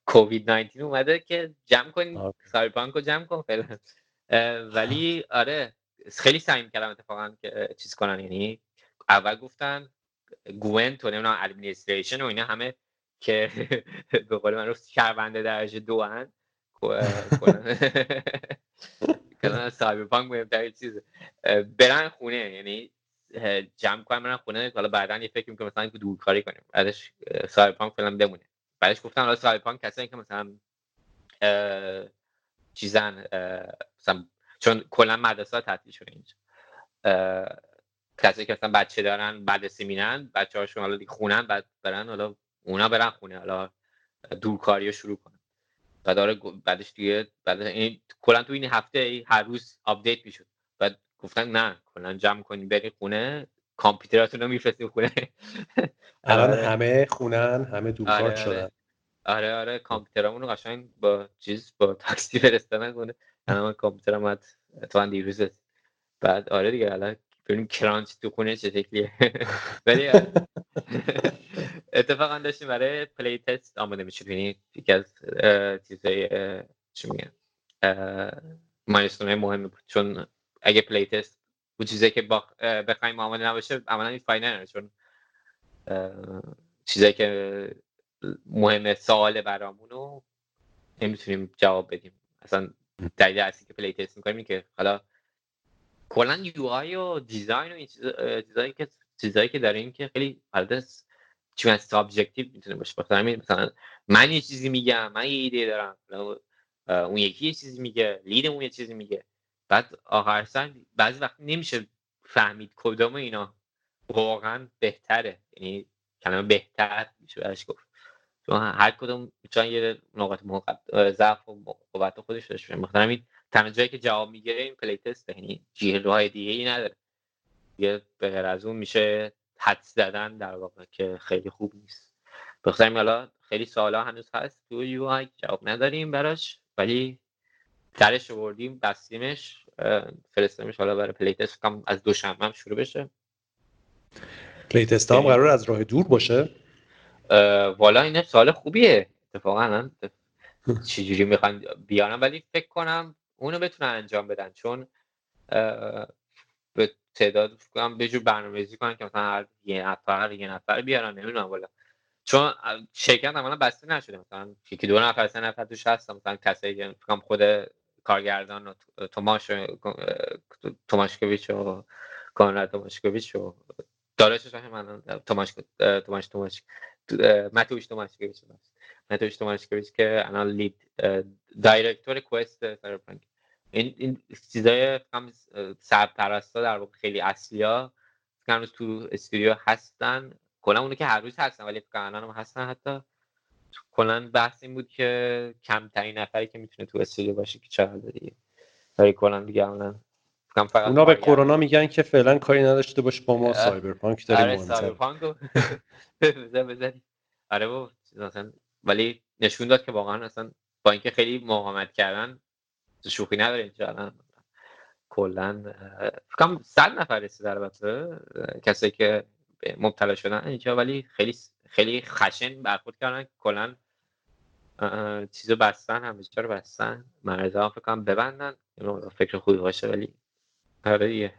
S2: کووید 19 اومده که جمع کنیم Cyberpunk رو جمع کن فعلا. ولی آره خیلی سعی کردم اتفاقا که چیز کنن یعنی اول گفتن Gwent و نمی‌دونم administration و اینا همه که به قول من رو شهرونده درجه دو هن. کلان سایبرپانک مهمترین چیزه برن خونه یعنی جمع کنن برن خونه حالا بعدا یه فکر می‌کنم مثلا دورکاری کنیم. بعدش سایبرپانک فعلا بمونه. بعدش گفتن حالا پانک کسایی که مثلا چیزن مثلا چون کلا مدرسه تعطیل شده اینجا. کسی که مثلا بچه دارن مدرسه میرن بچه هاشون حالا خونن بعد برن حالا اونا برن خونه حالا دورکاری رو شروع کنن. بعد آره بعدش دیگه بعد این کلا تو این هفته هر روز آپدیت می‌شد. بعد گفتن نه کلا جمع کنیم بریم خونه کامپیوتراتون رو میفرستیم خونه.
S1: الان آره. همه خونن همه دورکار آره, آره. شدن.
S2: آره آره کامپیوترامون رو قشنگ با چیز با تاکسی فرستادن خونه الان کامپیوترم تو دیروز بعد آره دیگه الان ببینیم crunch تو خونه چه شکلیه ولی اتفاقا داشتیم برای playtest آماده میشه یعنی یکی از چیزای چی میگن milestone مهم بود چون اگه playtest و چیزایی که بخوایم آماده نباشه عملا بی فایده چون چیزایی که مهم سوال برامون رو نمی‌تونیم جواب بدیم اصلا دلیل اصلی که playtest می‌کنیم که حالا کلا UI و design و این چیزایی که چیزایی که داریم که خیلی البته چون subjective می‌تونه باشه. بخاطر مثلا من یه چیزی میگم من یه ایده دارم. اون یکی یه چیزی میگه lead مون یه چیزی میگه. بعد آخر سر بعضی وقت نمیشه فهمید کدوم اینا واقعا بهتره. یعنی کلمه بهتر میشه برش گفت. چون هر کدوم می‌تونن یه نقاط ضعف و قوت خودش داشته همین تنها جایی که جواب می‌گیره این playtest یعنی جیرهای دیگه ای نداره. یه به غیر از اون میشه حدس زدن در واقع که خیلی خوب نیست. بخاطر حالا خیلی سوالا هنوز هست تو UI جواب نداریم براش ولی درش آوردیم بستیمش فرستادیمش حالا برای playtest. که از دوشنبه هم شروع بشه.
S1: playtest هم قرار از راه دور باشه؟
S2: والا این سوال خوبیه. اتفاقا چجوری می‌خوان بیارم ولی فکر کنم اونو بتونن انجام بدن. چون به تعداد کنم به جور برنامه‌ریزی کنن که مثلا یه نفر یه نفر بیارن نمی‌دونم والا. چون شرکت عملا بسته نشده. مثلا یکی دو نفر سه نفر توش هست مثلا کسایی که خود کارگردان و توماش توماشکویچ و کانراد توماشکویچ و دارشش من توماش توماش توماش متوش توماشکویچ متوش توماشکویچ که الان لید دایرکتور کوست سایبرپانک این این چیزای هم سرپرستا در واقع خیلی اصلی ها هنوز تو استودیو هستن. کلا اونو که هر روز هستن ولی الان هم هستن. حتی کلا بحث این بود که کمترین نفری که می‌تونه تو استودیو باشه که چقدر دیگه. ولی کلا دیگه الان
S1: اونا به کرونا میگن که فعلا کاری نداشته باش با ما سایبرپانک داریم آره
S2: سایبرپانک بزن آره ولی نشون داد که واقعا اصلا با اینکه خیلی مقاومت کردن شوخی نداره اینجا. الان کلا فکرم صد نفر رسید البته کسایی که مبتلا شدن اینجا ولی خیلی خیلی خشن برخورد کردن. کلا چیزو بستن همه رو بستن. مرزا فکر کنم ببندن. فکر خوبی باشه ولی آره دیگه.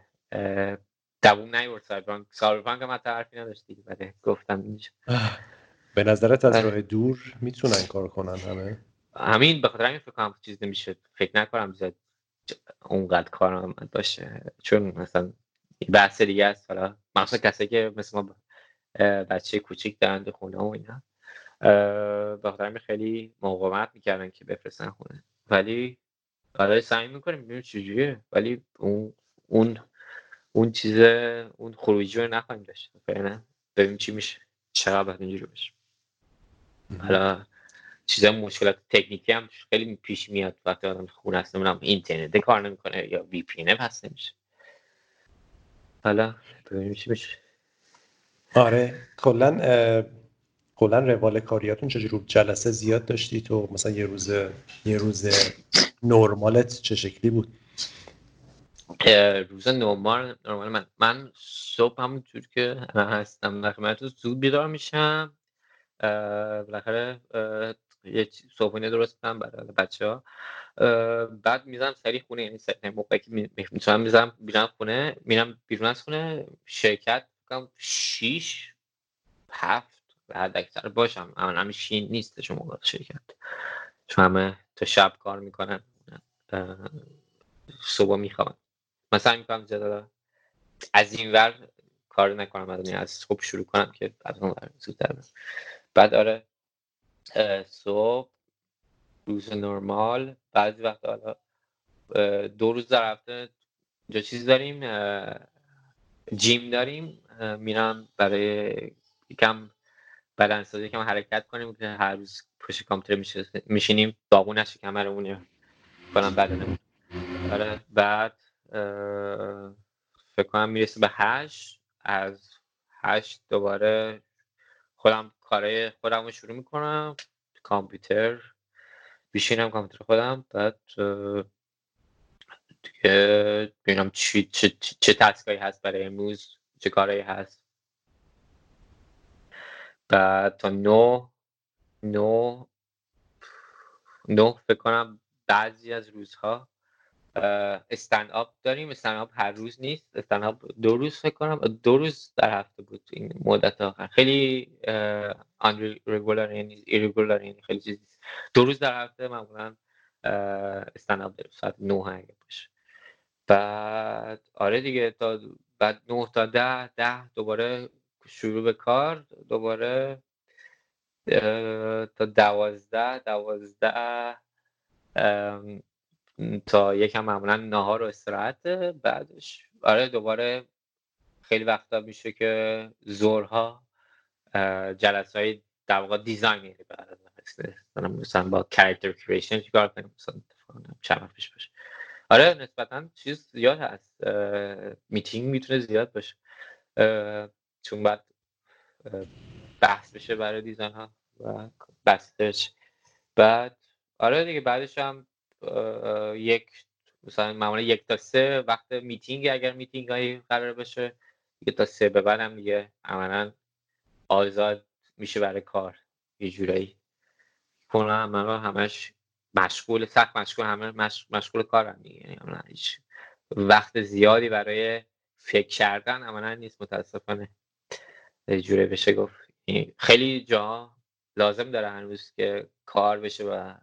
S2: دووم نیورد سایبرپانک سایبرپانک هم حتی حرفی نداشت دیگه گفتم اینجا.
S1: به نظرت از راه دور می‌تونن کار کنن همه؟
S2: همین به خاطر همین فکر کنم چیز نمیشه. فکر نکنم زیاد اونقدر کارآمد باشه. چون مثلا بحث دیگه است. حالا مخصوصا کسی که مثل ما بچه کوچیک دارند خونه و اینا به خاطر خیلی مقاومت می‌کردن که بفرستن خونه. ولی برای سعی می‌کنیم ببینیم چجوریه. ولی اون اون اون چیز اون خروجی رو نخواهیم داشت. فعلا ببینیم چی میشه. چقدر باید اینجوری بشه حالا چیزا مشکلات تکنیکی هم خیلی پیش میاد. وقتی آدم خونه هست نمی‌دونم اینترنت کار نمی‌کنه یا وی پی پس نمیشه. حالا ببینیم چی میشه.
S1: آره کلا کلا روال کاریاتون چجوری جلسه زیاد داشتی تو؟ مثلا یه روز یه روز نرمالت چه شکلی بود؟
S2: روز نرمال نرمال من. من صبح همونجور که هستم من تو زود بیدار میشم بالاخره یه صبحونه درست کنم برای بچه ها بعد می‌زنم سری خونه یعنی موقعی که می‌تونم می‌زنم بیرون خونه میرم بیرون از خونه شرکت کنم شیش هفت بعد اکثر باشم. اما همین شین نیستش موقع شرکت. چون همه تا شب کار می‌کنن صبح می‌خوام مثلا می‌کنم زیاده از این ور کار نکنم از صبح شروع کنم که از اون زودتر بعد آره صبح روز نرمال بعضی وقت حالا دو روز در هفته جا چیز داریم جیم داریم میرم برای یکم بدنسازی یکم حرکت کنیم که هر روز پشت کامپیوتر میشینیم داغون نشه کمرمون کنم بدنمون. آره بعد فکر کنم می‌رسه به هشت از هشت دوباره خودم کارهای خودم رو شروع می‌کنم. کامپیوتر. بیشینم کامپیوتر خودم. بعد دیگه ببینم چی چه, چه تسکایی هست برای امروز. چه کارهایی هست. بعد تا نو نو نو فکر کنم بعضی از روزها استند آپ داریم. استند آپ هر روز نیست. استند آپ دو روز فکر کنم. دو روز در هفته بود این مدت آخر. خیلی آن رگولار یعنی ایرگولار یعنی خیلی چیزی دو روز در هفته معمولا استند آپ داریم. ساعت 9 اگه باشه. بعد آره دیگه تا بعد 9 تا 10 10 دوباره شروع به کار. دوباره تا دوازده دوازده تا یکم معمولا نهار و استراحت بعدش. آره دوباره خیلی وقتا میشه که زورها جلسه های در واقع design یعنی مثلا با character creation چیکار کنیم؟ مثلا چند پیش باشه. آره نسبتا چیز زیاد هست. میتینگ می‌تونه زیاد باشه. چون بعد بحث بشه برای design ها و بستش بعد آره دیگه بعدش هم یک مثلا معمولا یک تا سه وقت میتینگ اگر میتینگ هایی قرار بشه یک تا سه به دیگه عملا آزاد میشه برای کار یه جورایی. کنم من همش مشغول سخت مشغول همه مشغول کارم دیگه یعنی هیچ وقت زیادی برای فکر کردن عملا نیست متاسفانه. جوره بشه گفت. خیلی جا لازم داره هنوز که کار بشه و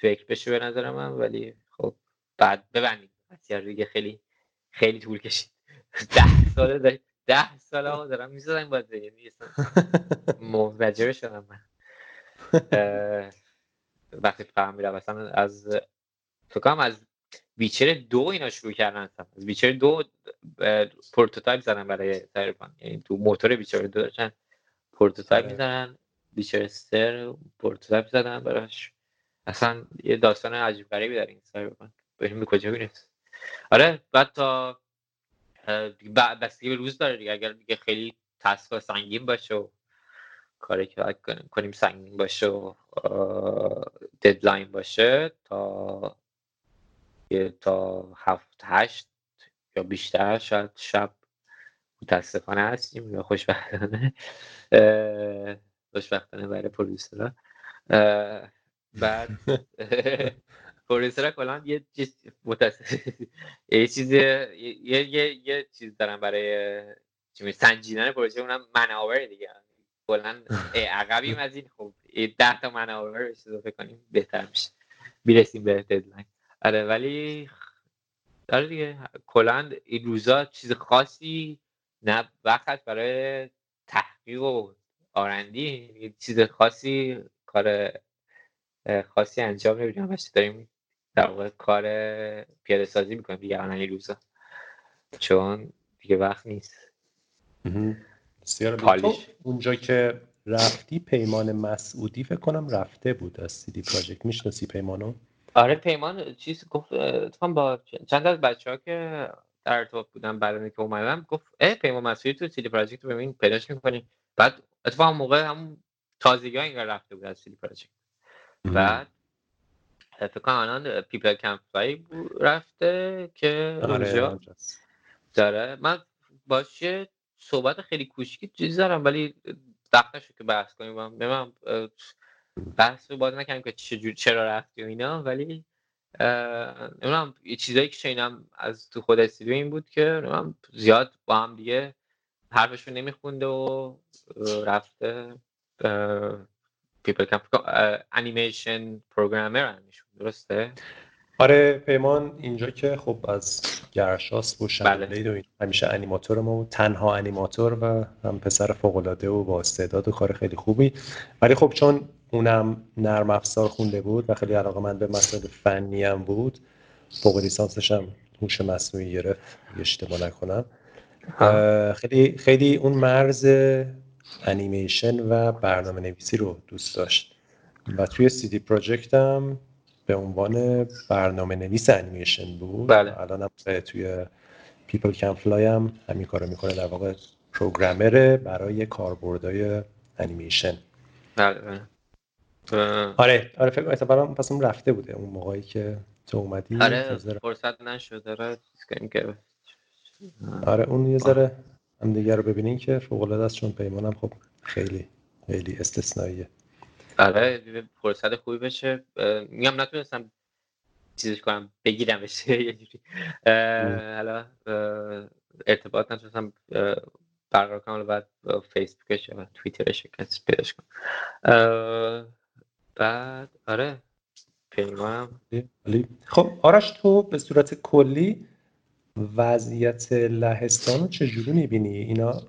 S2: فکر بشه به نظر من ولی خب بعد ببندیم. دیگه خیلی خیلی طول کشید. ده ساله ده, ده ساله ها دارم می‌زدن باید یعنی موجبه شدم من. وقتی فهم میرم مثلا از فکرم از ویچر دو اینا شروع کردن از ویچر دو پروتوتایپ زدن برای سایرپان یعنی تو موتور ویچر دو داشتن. پروتوتایپ آره. می‌زنن ویچر سر پروتوتایپ زدن براش. اصلا یه داستان عجیب غریبی در این Cyberpunk به کجا می‌رسه آره بعد تا بستگی به روز داره دیگه. اگر دیگه خیلی task سنگین باشه و کاری که باید کنیم سنگین باشه و deadline باشه تا تا هفت هشت یا بیشتر شاید شب متاسفانه هستیم یا خوشبختانه. خوشبختانه برای پرویسرها بعد پرویسرها کلا یه چیز یه چیز یه یه یه چیز دارم برای چی سنجیدن پروژه اونم مناور دیگه. کلا عقبیم از این. خب 10 تا مناور اضافه کنیم بهتر میشه. می‌رسیم به ددلاین آره ولی آره دیگه. کلا این روزا چیز خاصی نه وقت برای تحقیق و آرندی. چیز خاصی کار خاصی انجام نمی‌دونم بچه داریم در واقع کار پیاده سازی می‌کنیم دیگه الان این روزا. چون دیگه وقت نیست.
S1: اونجا که رفتی پیمان مسعودی فکر کنم رفته بود از سیدی پراجکت. می‌شناسی پیمانو؟
S2: آره پیمان چیز گفت اتفاقا با چند از بچه ها که در ارتباط بودن بعد که اومدم گفت اه پیمان مسعودی تو CD Projekt رو ببین پیداش می‌کنی. بعد اتفاقا موقع هم تازگی ها رفته بود از CD Projekt. بعد فکر کنم الان People Can رفته که آره، اونجا داره. من باشه صحبت خیلی کوچیکی چیزی دارم ولی وقت که بحث کنیم. من بحث رو باز نکنیم که چجور چرا رفتی و اینا ولی نمی‌دونم یه چیزایی که شنیدم از تو خود استودیو این بود که نمی‌دونم زیاد با هم دیگه حرفشون نمیخونده و رفته People Can animation programmer درسته؟
S1: آره پیمان اینجا که خب از گرشاس و شنبلید بله. و همیشه انیماتور ما و تنها انیماتور و هم پسر فوقلاده و با استعداد و کار خیلی خوبی. ولی خب چون اونم نرم افزار خونده بود و خیلی علاقه من به مسائل فنی هم بود فوق لیسانسش هم هوش مصنوعی گرفت اشتباه نکنم. خیلی خیلی اون مرز انیمیشن و برنامه نویسی رو دوست داشت. و توی CD Projekt هم به عنوان برنامه نویس انیمیشن بود.
S2: بله.
S1: الان هم توی People Can Fly هم همین کارو می‌کنه در واقع پروگرامره برای کاربردهای انیمیشن.
S2: بله بله.
S1: آره آره فکر کنم پس اون رفته بوده اون موقعی که تو اومدی.
S2: آره فرصت نشده آره که
S1: آره اون یه ذره هم دیگه رو ببینین که فوق العاده است چون پیمانم خب خیلی خیلی استثنائیه.
S2: آره فرصت خوبی بشه. میگم نتونستم چیزش کنم بگیرم بشه یه جوری. حالا ارتباط نتونستم برقرار کنم بعد فیسبوکش یا توییترش کسی پیداش کنم. بعد آره پیمانم.
S1: خب آرش تو به صورت کلی وضعیت لهستان رو چجوری می‌بینی؟ اینا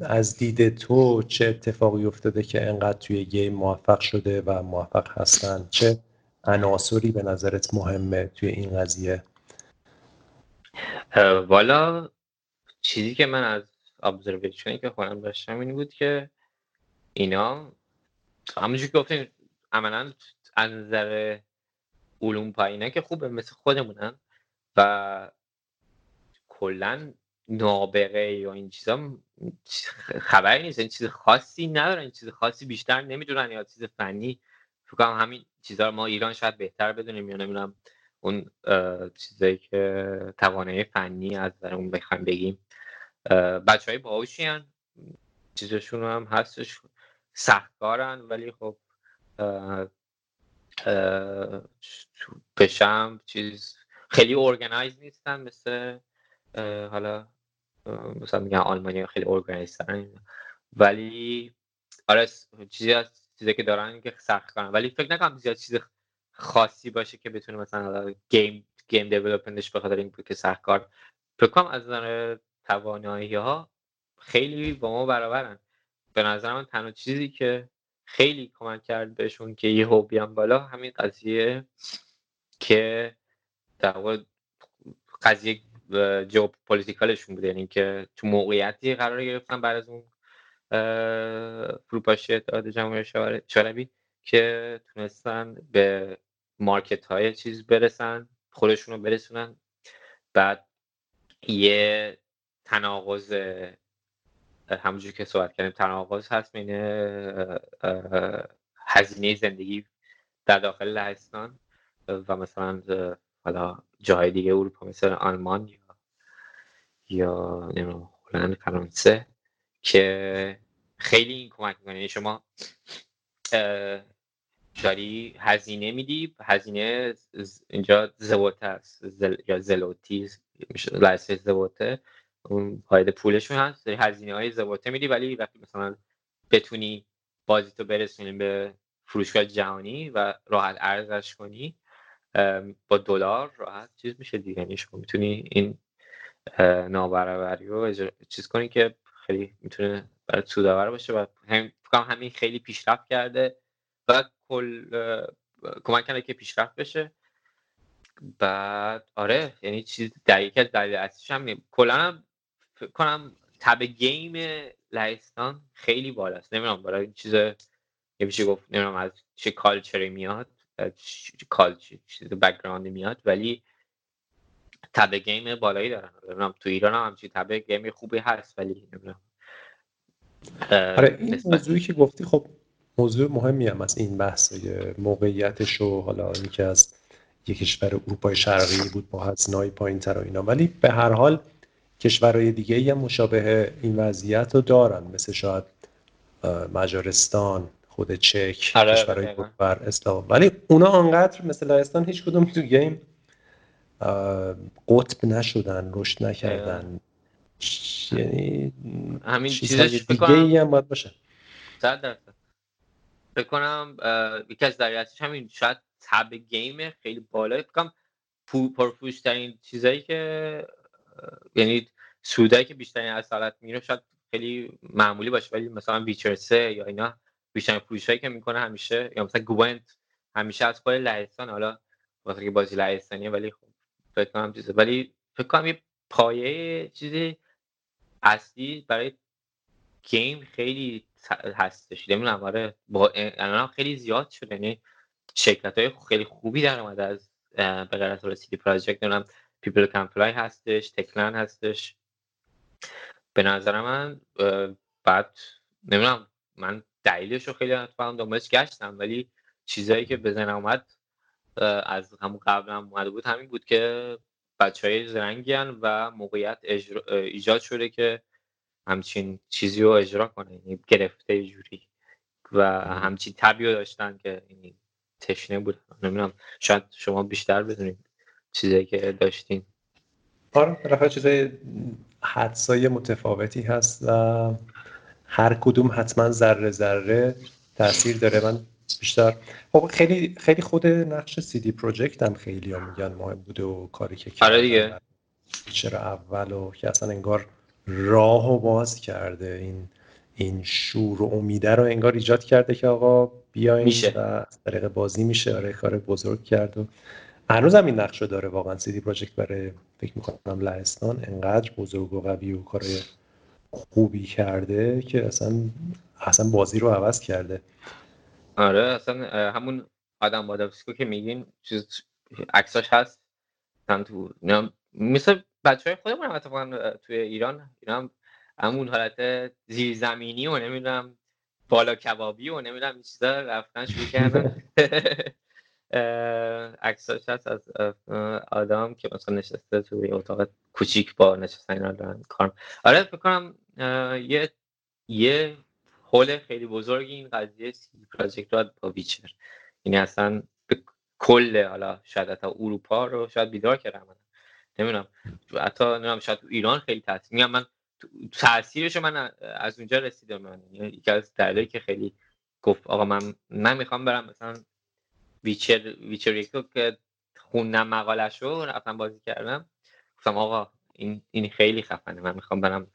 S1: از دید تو چه اتفاقی افتاده که انقدر توی گیم موفق شده و موفق هستن؟ چه عناصری به نظرت مهمه توی این قضیه؟
S2: والا چیزی که من از ابزرویشنی که خودم داشتم این بود که اینا همونجور که گفتیم عملا از نظر علوم پایینه که خوبه مثل خودمونن. و کلا نابغه یا این چیزا خبری نیست. این چیز خاصی ندارن. این چیز خاصی بیشتر نمی‌دونن یا چیز فنی. فکر کنم همین چیزا ما ایران شاید بهتر بدونیم. یا نمی‌دونم اون چیزایی که توانایی فنی از اون بخوایم بگیم. بچه های باهوشی هن. چیزشون هم هستش. سختکارن ولی خب پشم چیز خیلی ارگنایز نیستن مثل حالا مثلا میگن آلمانی خیلی ارگنایز ولی آره چیزی از چیزی که دارن که سخت کنن. ولی فکر نکنم زیاد چیز خاصی باشه که بتونه مثلا گیم گیم دیولپمنتش به خاطر این که سخت کار. فکر کنم از نظر توانایی ها خیلی با ما برابرن. به نظر من تنها چیزی که خیلی کمک کرد بهشون که یه هوبی بالا همین قضیه که در قضیه پولیتیکالشون بوده. یعنی که تو موقعیتی قرار گرفتن بعد از اون فروپاشی اتحاد جمهوری شوروی که تونستن به مارکت های چیز برسن خودشون رو برسونن. بعد یه تناقض همونجور که صحبت کردیم تناقض هست بین هزینه زندگی در داخل لهستان و مثلا حالا جاهای دیگه اروپا مثل آلمان یا یا نمی‌دونم هلند فرانسه که خیلی این کمک می‌کنه. یعنی شما داری هزینه میدی هزینه اینجا زوته است. یا زلوتی لحظه زوته اون پاید پولشون هست داری هزینه های زوته میدی ولی وقتی مثلا بتونی بازی تو برسونی به فروشگاه جهانی و راحت ارزش کنی با دلار راحت چیز میشه دیگه. یعنی شما می‌تونی این نابرابری رو چیز کنی که خیلی می‌تونه برای سودآور باشه و هم همین خیلی پیشرفت کرده و کل کمک کرده که پیشرفت بشه. بعد آره یعنی چیز در یکی از دلیل اصلیش هم کلا هم فکر کنم تب game لهستان خیلی بالاست. نمی‌دونم برای این چیز یه گفت نمی‌دونم از چه culture ی میاد. culture چیز background ی میاد ولی تب game بالایی دارن نمی‌دونم تو ایران هم همچین تب game خوبی هست ولی نمی‌دونم.
S1: آره این موضوعی که گفتی خب موضوع مهمی هم از این بحث موقعیتش و حالا اینکه از یک کشور اروپای شرقی بود با هزینه‌های پایین‌تر و اینا. ولی به هر حال کشورهای دیگه هم مشابه این وضعیت رو دارن. مثل شاید مجارستان خود چک آره کشورهای بر اسلام ولی اونا آنقدر مثل لهستان هیچ کدوم تو گیم قطب نشدن رشد نکردن. یعنی
S2: همین
S1: چیزهای دیگه ای هم باید باشه.
S2: صد درصد. فکر کنم یکی از دلیلش همین شاید تب گیم خیلی بالایی فکر کنم پرفروش ترین چیزایی که یعنی سودایی که بیشترین اصالت میره شاید خیلی معمولی باشه ولی مثلا ویچر 3 یا اینا بیشترین فروشایی که می‌کنه همیشه یا مثلا گوونت همیشه از خود لهستان حالا واسه که بازی لهستانیه ولی خب فکر کنم چیزه. ولی فکر کنم یه پایه چیزی اصلی برای گیم خیلی هستش. نمی‌دونم آره با الان خیلی زیاد شده. یعنی شرکت های خیلی خوبی در اومده از به غیر از CD Projekt نمی‌دونم People Can Fly هستش Techland هستش. به نظر من بعد نمی‌دونم من دلیلش رو خیلی اتفاقا دنبالش گشتم ولی چیزایی که به ذهن اومد از همون قبل هم اومده بود همین بود که بچه های زرنگی و موقعیت ایجاد شده که همچین چیزی رو اجرا کنه یعنی گرفته جوری و همچین طبیعی داشتن که یعنی تشنه بود. نمی‌دونم شاید شما بیشتر بدونید چیزایی که داشتین.
S1: آره بالاخره چیزای حدسای متفاوتی هست و هر کدوم حتما ذره ذره تاثیر داره. من بیشتر خب خیلی خیلی خود نقش سی دی پروژکت هم خیلی هم میگن مهم بوده و کاری که
S2: آره دیگه.
S1: چرا اول و که اصلا انگار راه و باز کرده. این این شور و امیده رو انگار ایجاد کرده که آقا بیاین
S2: میشه.
S1: و از طریق بازی میشه. آره کار بزرگ کرد و هنوز هم این نقش رو داره واقعا. سیدی پروژکت برای فکر می‌کنم لهستان انقدر بزرگ و قوی و کار خوبی کرده که اصلا اصلا بازی رو عوض کرده.
S2: آره اصلا همون آدم بادافسکو که میگین چیز عکساش هست. هم تو مثل بچه های خودمون هم اتفاقا توی ایران اینا هم همون حالت زیرزمینی و نمی‌دونم بالا کبابی و نمی‌دونم این چیزا رفتن شروع کردن. عکساش هست از آدم که مثلا نشسته توی اتاق کوچیک با نشستن اینا دارن کار آره فکر کنم یه یه هول خیلی بزرگی این قضیه سی پراجکت با ویچر. یعنی اصلا به کل حالا شاید حتی اروپا رو شاید بیدار کردم نمی‌دونم. حتی نمی‌دونم شاید تو ایران خیلی تاثیر میگم من تاثیرش من از اونجا رسیدم من. یعنی یکی از دلایلی که خیلی گفت آقا من من می‌خوام برم مثلا ویچر ویچر یکو که خوندم مقالش رو رفتم بازی کردم. گفتم آقا این این خیلی خفنه. من می‌خوام برم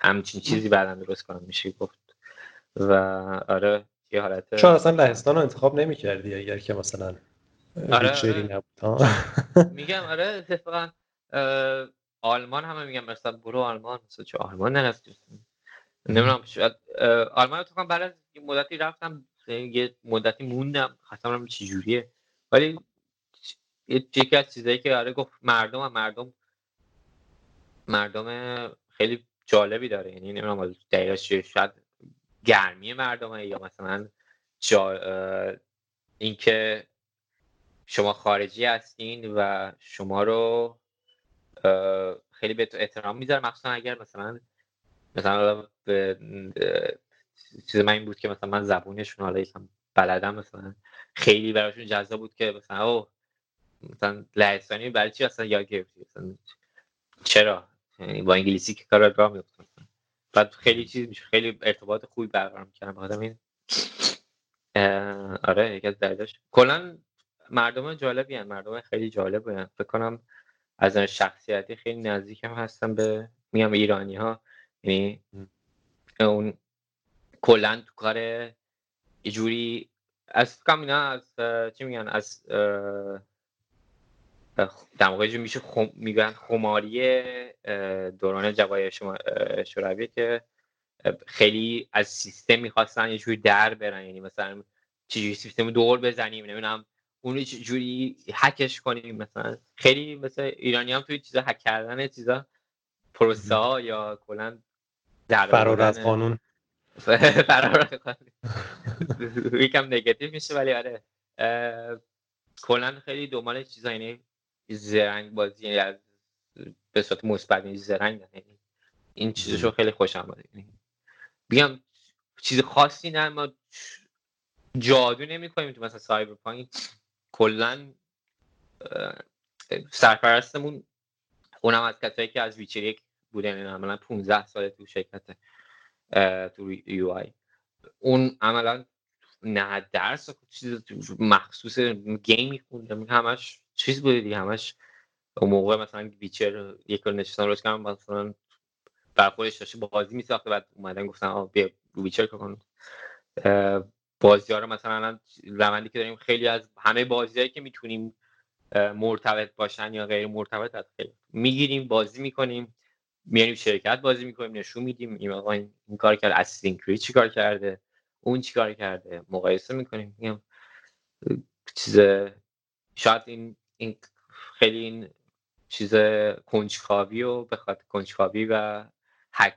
S2: همچین چیزی بعدا درست کنم میشه گفت. و آره یه حالت
S1: چون اصلا لهستان رو انتخاب نمی کردی اگر که مثلا
S2: آره آره.
S1: نبود
S2: میگم آره اتفاقا آلمان همه میگم مثلا برو آلمان مثلا چه آلمان نرفتی؟ نمی‌دونم شاید آلمان اتفاقا بعد از یه مدتی رفتم یه مدتی موندم خواستم چه جوریه. ولی یکی از چیزایی که آره گفت مردم هم مردم مردم خیلی جالبی داره. یعنی نمی‌دونم دقیقش چیه شاید گرمی مردمه یا مثلا جا اینکه شما خارجی هستین و شما رو خیلی به احترام می‌ذاره مخصوصا اگر مثلا مثلا به چیز من این بود که مثلا من زبونشون حالا یکم بلدم مثلا خیلی براشون جذاب بود که مثلا او مثلا لهستانی برای چی اصلا یاد گرفتی؟ مثلا چرا؟ یعنی با انگلیسی که کار راه میفته بعد خیلی چیز میشه خیلی ارتباط خوبی برقرار می‌کنم آدم این آره یکی از دلیلاش کلا مردم جالبی هن. مردم خیلی جالب هن. فکر کنم از نظر شخصیتی خیلی نزدیک هم هستم به میام ایرانی ها یعنی اون کلا تو کار یه جوری از کم اینا از چی میگن از در موقع میشه خم... میگن خماری دوران جوای شما شوروی که خیلی از سیستم می‌خواستن یه جوری در برن. یعنی مثلا چجوری سیستم دور بزنیم نمی‌دونم اون جوری هکش کنیم. مثلا خیلی مثل ایرانی هم توی چیزا هک کردن چیزا پروسه ها یا کلا
S1: فرار از قانون.
S2: فرار از قانون. یکم نگاتیو میشه ولی آره. کلا خیلی دنبال چیزا. یعنی زرنگ بازی یعنی از به صورت مثبت یعنی زرنگ یعنی این چیزشو خیلی خوشم اومد بیام چیز خاصی نه ما جادو نمی کنیم تو مثلا سایبرپانک. کلا سرپرستمون اونم از کسایی که از ویچر یک بوده یعنی عملا 15 سال تو شرکت تو UI. اون عملا نه درس چیز مخصوص game میخونده همش چیز بوده دیگه همش اون موقع مثلا Witcher یک رو نشستن روش کردم مثلا بر خودش داشته بازی میساخته بعد اومدن گفتن آه بیا Witcher کن. بازی ها رو مثلا روندی که داریم خیلی از همه بازیهایی که می‌تونیم مرتبط باشن یا غیر مرتبط از خیلی می‌گیریم بازی می‌کنیم میاریم شرکت بازی می‌کنیم نشون میدیم این آقا این, کار کرد اساسین چی چیکار کرده اون چیکار کرده مقایسه می‌کنیم میگم چیز شاید این, این خیلی این چیز کنجکاوی و به خاطر کنجکاوی و هک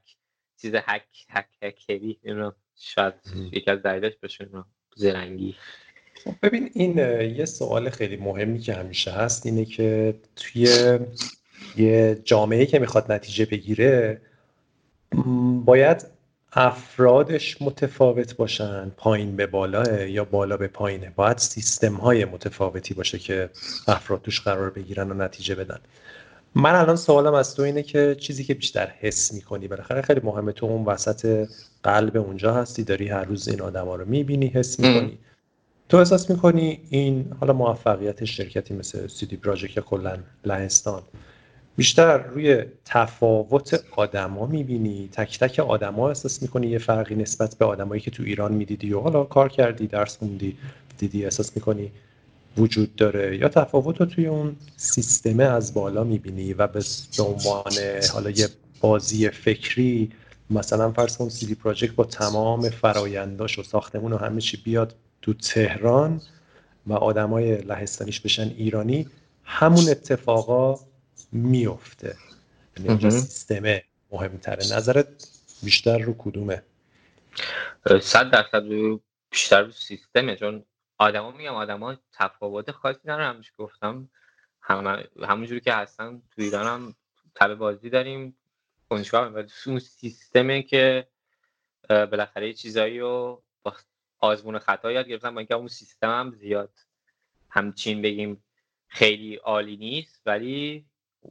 S2: چیز هک هک هکری اینو شاید یکی از دلیلاش باشه زرنگی.
S1: خب ببین این یه سوال خیلی مهمی که همیشه هست اینه که توی یه جامعه که می‌خواد نتیجه بگیره باید افرادش متفاوت باشن پایین به بالاه یا بالا به پایینه. باید سیستم های متفاوتی باشه که افراد توش قرار بگیرن و نتیجه بدن. من الان سوالم از تو اینه که چیزی که بیشتر حس می‌کنی بالاخره خیلی مهمه تو اون وسط قلب اونجا هستی داری هر روز این آدما رو می‌بینی حس می‌کنی. تو احساس می‌کنی این حالا موفقیت شرکتی مثل سیدی پراجکت یا کلا لهستان بیشتر روی تفاوت آدما می‌بینی. تک تک آدما احساس می‌کنی یه فرقی نسبت به آدمایی که تو ایران می‌دیدی و حالا کار کردی درس خوندی دیدی احساس می‌کنی وجود داره. یا تفاوت رو توی اون سیستمه از بالا می‌بینی و به عنوان حالا یه بازی فکری مثلا فرض کن سیدی پراجکت با تمام فراینداش و ساختمون و همه چی بیاد تو تهران و آدمای لهستانیش بشن ایرانی همون اتفاقا میفته یعنی سیستم مهمتره. نظرت بیشتر رو کدومه؟
S2: صد درصد بیشتر رو سیستمه چون آدما میگم آدما تفاوت خاصی ندارن همیشه گفتم. هم همونجوری که هستن تو ایران هم تب بازی داریم. کنجکاو اون سیستمه که بالاخره یه چیزایی رو با آزمون خطا یاد گرفتم. با اینکه اون سیستم هم زیاد همچین بگیم خیلی عالی نیست ولی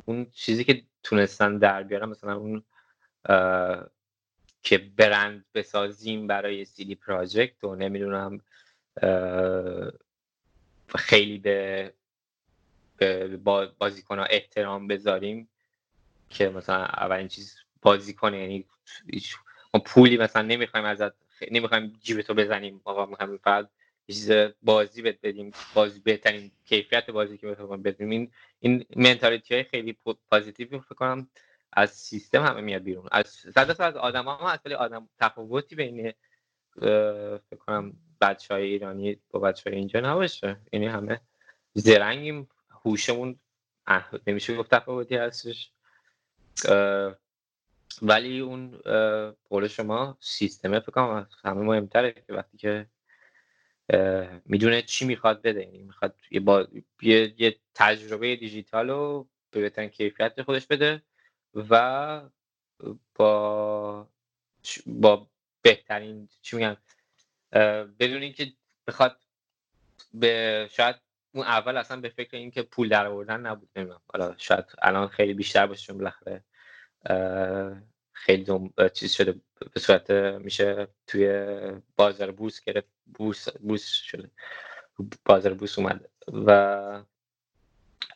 S2: اون چیزی که تونستن در بیارن مثلا اون که برند بسازیم برای سیدی پراجکت و نمی‌دونم خیلی به, به بازیکن ها احترام بذاریم که مثلا اولین چیز بازیکن یعنی ما پولی مثلا نمی‌خوایم ازت نمی‌خوایم جیبتو بزنیم آقا می‌خوایم فقط چیز بازی بهت بدیم بازی بهترین کیفیت بازی که بخوایم بدیم. این این منتالیتی های خیلی پوزیتیو فکر کنم از سیستم همه میاد بیرون. از صد از آدم ها هست ولی آدم تفاوتی بین فکر کنم بچه های ایرانی با بچه های اینجا نباشه. یعنی همه زرنگیم هوشمون نمیشه گفت تفاوتی هستش. ولی اون قول شما سیستمه فکر کنم همه مهمتره که وقتی که می‌دونه چی می‌خواد بده. یعنی می‌خواد یه, با... یه... یه تجربه دیجیتال رو به بهترین کیفیت خودش بده و با با بهترین چی میگم بدون اینکه بخواد به شاید اون اول اصلا به فکر اینکه پول در آوردن نبود. نمی‌دونم. حالا شاید الان خیلی بیشتر باشه چون بالاخره خیلی دوم چیز شده به صورت میشه توی بازار بورس گرفت بورس بورس شده. بازار بورس اومده. و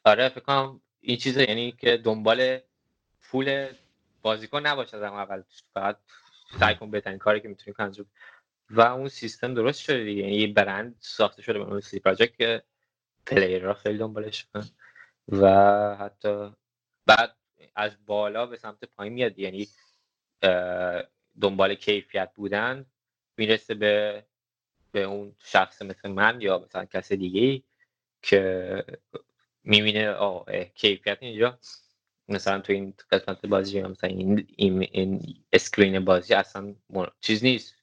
S2: آره فکر کنم این چیزه یعنی که دنبال پول بازیکن نباشه از اول. فقط سعی کن بهترین کاری که می‌تونی انجام و اون سیستم درست شده دیگه. یعنی یه برند ساخته شده به اون CD Projekt که player ها خیلی دنبالش و حتی بعد از بالا به سمت پایین میاد. یعنی دنبال کیفیت بودن می‌رسه به به اون شخص مثل من یا مثلا کس دیگه که می‌بینه آه کیفیت اینجا. مثلا تو این قسمت بازی مثلا این, این, این screen بازی اصلا چیز نیست.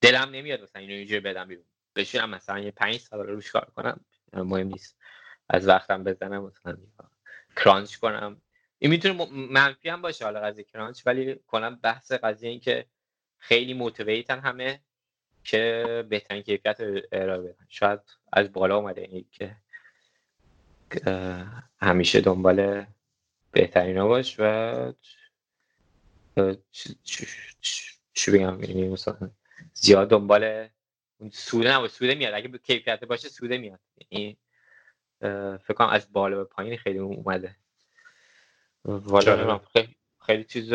S2: دلم نمیاد مثلا اینو اینجوری بدم بیرون. بشینم مثلا یه پنج سال روش کار کنم. مهم نیست. از وقتم بزنم مثلا crunch کنم. این می‌تونه منفی هم باشه حالا قضیه crunch ولی کنم بحث قضیه این که خیلی motivated ن همه که بهترین کیفیت ارائه بدن. شاید از بالا اومده این که همیشه دنبال بهترین ها باش و چی بگم یعنی مثلا زیاد دنبال سوده نباشه سوده میاد. اگه کیفیت باشه سوده میاد. یعنی فکر کنم از بالا به پایین خیلی اومده. والا خیلی, خیلی چیز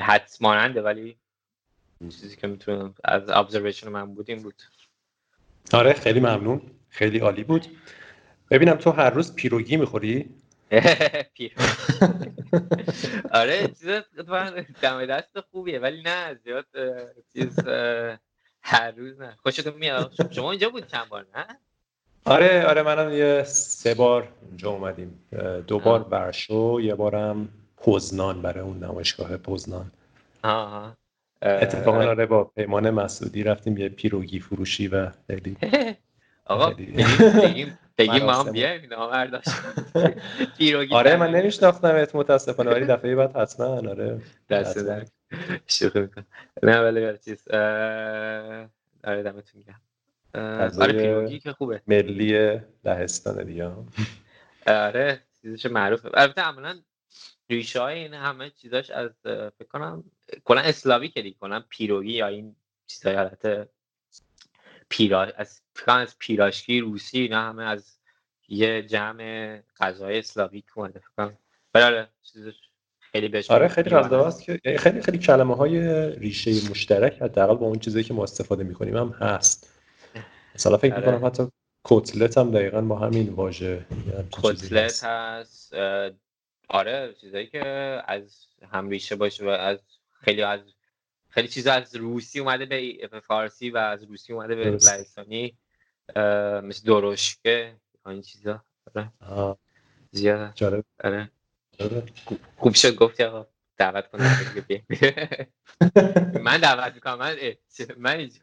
S2: حدس ماننده ولی چیزی که می‌تونم از ابزرویشن من بود این بود.
S1: آره خیلی ممنون. خیلی عالی بود. ببینم تو هر روز پیروگی می‌خوری؟
S2: آره چیز دم دست خوبیه ولی نه زیاد چیز هر روز نه. خوشتون میاد؟ شما اینجا بود چند بار نه؟
S1: آره آره منم یه سه بار اونجا اومدیم. دو بار ورشو یه بارم پوزنان برای اون نمایشگاه پوزنان.
S2: آها
S1: اتفاقا آره با پیمان مسعودی رفتیم یه پیروگی فروشی و خیلی
S2: آقا بگیم بگیم ما هم بیایم اینا پیروگی
S1: آره من نمیشناختم متاسفانه. ولی دفعه بعد حتما آره.
S2: دست در شوخی می‌کنم. نه ولی چیز آره دمتون گرم. آره پیروگی که خوبه.
S1: ملی لهستان دیگه
S2: آره چیزش معروفه. البته عملا ریشه های این همه چیزاش از فکر کنم کلا اسلاوی که کنم پیروگی یا این چیزای حالت پیرا از از پیراشکی روسی اینا همه از یه جمع غذای اسلاویک اومده فکر کنم. آره چیزش خیلی بهش
S1: آره خیلی است که یعنی خیلی خیلی کلمه های ریشه مشترک حداقل با اون چیزی که ما استفاده می‌کنیم هم هست. مثلا فکر آره. می‌کنم حتی کتلت هم دقیقا با همین واژه
S2: کتلت هست آره چیزایی که از هم ریشه باشه و از خیلی از خیلی چیزا از روسی اومده به فارسی و از روسی اومده به لهستانی مثل درشکه این چیزا آره. زیاد
S1: جالب.
S2: آره. خوب شد گفتی آقا دعوت کنم من دعوت می‌کنم من من اینجا.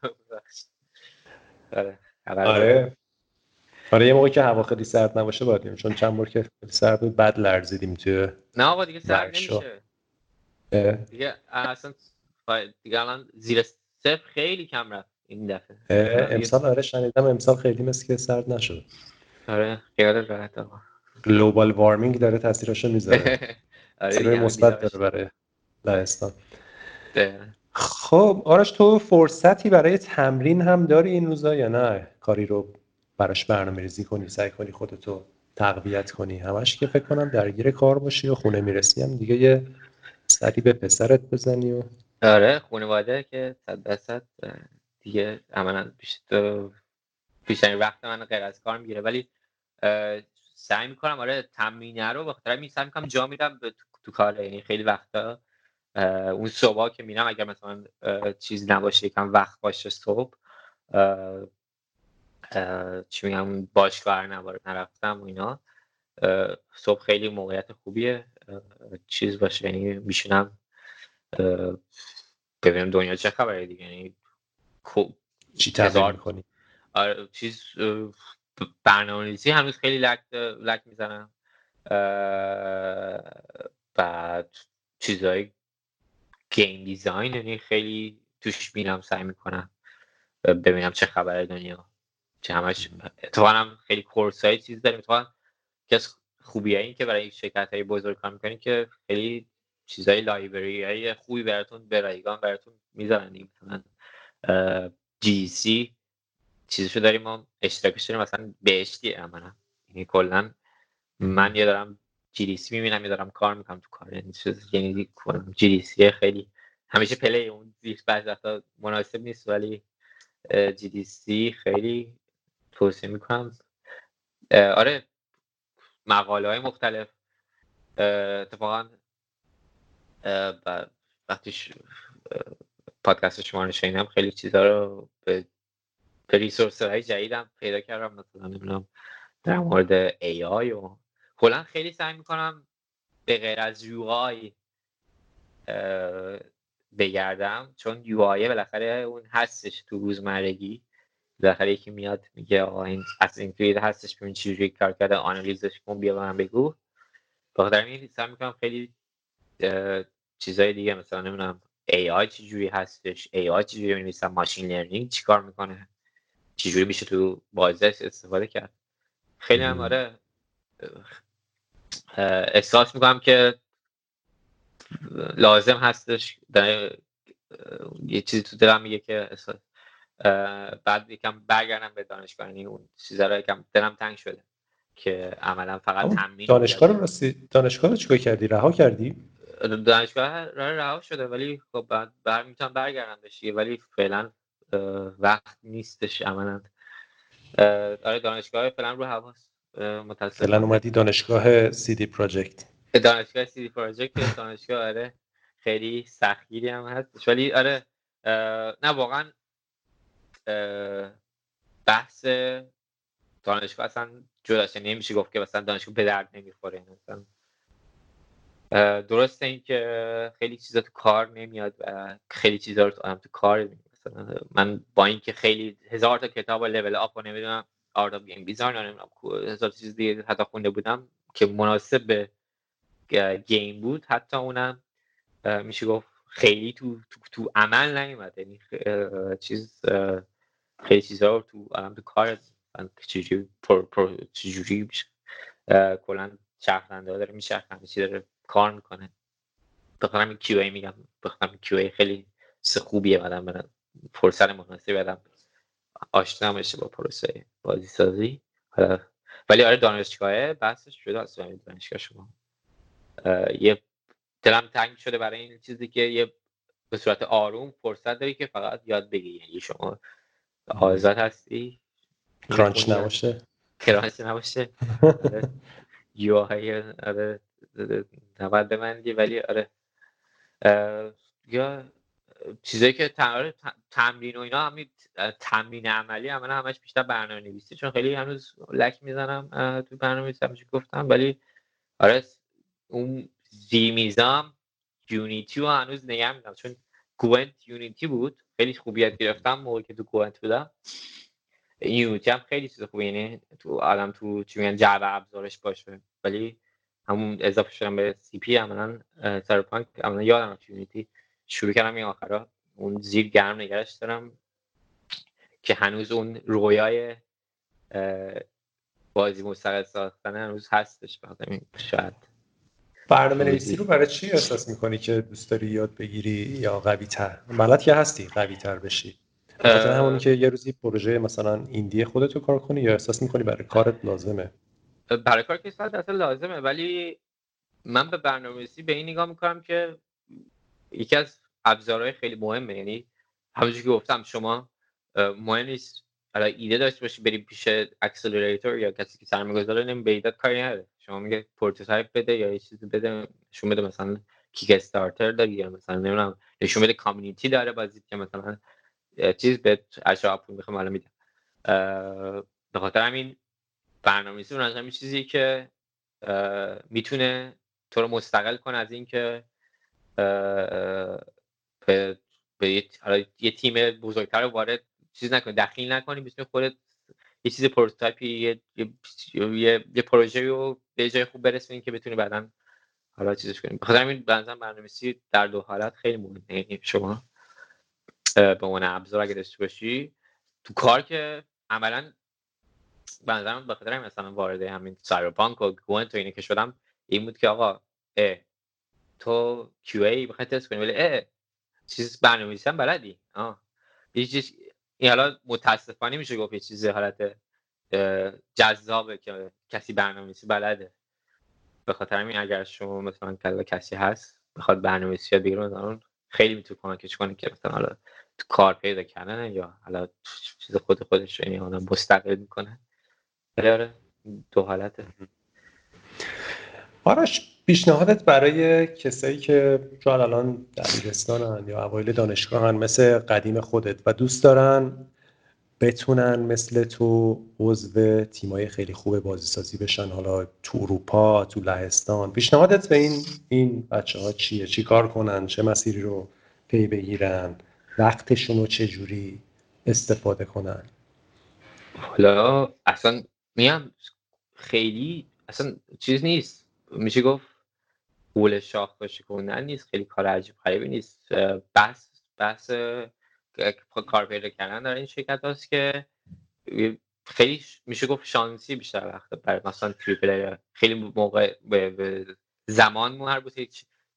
S1: آره. آره. آره. یه موقع که هوا خیلی سرد نباشه باید چون چند بار که خیلی سرد بود بعد لرزیدیم توی
S2: نه آقا دیگه سرد نمیشه. دیگه اصلا دیگه الان زیر صفر خیلی کم رفت این دفعه.
S1: امسال آره شنیدم امسال خیلی مثل که سرد نشد.
S2: آره خیال راحت آقا.
S1: گلوبال وارمینگ داره تاثیرشو می‌ذاره. آره مثبت داره برای لهستان. خب آرش تو فرصتی برای تمرین هم داری این روزا یا نه؟ کاری رو براش برنامه ریزی کنی سعی کنی خودتو تقویت کنی. همش که فکر کنم درگیر کار باشی و خونه می‌رسی هم دیگه یه سری به پسرت بزنی و
S2: آره خانواده که صد درصد دیگه عملا بیشترین وقت من غیر از کار می‌گیره. ولی سعی می‌کنم آره تمرینه رو بخاطر می سعی می‌کنم جا میدم تو, تو کار یعنی خیلی وقتا اون صبح که میرم اگر مثلا چیز نباشه یکم وقت باشه صبح چی میگم باشگاه نرفتم و اینا صبح خیلی موقعیت خوبیه چیز باشه یعنی میشونم ببینم دنیا چه خبره دیگه یعنی
S1: چی تغییر می‌کنی؟
S2: آره چیز برنامه‌نویسی هنوز خیلی لک لک می‌زنم بعد چیزهای گیم دیزاین یعنی خیلی توش میرم سعی می‌کنم ببینم چه خبره دنیا. چه همش اتفاقا خیلی کورس های چیز داریم اتفاقا که خوبی این که برای شرکت های بزرگ کار می‌کنیم که خیلی چیزای لایبرری های خوبی براتون به رایگان براتون می‌ذارن. مثلا جی سی چیزشو داریم ما اشتراکش داریم. مثلا بهشتی عملا. یعنی کلا من یه دارم جی دی سی می‌بینم یه دارم کار می‌کنم تو کار. یعنی یعنی جی دی سی خیلی همیشه پلی اون زیر بعضی وقتا مناسب نیست ولی جی دی سی خیلی توصیه می‌کنم. آره مقاله های مختلف اتفاقا وقتی پادکست شما رو شنیدم خیلی چیزها رو به, به resource های جدیدم پیدا کردم. مثلا نمی‌دونم در مورد AI و کلا خیلی سعی می‌کنم به غیر از UI بگردم چون UI بالاخره اون هستش تو روزمرگی. بالاخره یکی میاد میگه آقا این اصلا این توی هستش ببین چجوری کار کرده آنالیزش کن بیا من بگو. بخاطر این سعی می‌کنم خیلی چیزای دیگه مثلا نمی‌دونم AI چجوری هستش AI چجوری می‌نویسن ماشین لرنینگ چیکار می‌کنه چجوری میشه تو بازش استفاده کرد. خیلی هم آره احساس می‌کنم که لازم هستش. یه چیزی تو دلم میگه که بعد یکم برگردم به دانشگاه. یعنی اون چیزا رو یکم دلم تنگ شده که عملا فقط تمرین
S1: دانشگاه رو راستی دانشگاه رو چیکار کردی؟ رها کردی؟
S2: دانشگاه رها شده ولی خب بعد بر می‌تونم برگردم بشی ولی فعلا وقت نیستش عملا. آره دانشگاه فعلا رو حواس
S1: متاسفانه. فعلا اومدی دانشگاه سی دی پروژکت
S2: دانشگاه سی دی پروژکت دانشگاه آره خیلی سختگیری هم هست. ولی آره نه واقعا بحث دانشگاه اصلا جداش نمیشه گفت که مثلا دانشگاه به درد نمی‌خوره. مثلا درسته اینکه خیلی چیزا تو کار نمیاد و خیلی چیزا رو تو تو کار مثلا من با اینکه خیلی هزار تا کتاب و Level Up و نمی‌دونم Art of Game Design نمی‌دونم هزار چیز دیگه حتی خونده بودم که مناسب به game بود. حتی اونم میشه گفت خیلی تو تو, تو عمل نیومد. یعنی چیز خیلی چیزا رو تو تو کار چجوری چجوری کلا شهرنده داره میشه چی داره کار می‌کنه. بخاطر این کیو ای میگم بخاطر کیو ای خیلی خوبیه بعدم برن فرصت مناسبی بعدم آشنا بشه با پروسه بازی سازی ولی آره دانشگاهه بحثش شده از دانشگاه شما. یه دلم تنگ شده برای این چیزی که یه به صورت آروم فرصت داری که فقط یاد بگیری. یعنی شما آزاد هستی.
S1: کرانچ نباشه.
S2: کرانچ نباشه. یو های آره نباید بمندی ولی آره. یا چیزایی که تمرین و اینا همین تمرین عملی عملا همش بیشتر برنامه نویسی چون خیلی هنوز لک می‌زنم تو برنامه نویسی گفتم ولی آره اون زی میزام یونیتی رو هنوز نگه میدم چون گوینت یونیتی بود خیلی خوبیت گرفتم موقعی که تو گوینت بودم. یونیتی هم خیلی چیز خوبی یعنی تو آدم تو چی میگن جعبه ابزارش باشه ولی همون اضافه شدم به سی پی عملا سایبرپانک عملا یادم یونیتی شروع کردم این آخرا اون زیر گرم نگرش دارم. که هنوز اون رویای بازی مستقل ساختن هنوز هستش شاید
S1: برنامه نویسی رو برای چی احساس می‌کنی که دوست داری یاد بگیری یا قوی تر بلد که هستی؟ قوی تر بشی خاطر همونی که یه روزی پروژه مثلا ایندی خودتو کار کنی یا احساس می‌کنی برای کارت لازمه؟
S2: برای کار که اصلا لازمه ولی من به برنامه‌نویسی به این نگاه می‌کنم که یکی از ابزارهای خیلی مهمه. یعنی همونجوری که گفتم شما مهم نیست. حالا ایده داشته باشی بری پیش accelerator یا کسی که سرمایه‌گذاره نمی به ایده کاری نداره. شما میگه prototype بده یا یه چیزی بده نشون بده مثلا Kickstarter داری یا مثلا نمی‌دونم نشون بده community داره بازی که مثلا چیز به اشرا پول می‌خوام حالا میدم. به خاطر همین برنامه‌نویسی اون همین چیزی که می‌تونه تو رو مستقل کنه از اینکه به, به یه تیم بزرگتر وارد چیز نکنی دخیل نکنی بتونی خودت یه چیز prototype ی یه یه, یه, پروژه رو به جای خوب برسونی که بتونی بعدا حالا چیزش کنی. بخاطر همین بنظرم برنامه‌نویسی در دو حالت خیلی مهمه. یعنی شما به عنوان ابزار اگه داشته باشی تو کار که عملا به نظرم به خاطر مثلا وارد همین Cyberpunk و Gwent و اینه که شدم این بود که آقا اه تو QA بخوای تست کنی؟ ولی اه چیز برنامه‌نویسی هم بلدی. آه. یه این حالا متاسفانه میشه گفت یه چیز حالت جذابه که کسی برنامه‌نویسی بلده. به خاطر همین اگر شما مثلا کلا کسی هست بخواد برنامه‌نویسی یاد بگیره خیلی می‌تونه کمکش کنه که مثلا حالا تو کار پیدا کردن یا حالا چیز خود خودش یعنی حالا مستقل می‌کنه. آره دو حالته.
S1: آرش پیشنهادت برای کسایی که شاید الان دبیرستانن یا اوایل دانشگاهن مثل قدیم خودت و دوست دارن بتونن مثل تو عضو تیمای خیلی خوب بازی سازی بشن حالا تو اروپا تو لهستان. پیشنهادت به این این بچه ها چیه؟ چی کار کنن؟ چه مسیری رو پی بگیرن؟ وقتشون رو چجوری استفاده کنن؟
S2: حالا اصلا میام خیلی اصلا چیز نیست. میشه گفت قول شاخ کنن نیست خیلی کار عجیب غریبی نیست. بحث بحث کار پیدا کردن در این شرکت هست که خیلی میشه گفت شانسی بیشتر وقت برای مثلا تریپل خیلی موقع به, زمان مربوطه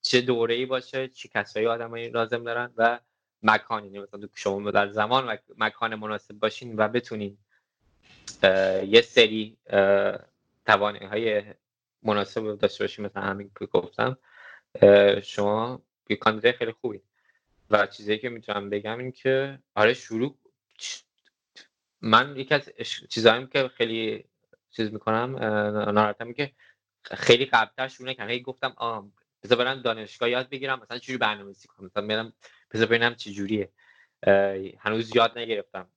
S2: چه دوره ای باشه چه کسایی آدمایی لازم دارن و مکانی. یعنی مثلا شما در زمان و مکان مناسب باشین و بتونین یه سری توانایی های مناسب داشته باشین مثلا همین که گفتم شما یه کاندیدای خیلی خوبی و چیزی که می‌تونم بگم این که آره شروع من یکی از چیزهایی که خیلی چیز می‌کنم ناراحتم که خیلی قبلتر شروع نکردم. هی گفتم آم بذار برم دانشگاه یاد بگیرم مثلا چجوری برنامه‌نویسی کنم؟ مثلا برم بذار ببینم چجوریه هنوز یاد نگرفتم.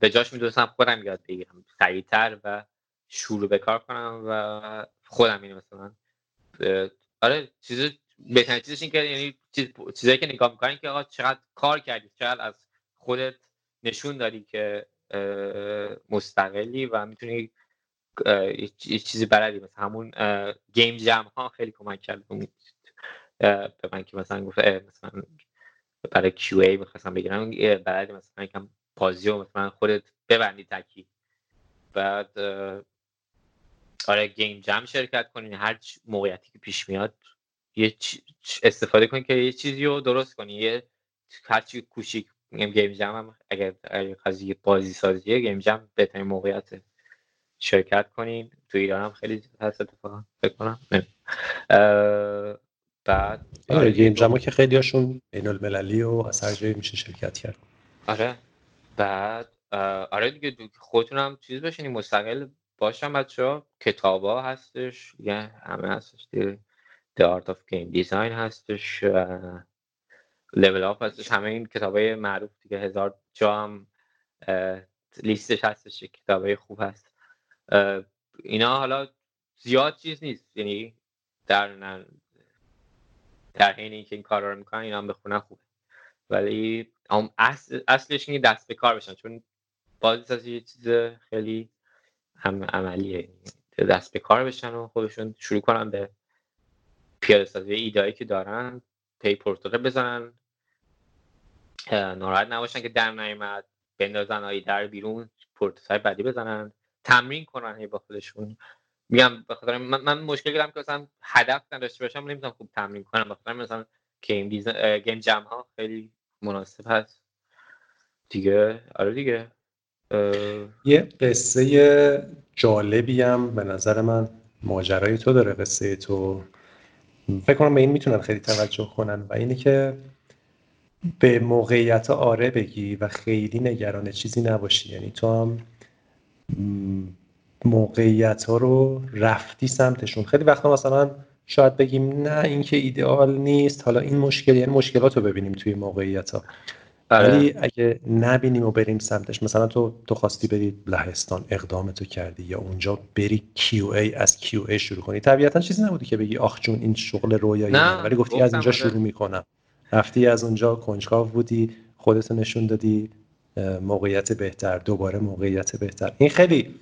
S2: به جاش می‌دونستم خودم یاد بگیرم. سریعتر و شروع به کار کنم و خودم اینه مثلا آره چیز بهترین چیزش این که یعنی چیز که نگاه می‌کنن که آقا چقدر کار کردی چقدر از خودت نشون دادی که مستقلی و می‌تونی یه چیزی بلدی. مثل همون گیم جم ها خیلی کمک کرد. به من که مثلا گفت مثلا برای کیو ای می‌خواستم بگیرم بلدی مثلا یکم بازی و مثلا خودت ببندی تکی. بعد آره گیم جم شرکت کنین هر موقعیتی که پیش میاد یه استفاده کنی که یه چیزی رو درست کنی یه هرچی کوچیک میگم گیم جم هم اگر قضیه بازی سازیه گیم جم بهترین موقعیت شرکت کنین. تو ایران هم خیلی هست اتفاقا فکر کنم. بعد
S1: آره گیم جم که خیلی هاشون بین المللی و از هر جایی میشه شرکت کرد.
S2: آره. بعد آره دیگه خودتون هم چیز بشینی مستقل باشم بچه ها. کتاب ها هستش یه همه هستش دیگه. The Art of Game Design هستش لول اپ هستش. همه این کتاب های معروف دیگه. هزار جا هم لیستش هستش کتاب های خوب هست. اینا حالا زیاد چیز نیست. یعنی در در حین اینکه این کار رو می‌کنن اینا هم بخونن خوبه. ولی اصل اصلش اینه دست به کار بشن. چون بازی یه چیز خیلی هم عملیه دست به کار بشن و خودشون شروع کنن به پیاده سازی ایده‌هایی که دارن prototype بزنن. ناراحت نباشن که در نیامد بندازن ایده رو بیرون prototype های بعدی بزنن تمرین کنن با خودشون. میگم بخاطر من, من مشکل دارم که مثلا هدف نداشته باشم نمی‌تونم خوب تمرین کنم. بخاطر مثلا game design game jam ها خیلی مناسب هست. دیگه؟ آره دیگه.
S1: یه قصه جالبی هم به نظر من ماجرای تو داره قصه تو. فکر کنم به این می‌تونن خیلی توجه کنن و اینه که به موقعیت آره بگی و خیلی نگران چیزی نباشی. یعنی تو هم موقعیت ها رو رفتی سمتشون. خیلی وقتا مثلا شاید بگیم نه این که ایدئال نیست. حالا این مشکل یعنی مشکلات رو ببینیم توی موقعیت ها. ولی اگه نبینیم و بریم سمتش مثلا تو تو خواستی بری لهستان اقدام تو کردی یا اونجا بری کیو ای از کیو ای شروع کنی؟ طبیعتا چیزی نبودی که بگی آخ جون این شغل رویایی نه ولی گفتی از اینجا آره. شروع می‌کنم. رفتی از اونجا کنجکاو بودی خودتو نشون دادی موقعیت بهتر دوباره موقعیت بهتر. این خیلی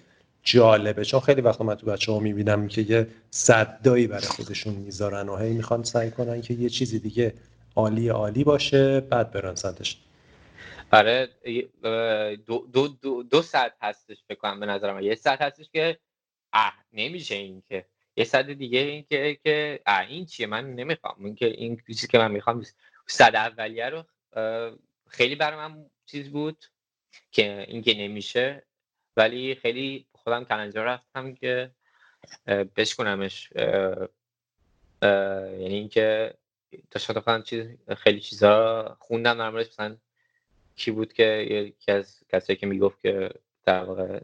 S1: جالبه. چون خیلی وقتا من تو بچه ها می‌بینم که یه صدایی برای خودشون می‌ذارن و هی می‌خوان سعی کنن که یه چیزی دیگه عالی عالی باشه بعد برن سمتش.
S2: آره دو, دو, دو, دو ساعت هستش فکر کنم به نظرم. یه ساعت هستش که اه نمیشه این که. یه ساعت دیگه این که که اه این چیه؟ من نمی‌خوام. این که این چیزی که من می‌خوام صد اولیه رو خیلی برای من چیز بود که این که نمیشه ولی خیلی خودم کلنجا رفتم که بشکنمش یعنی اینکه داشتم چیز خیلی چیزا خوندم در مثلا کی بود که یکی از کسایی که می‌گفت که در واقع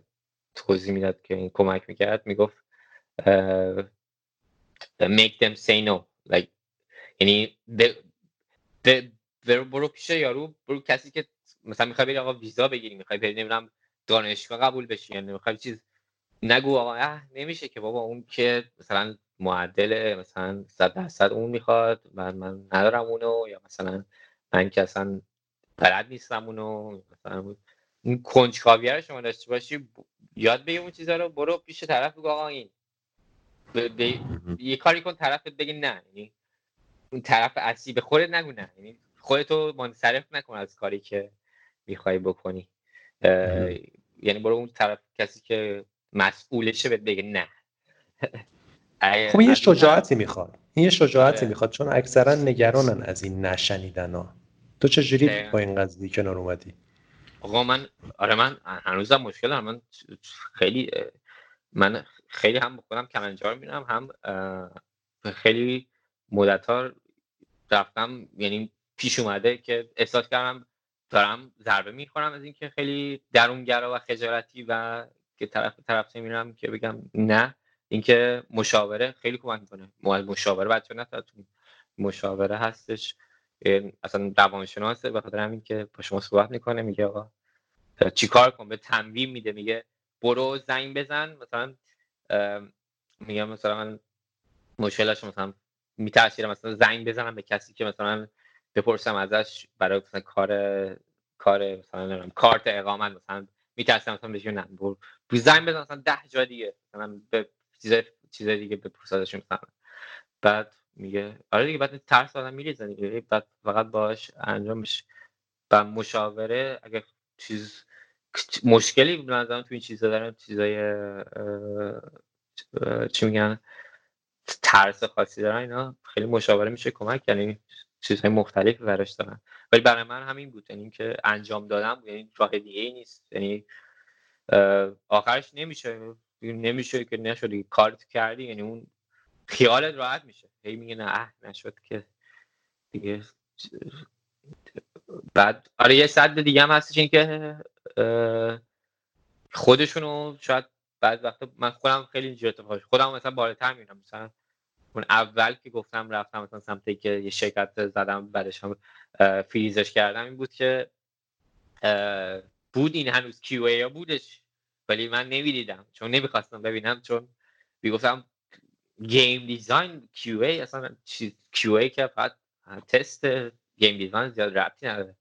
S2: توضیح می‌داد که این کمک می‌کرد می‌گفت make them say no. Like یعنی برو پیش یارو برو کسی که مثلا می‌خوای بری آقا ویزا بگیری می‌خوای بری نمی‌دونم دانشگاه قبول بشی یعنی می‌خوای چیز نگو آقا اه نمیشه که بابا اون که مثلا معدل مثلا صد درصد اون می‌خواد من من ندارم اونو. یا مثلا من که اصلا بلد نیستم اونو مثلا اون کنجکاوی رو شما داشته باشی یاد بگی اون چیزا رو برو پیش طرف بگو آقا این. یه کاری کن طرف بگی نه یعنی اون طرف اصلی به خودت نگو نه یعنی خودتو منصرف نکن از کاری که می‌خوای بکنی. یعنی برو اون طرف کسی که مسئولشه بهت بگه نه.
S1: خب یه شجاعتی می‌خواد. این یه شجاعتی آره. می‌خواد چون اکثرا نگرانن از این نشنیدن ها تو چجوری با این قضیه کنار اومدی؟
S2: آقا من آره من هنوزم مشکل دارم. من خیلی من خیلی هم خودم کلنجار میرم هم خیلی مدت ها رفتم یعنی پیش اومده که احساس کردم دارم ضربه می‌خورم از اینکه خیلی درونگرا و خجالتی و که طرف طرف میرم که بگم نه. اینکه مشاوره خیلی کمک می‌کنه. مشاوره بچه نه مشاوره هستش. اصلا روانشناسه به خاطر همین که با شما صحبت می‌کنه میگه آقا چیکار کن به تنویم میده میگه برو زنگ بزن. مثلا میگم مثلا من مشکلش مثلا میترسیدم مثلا زنگ بزنم به کسی که مثلا بپرسم ازش برای مثلا کار کار مثلا نمی‌دونم کارت اقامت مثلا میترسم مثلا بهش نه برو زنگ بزن مثلا ده جا دیگه مثلا به چیز چیز دیگه بپرسادش مثلا. بعد میگه. آره دیگه بعد ترس آدم میریزه دیگه. بعد فقط باش انجام میشه. و مشاوره اگه چیز مشکلی به نظرم تو این چیزا دارن چیزای چی میگن ترس خاصی دارن اینا خیلی مشاوره میشه کمک یعنی چیزهای مختلفی براش دارن. ولی برای من همین بود. یعنی که انجام دادم یعنی راه دیگه نیست. یعنی آخرش نمیشه. نمیشه که نشد کارت کردی. یعنی اون خیالت راحت میشه. هی میگه نه نشد که دیگه بعد آره یه صد دیگه هم هستش این که خودشونو شاید بعد وقتا من خودم خیلی اینجور اتفاق خودم مثلا بالاتر میرم مثلا اون اول که گفتم رفتم مثلا سمتی که یه شرکت زدم بعدش هم فریزش کردم این بود که بود این هنوز کیو ای بودش ولی من نمی‌دیدم. چون نمی‌خواستم ببینم چون می‌گفتم game design QA اصلا ای که فقط تست game design زیاد ربطی نداره.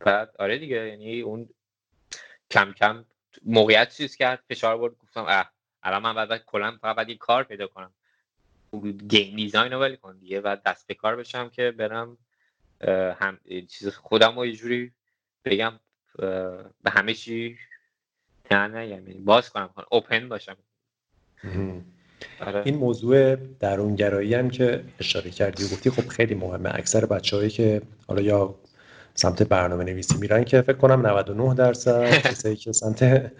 S2: بعد آره دیگه یعنی اون کم کم موقعیت چیز کرد فشار برد گفتم اه الان من بعد کلا فقط باید کار پیدا کنم. game design رو کن دیگه و دست به کار بشم که برم هم چیز خودم رو یه جوری بگم به همه چی نه نه یعنی باز کنم اوپن باشم.
S1: آره. این موضوع درونگرایی هم که اشاره کردی و گفتی خب خیلی مهمه. اکثر بچههایی که حالا یا سمت برنامه نویسی میرن که فکر کنم 99 درصد کسایی که سمت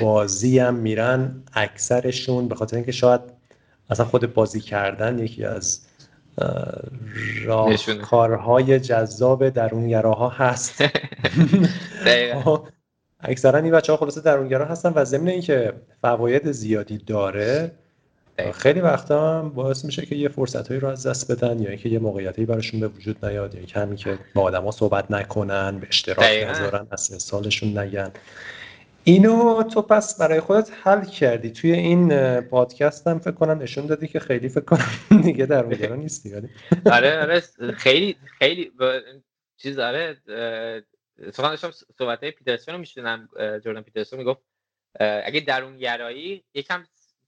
S1: بازی هم میرن اکثرشون به خاطر اینکه شاید اصلا خود بازی کردن یکی از راهکارهای جذاب درونگراها هست. اکثرا این بچه ها خلاصه درونگرا هستن و ضمن اینکه فواید زیادی داره خیلی وقتا هم باعث میشه که یه فرصت رو از دست بدن یا اینکه یه موقعیتی براشون به وجود نیاد یا اینکه همین که با آدما صحبت نکنن به اشتراک نذارن از سالشون نگن. اینو تو پس برای خودت حل کردی. توی این پادکست هم فکر کنم نشون دادی که خیلی فکر کنم دیگه در اونجا نیستی
S2: آره آره. خیلی خیلی چیز آره. سخن داشتم صحبت های پیترسون رو میشونم جردن پیترسون می‌گفت اگه درون گرایی یکم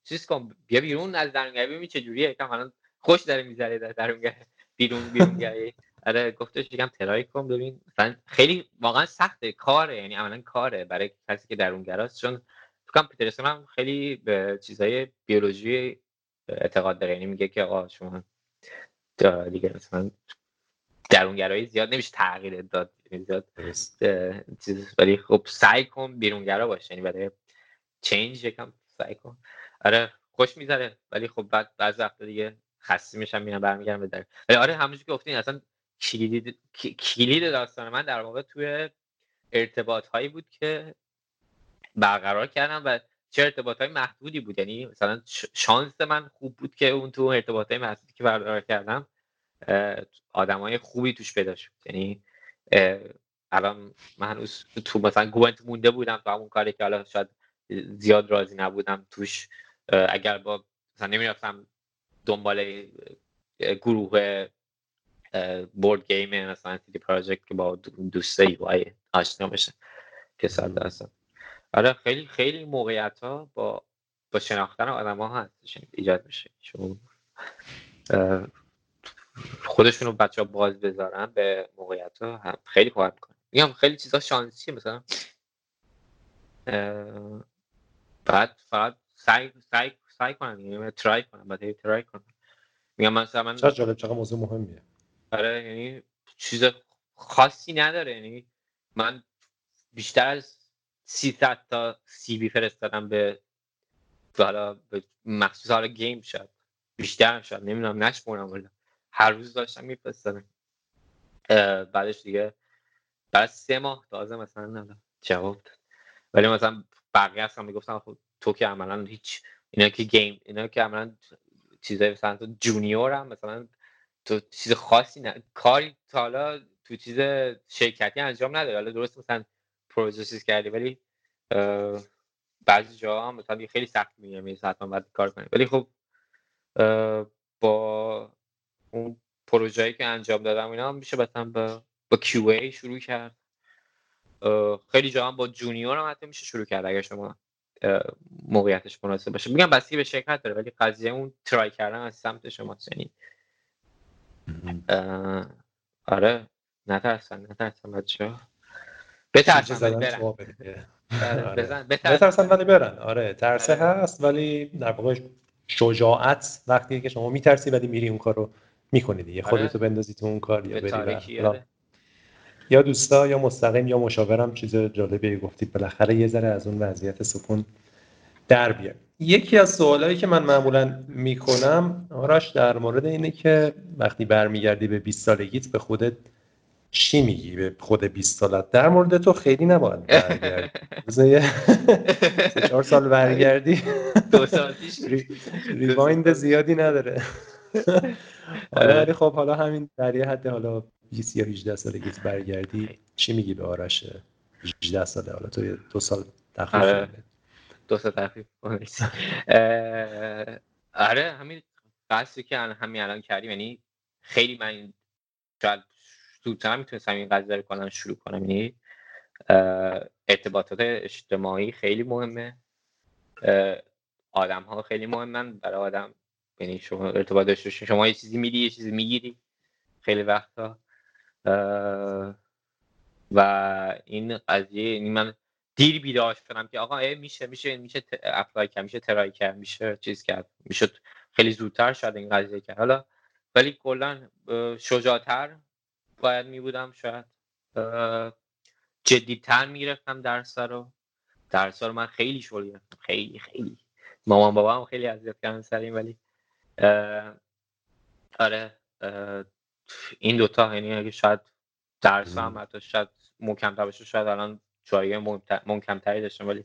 S2: چیز کن بیا بیرون از درونگری. ببین چه جوریه. یکم الان خوش داره می‌ذاره در درونگری. بیرون بیرون گری آره گفتش یکم ترای کن. ببین مثلا خیلی واقعا سخته. کاره. یعنی عملا کاره برای کسی که درونگراست. چون فکر پیترسون هم خیلی به چیزای بیولوژی اعتقاد داره. یعنی میگه که آقا شما دیگه مثلا درونگرایی زیاد نمیشه تغییر داد. یعنی زیاد چیز. ولی خب سعی کن بیرونگرا باشه یعنی برای چینج یکم سعی کن. آره خوش می‌ذاره ولی خب بعد بعض وقتا دیگه خسته میشم میرم برمیگردم به در ولی آره همونجوری که گفتین اصلا کلید کلید داستان من در واقع توی ارتباط هایی بود که برقرار کردم و چه ارتباط های محدودی بود. یعنی مثلا شانس من خوب بود که اون تو ارتباط های محدودی که برقرار کردم آدم های خوبی توش پیدا شد. یعنی الان من تو مثلا گوونت مونده بودم تو همون کاری که حالا شاید زیاد راضی نبودم توش اگر با مثلا نمی‌رفتم دنبال گروه بورد گیم مثلا سیتی پراجکت که با دوسته وای آشنا بشه که سال هستم آره خیلی خیلی موقعیت ها با با شناختن آدم ها هست ایجاد میشه. چون خودشون رو بچه ها باز بذارن به موقعیت ها هم خیلی کمک می‌کنه. میگم خیلی چیزا شانسی مثلا بعد فقط سعی سعی سعی کنم یعنی ترای کنم بعد ترای کنم. میگم مثلا من
S1: چقدر جالب چقدر موضوع مهمیه.
S2: آره یعنی چیز خاصی نداره یعنی من بیشتر از 300 تا CV فرستادم به حالا به مخصوص حالا game شد بیشتر شد نمی‌دونم نشمرم ولی هر روز داشتم میفرستادم. بعدش دیگه بعد سه ماه تازه مثلا جواب داد. ولی مثلا بقیه اصلا می‌گفتن خب تو که عملا هیچ اینا که game اینا که عملا چیزای مثلا تو junior هم مثلا تو چیز خاصی نه کاری تا حالا تو چیز شرکتی انجام نداره حالا درست مثلا پروژه کردی ولی بعضی جا هم مثلا خیلی سخت میگه می حتما باید کار کنی. ولی خب با اون پروژه‌ای که انجام دادم اینا میشه مثلا با با QA شروع کرد. خیلی جا هم با جونیور هم حتی میشه شروع کرد اگر شما موقعیتش مناسب باشه. میگم بسیاری به شرکت داره ولی قضیه اون ترای کردن از سمت شما یعنی آره نترسن نترسن بچه بترسن ولی برن.
S1: آره. بترسن ولی برن. آره ترسه آره. هست ولی در واقع شجاعت وقتی که شما میترسی ولی میری اون کار رو می‌کنی دیگه. آره. خودتو بندازی تو اون کار یا بری آره. یا دوستا یا مستقیم یا مشاورم چیز جالبی گفتید. بالاخره یه ذره از اون وضعیت سکون در بیاد. یکی از سوالایی که من معمولا می‌کنم آراش در مورد اینه که وقتی برمیگردی به 20 سالگیت به خودت چی میگی؟ به خود 20 سالت؟ در مورد تو خیلی نباید برگردی چهار سال برگردی.
S2: دو سال
S1: ریوایند زیادی نداره. حالا ولی خب حالا همین در یه حد حالا 20 یا 18 سالگیت برگردی چی میگی به آرش؟ 18 ساله. حالا تو دو سال تخفیف آره.
S2: دو سال تخفیف. آره همین قصدی که همین الان کردیم. یعنی خیلی من شاید زودتر می‌تونستم این قضیه رو کنم شروع کنم. یعنی ارتباطات اجتماعی خیلی مهمه. آدم ها خیلی مهمن. برای آدم یعنی شما ارتباط داشته شما یه چیزی میدی یه چیزی می‌گیری خیلی وقتا. و این قضیه یعنی من دیر بیدار شدم که آقا میشه میشه میشه اپلای کرد میشه ترای کرد میشه چیز کرد میشه خیلی زودتر شاید این قضیه کرد. حالا ولی کلا شجاعتر باید می بودم شاید جدیتر می‌گرفتم درس رو. درس رو من خیلی گرفتم خیلی خیلی. مامان بابا هم خیلی اذیت کردن سر این ولی آره این دوتا یعنی اگه شاید درس هم حتی شاید محکمتر باشه شاید الان جایی محکمتری داشتم ولی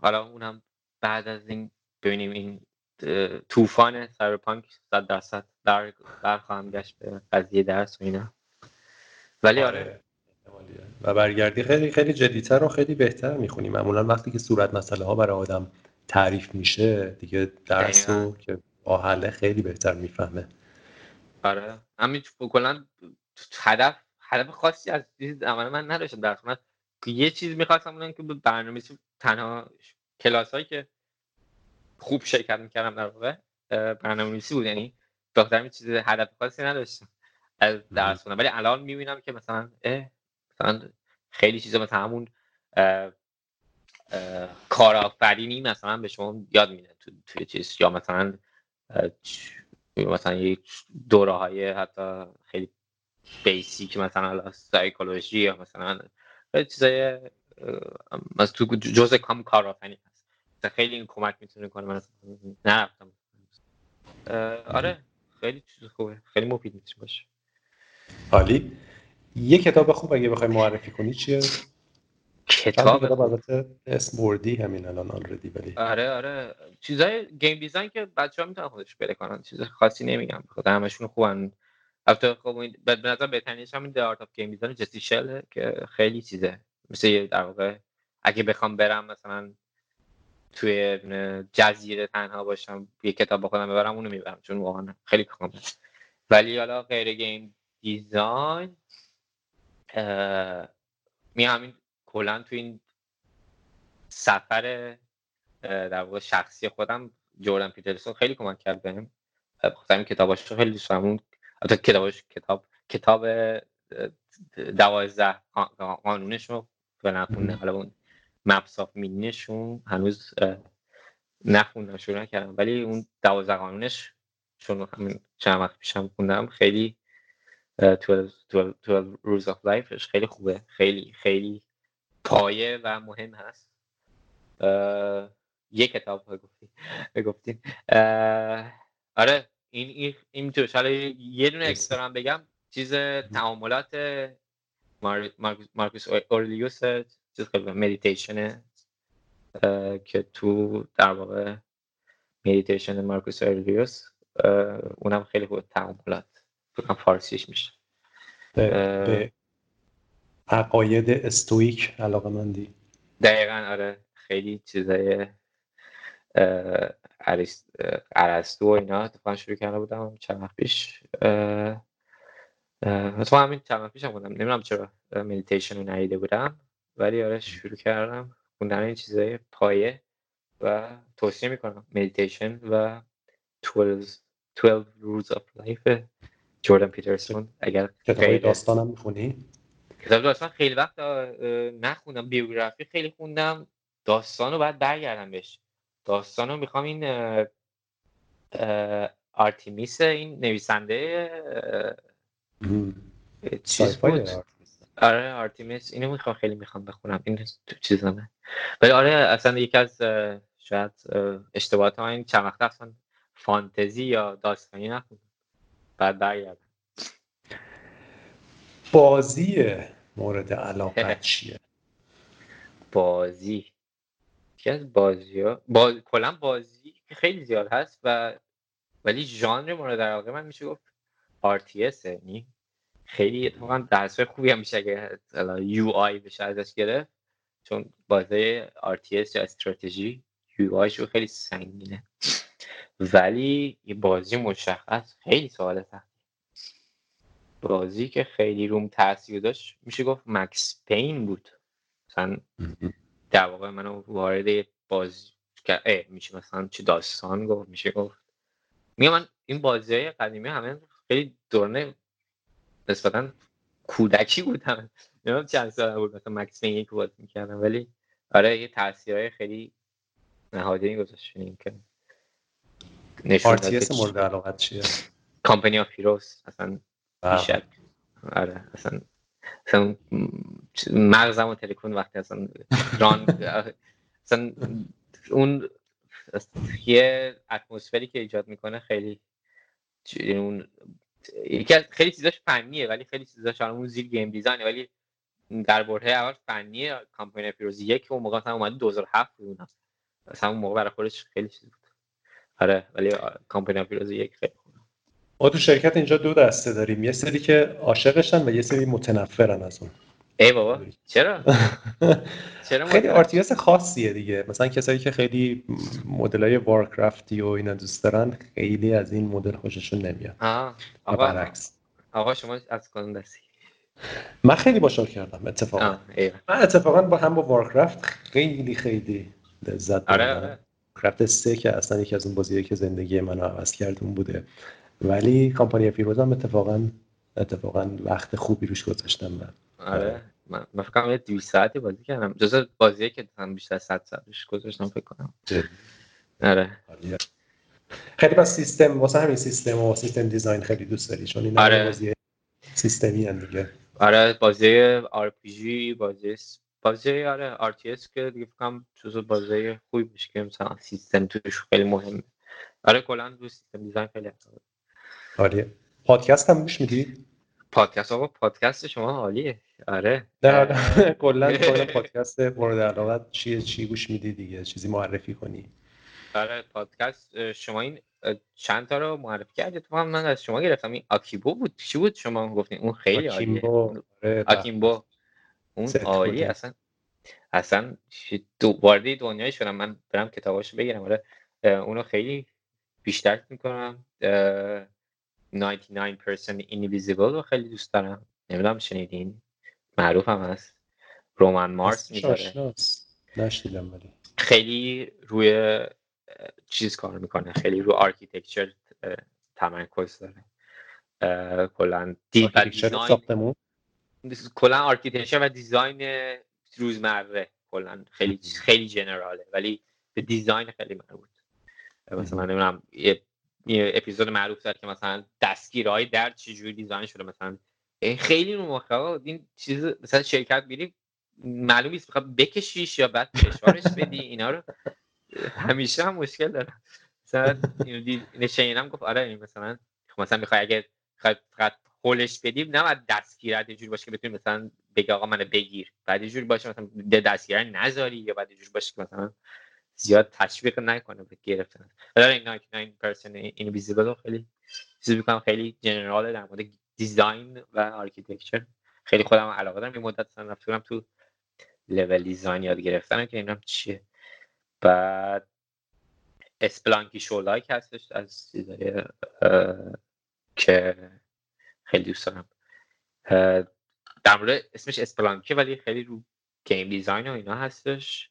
S2: حالا اونم بعد از این ببینیم این طوفان سایبرپانک صد درصد در برخواهم گشت به قضیه درس و اینا. ولی آره, آره.
S1: و برگردی خیلی خیلی جدیتر و خیلی بهتر می‌خونی. معمولا وقتی که صورت مسئله ها برای آدم تعریف میشه دیگه درس رو که با حله خیلی بهتر می‌فهمه.
S2: آره. همین کلا هدف هدف خاصی از عمل من نداشتم. درس من یه چیز می‌خواستم اونم که برنامه تنها کلاس هایی که خوب شرکت می‌کردم در واقع برنامه نویسی بود. یعنی دخترم چیز هدف خاصی نداشتم. از درس کنم ولی الان می‌بینم که مثلا مثلا خیلی چیزا مثلا همون کارآفرینی مثلا به شما یاد میده تو توی چیز. یا مثلا مثلا یک دوره های حتی خیلی basic مثلا سایکولوژی یا مثلا چیزای مثلا تو جزء کام کارآفرینی خیلی این کمک می‌تونه کنه. من نرفتم. آره خیلی چیز خوبه. خیلی مفید می‌تونه باشه.
S1: حالی یه کتاب خوب اگه بخوای معرفی کنی چیه؟
S2: کتاب
S1: البته اسم بردی همین الان already ولی
S2: آره آره. چیزای game design که بچه‌ها می‌تونن خودش بله کنن چیز خاصی نمیگم. بخاطر همشون خوبن. البته خب به نظر بهترینش همین The Art of Game Design جسی شل که خیلی چیزه. مثل در واقع اگه بخوام برم مثلا توی جزیره تنها باشم یه کتاب با خودم ببرم اونو می‌برم چون واقعا خیلی کامه ولی حالا غیر گیم دیزاین می همین کلا تو این سفر در واقع شخصی خودم جوردن پیترسون خیلی کمک کرد بهم. بخاطر این کتاباش خیلی دوست دارم. اون کتاباش کتاب کتاب دوازده قانونش رو به نخونه حالا اون Maps of Meaning شون هنوز نخوندم شروع نکردم. ولی اون دوازده قانونش چون همین چند وقت پیشم خوندم خیلی 12 Rules of Life ش خیلی خوبه. خیلی خیلی پایه و مهم هست. یه کتاب گفتیم. آره این این این حالا یه دونه extra بگم. چیز تأملات مارکوس اورلیوس چیز خیلی مدیتیشنه که تو در واقع مدیتیشن مارکوس اورلیوس اونم خیلی خوب تأملات فکرم فارسیش میشه.
S1: به عقاید stoic علاقه مندی
S2: دقیقا آره. خیلی چیزای ارسطو و اینا اتفاقا شروع کرده بودم چند وقت پیش. تو همین چند وقت پیش هم بودم. نمی‌دونم چرا مدیتیشن رو ندیده بودم. ولی آره شروع کردم خوندن این چیزای پایه و توصیه می‌کنم. مدیتیشن و 12 12 rules of life. جوردن پیترسون اگر
S1: کتاب داستانم می‌خونی؟
S2: کتاب داستان خیلی وقت نخوندم. بیوگرافی خیلی خوندم. داستان رو باید برگردم بهش. داستان رو می‌خوام این آرتیمیس این نویسنده چیز بود. آره آرتیمیس. اینو می‌خوام خیلی می‌خوام بخونم. این تو چیزمه ولی آره اصلا یکی از شاید اشتباهات من این چند وقت اصلا فانتزی یا داستانی نخوندم. بعد برگردم.
S1: بازی مورد علاقه چیه؟
S2: بازی. یکی از بازی ها باز... کلا بازی خیلی زیاد هست و ولی ژانر مورد علاقه من میشه گفت RTS یعنی خیلی اتفاقا درس خوبی هم میشه اگه یو آی بشه ازش گرفت چون بازی RTS یا استراتژی یو آی شو خیلی سنگینه. ولی یه بازی مشخص خیلی سوال سخت بازی که خیلی روم تاثیر داشت میشه گفت مکس پین بود. مثلا در واقع منو وارد بازی میشه مثلا چه داستان گفت میشه گفت. میگم من این بازی های قدیمی همه خیلی دورنه نسبتا کودکی بود همه. نمیم چند سال بود مثلا مکس پین یک بازی می‌کردم ولی آره یه تاثیرهای خیلی نهادینه‌ای گذاشت که
S1: RTS مورد علاقت چیه؟
S2: Company of Heroes اصلا بیشتر. آره اصلا اصلا مغزمو تکون وقتی اصلا ران اصلا اون یه اتمسفری که ایجاد می‌کنه خیلی اون یکی از خیلی چیزاش فنیه ولی خیلی چیزاش اون زیر game design ه ولی در برهه اول فنیه کامپنی پیروزی یک اون موقع مثلا اومده 2007 بود. اصلا اون موقع برای خودش خیلی چیز بود. آره ولی کامپنی پیروزی یک خیلی
S1: ما تو شرکت اینجا دو دسته داریم. یه سری که عاشقشن و یه سری متنفرن از اون.
S2: ای بابا چرا؟
S1: چرا خیلی آرتیاس خاصیه دیگه. مثلا کسایی که خیلی مدل های وارکرافتی و اینا دوست دارن خیلی از این مدل خوششون نمیاد.
S2: آقا برعکس. آقا شما از کدوم دستی؟
S1: من خیلی باشار کردم اتفاقا. من اتفاقا با هم با وارکرافت خیلی خیلی لذت
S2: آره آره.
S1: کرافت سه که اصلا یکی از اون بازیایی که زندگی منو عوض کرد اون بوده. ولی کامپانی فیروز هم اتفاقا اتفاقا وقت خوبی روش گذاشتم من.
S2: آره. من من فکر کنم 200 ساعتی بازی کردم. جز بازیه که هم بیشتر 100 ساعت روش گذاشتم فکر کنم. آره.
S1: خیلی با سیستم واسه همین سیستم و system design خیلی دوست داری چون این آره. بازی سیستمی هم دیگه.
S2: آره بازی RPG بازی بازی آره RTS که دیگه فکر جز بازی خوبی باشه که مثلا سیستم توش خیلی مهمه. آره کلا رو system design خیلی
S1: عالیه. پادکست هم گوش میدی؟
S2: پادکست آقا پادکست شما عالیه. آره.
S1: نه کلا کلا پادکست مورد علاقه چیه چی گوش میدی دیگه؟ چیزی معرفی کنی.
S2: آره پادکست شما این چند تا رو معرفی کردید تو من از شما گرفتم. این آکیبو بود. چی بود شما گفتین اون خیلی عالیه. آره آکیمبو. اون عالی اصلا اصلا دو وارد دنیای شدم من برم کتاباشو بگیرم. آره. اونو خیلی بیشتر می‌کنم. 99% Invisible رو خیلی دوست دارم. نمی‌دونم شنیدین؟ معروف هم هست. رومان مارس می‌ذاره.
S1: نشنیدم ولی.
S2: خیلی روی چیز کار می‌کنه. خیلی روی architecture تمرکز داره. کلا
S1: design
S2: کلا architecture و design روزمره. کلا خیلی خیلی general ه. ولی به design خیلی مربوط. مثلا نمی‌دونم یه اپیزود معروف داره که مثلا دستگیره‌های در چجوری design شده مثلا خیلی رو مخه. این چیز مثلا شرکت بیری معلوم نیست می‌خواد بکشیش یا بعد فشارش بدی اینا رو. همیشه هم مشکل داره مثلا شنیدم گفت آره مثلا خب مثلا می‌خوای اگه فقط هولش بدیم نه باید دستگیرت یه جوری باشه که بتونی مثلا بگی آقا منو بگیر. بعد یه جوری باشه مثلا دستگیر نذاری یا بعد یه جوری باشه که مثلا زیاد تشویق نکنه به گرفتن. ولی این 99% اینویزیبل خیلی چیزی می‌کنم خیلی general در مورد design و architecture خیلی خودم علاقه دارم. یه مدت اصلا رفتم تو level design یاد گرفتن که اینم چیه. بعد Spelunky Showlike هستش از چیزای که خیلی دوست دارم. در مورد اسمش Spelunky ولی خیلی رو game design و اینا هستش.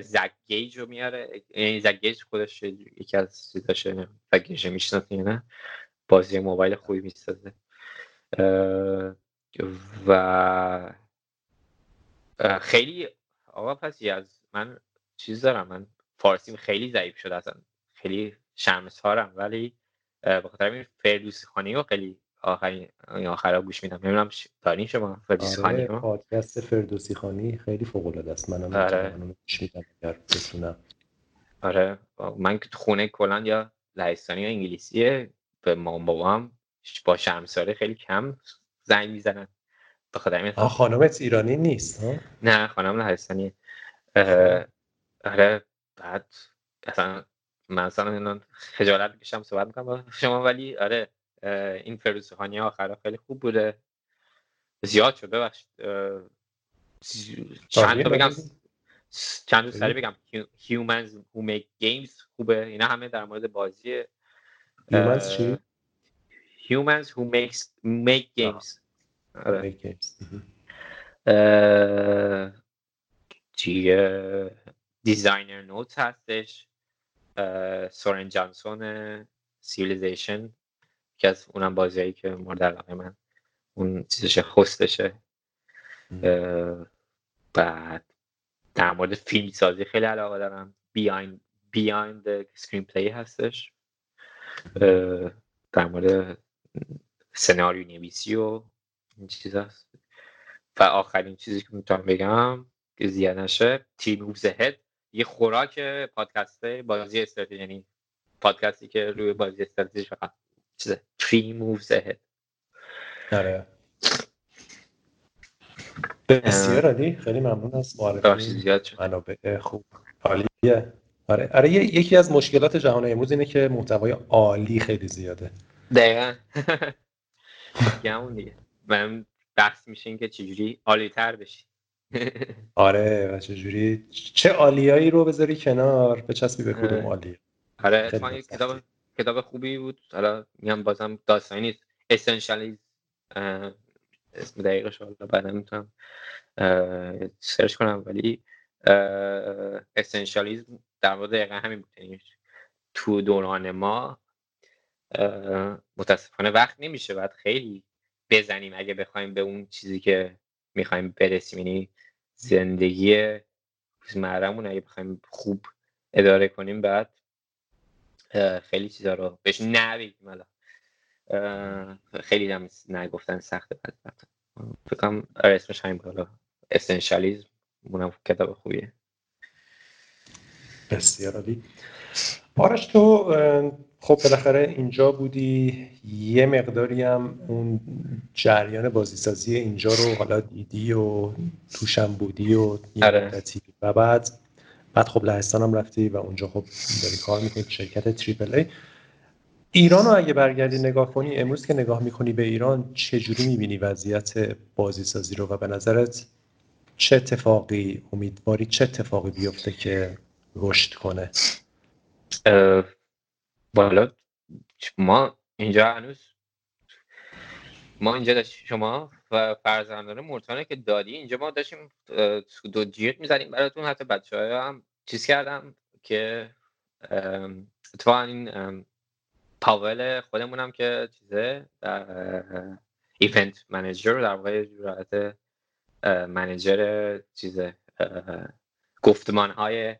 S2: زک گیج رو میاره. یعنی زک گیج خودش یکی از چیزاشه زک گیج می‌شناسی نه؟ بازی موبایل خوبی می‌سازه. و خیلی آقا پس از من چیز دارم من فارسیم خیلی ضعیف شده اصلا. خیلی شرمسارم ولی به خاطر این فردوسی خانی خیلی آخرین آخر گوش میدم. نمی‌دونم دارین شما فردوسی
S1: خانی آره پادکست فردوسی خانی خیلی فوق العاده است. منم آره. گوش میدم اگر بتونم.
S2: آره. من که خونه کلا یا لهستانی یا انگلیسیه به مام بابام با شرمساره خیلی کم زنگ می‌زنن.
S1: به خاطر خانمت ایرانی نیست ها؟
S2: نه خانم لهستانی آره بعد اصلا من اصلا خجالت بکشم صحبت می‌کنم با شما ولی آره این فروزخانی آخرا خیلی خوب بوده. زیاد شد ببخشید. چند تا بگم؟ چند تا سری بگم. humans who make games خوبه. اینا همه در مورد بازی
S1: humans چی؟
S2: humans who makes make games.
S1: آره. make games.
S2: چیه Designer Notes هستش. سورن جانسون Civilization که از اونم بازیایی که مورد علاقه من اون چیزش خستشه بعد در مورد فیلم سازی خیلی علاقه دارم. Beyond Beyond Screenplay هستش. در مورد سناریو نویسی و این چیز هست. و آخرین چیزی که می‌تونم بگم که زیاد نشه Three Moves Ahead یه خوراک پادکست بازی استراتژی یعنی پادکستی که روی بازی استراتژی فقط. چیزه تری مووز هد
S1: آره بسیار عالی. خیلی ممنون از معرفی منابع خوب. عالیه. آره. آره یکی از مشکلات جهان امروز اینه که محتوای عالی خیلی زیاده.
S2: دقیقا. دیگه. من بحث میشه که چجوری عالی تر بشی.
S1: آره و چجوری چه عالیایی رو بذاری کنار به چسبی به کدوم عالی
S2: آره کتاب کتاب خوبی بود. حالا میگم بازم داستانی نیست. اسنشالیز اسم دقیقش حالا بعدا می‌تونم سرچ کنم ولی اسنشالیزم در مورد دقیقا همین بود. یعنی تو دوران ما متاسفانه وقت نمیشه باید خیلی بزنیم. اگه بخوایم به اون چیزی که می‌خوایم برسیم یعنی زندگی روزمرهمون اگه بخوایم خوب اداره کنیم بعد خیلی چیزا رو بهش نبگیم حالا خیلی هم نگفتن سخته بعد فکرم آره اسمش همین بالا. اسنشالیزم اونم کتاب خوبیه.
S1: بسیار عالی. آرش تو خب بالاخره اینجا بودی. یه مقداری هم اون جریان بازیسازی اینجا رو حالا دیدی و توشم بودی و یه آره. و بعد بعد خب لهستان هم رفتی و اونجا خب داری کار می‌کنی شرکت تریپل ای. ایران رو اگه برگردی نگاه کنی امروز که نگاه می‌کنی به ایران چجوری می‌بینی وضعیت بازیسازی رو و به نظرت چه اتفاقی امیدواری چه اتفاقی بیفته که رشد کنه؟
S2: بالا. ما اینجا هنوز ما اینجا شما؟ و فرزندان مرتانه که دادی اینجا ما داشتیم دو جیغ می‌زنیم براتون. حتی بچه های هم چیز کردم که اتفاقا این پاول خودمونم که چیزه ایونت منیجر در واقع جورت منیجر چیزه گفتمان های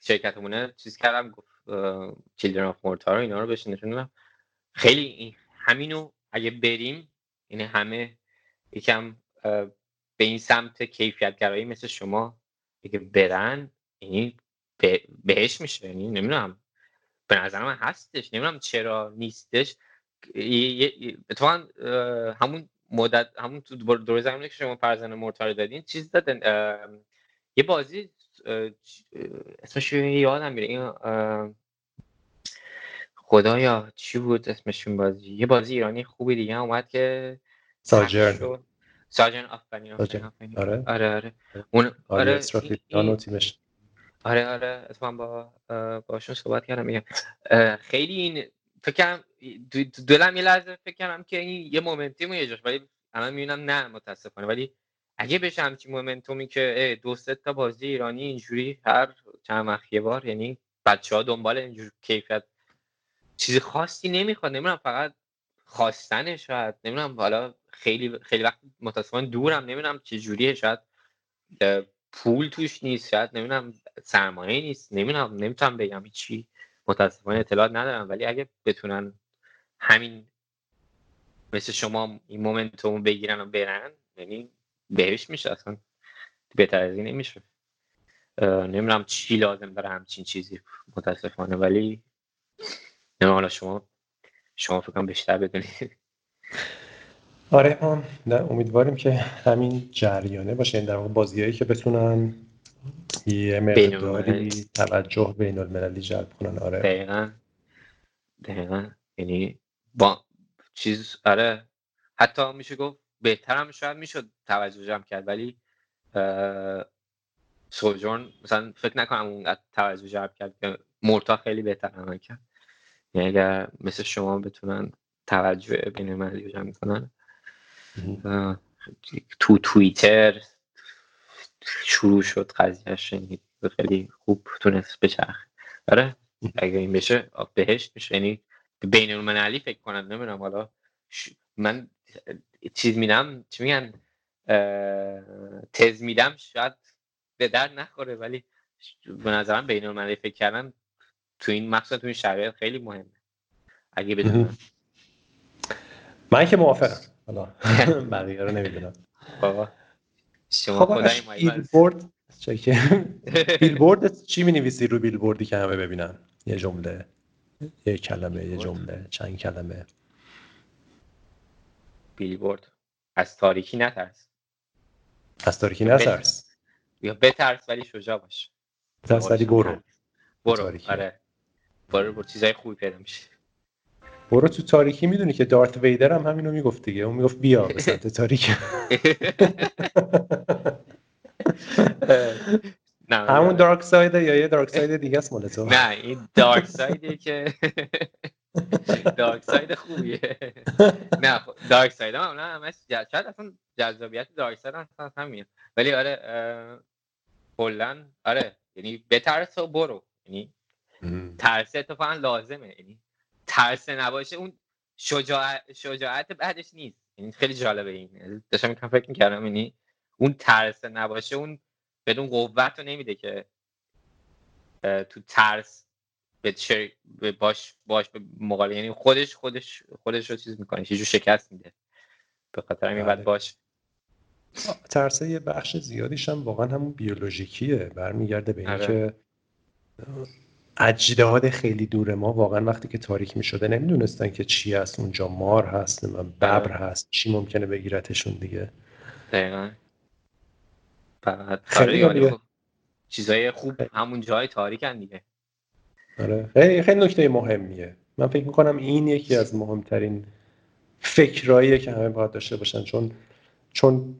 S2: شرکتمونه. چیز کردم چیلدرن آف مورتار اینا رو بهش نشون خیلی همینو اگه بریم این همه یکم به این سمت کیفیت گرایی مثل شما اگه برن یعنی بهش میشه یعنی نمی‌دونم به نظر من هستش نمی‌دونم چرا نیستش. اتفاقا همون مدت همون تو دور زمینی که شما فرزن مرتا دادین چیز دادن یه بازی اسمش یادم میره این خدایا چی بود اسمشون بازی؟ یه بازی ایرانی خوبی دیگه اومد که
S1: ساجرن.
S2: ساجرن آفرین آره. آره آره. اون آره تیمش. آره آره. اتفاقا با باشون صحبت کردم میگم. خیلی این فکرم دلم یه لحظه فکر کردم که این یه مومنتیمو یه جاش ولی الان می‌بینم نه متاسفانه. ولی اگه بشه همچین مومنتومی که دو سه تا بازی ایرانی اینجوری هر چند وقت یه بار یعنی بچه ها دنبال اینجور کیفیت چیزی خاصی نمی‌خواد. نمی‌دونم فقط خواستنه شاید. نمی‌دونم حالا خیلی خیلی وقت متاسفانه دورم نمی‌دونم چه جوریه. شاید پول توش نیست. شاید نمی‌دونم سرمایه نیست. نمی‌دونم نمی‌تونم بگم. چی متاسفانه اطلاعات ندارم. ولی اگه بتونن همین مثل شما این مومنتوم بگیرن و برن یعنی بهش میشه. اصلا بهتر از این نمیشه. نمی‌دونم چی لازم داره همچین چیزی متاسفانه. ولی نه حالا شما شما فکر بیشتر بدونید
S1: آره ما امیدواریم که همین جریانه باشه. این در واقع بازیایی که بتونن یه مقداری توجه بین المللی جلب کنن. آره.
S2: دقیقا. دقیقا. یعنی با چیز آره. حتی میشه گفت بهتر هم شاید می‌شد توجه جمع کرد ولی سوجورن مثلا فکر نکنم اون توجه جلب کرد که مرتا خیلی بهتر عمل کرد. یعنی اگر مثل شما بتونن توجه بین المللی جمع کنن تو توییتر شروع شد قضیهش یعنی خیلی خوب تونست بچرخ آره اگه این بشه بهشت میشه. یعنی بین المللی فکر کنم نمی‌دونم. حالا من چیز میدم چی میگن؟ تز میدم شاید به درد نخوره ولی به نظرم بین المللی فکر کردن تو این مقصد تو این شرایط خیلی مهمه. اگه بدونم.
S1: من که موافقم. حالا. بقیه رو نمی‌دونم.
S2: بابا. شما خب
S1: بیلبورد. بیلبورد چی می نویسی رو بیلبوردی که همه ببینن؟ یه جمله. یه کلمه یه جمله. چند کلمه.
S2: بیلبورد. از تاریکی نترس.
S1: از تاریکی نترس.
S2: یا بترس ولی شجاع باش.
S1: ترس ولی برو.
S2: برو. آره. برو برو چیزای خوبی پیدا میشه.
S1: برو تو تاریکی می‌دونی که دارت ویدر هم همینو می‌گفت دیگه. اون می‌گفت بیا به سمت تاریکی. نه همون dark side یا یه dark side دیگه است مال تو؟
S2: نه این dark side ی که dark side خوبیه. نه dark side هم نه همش شاید اصلا جذابیت dark side اصلا همین ولی آره کلا آره یعنی بترس و برو. یعنی ترس اتفاقا لازمه. یعنی ترس نباشه. اون شجاعت شجاعت بعدش نیست. این خیلی جالبه این. داشتم می‌کنم فکر می‌کردم. یعنی اون ترس نباشه اون بدون قوت رو نمیده که تو ترس به باش باش به مقابل. یعنی خودش خودش خودش رو چیز می‌کنه. یه شکست میده. به خاطر همین بعد بله. باش.
S1: ترس یه بخش زیادیش هم واقعا همون بیولوژیکیه. برمیگرده به اینکه آره. اجداد خیلی دور ما واقعا وقتی که تاریک می شده نمی‌دونستن که چی هست. اونجا مار هست ببر آره. هست. چی ممکنه بگیرتشون دیگه؟
S2: دقیقا. خیلی آره خب چیزای خوب همون جای تاریکن دیگه.
S1: آره. خیلی خیلی نکته مهمیه. من فکر می‌کنم این یکی از مهمترین فکراییه که همه باید داشته باشن. چون چون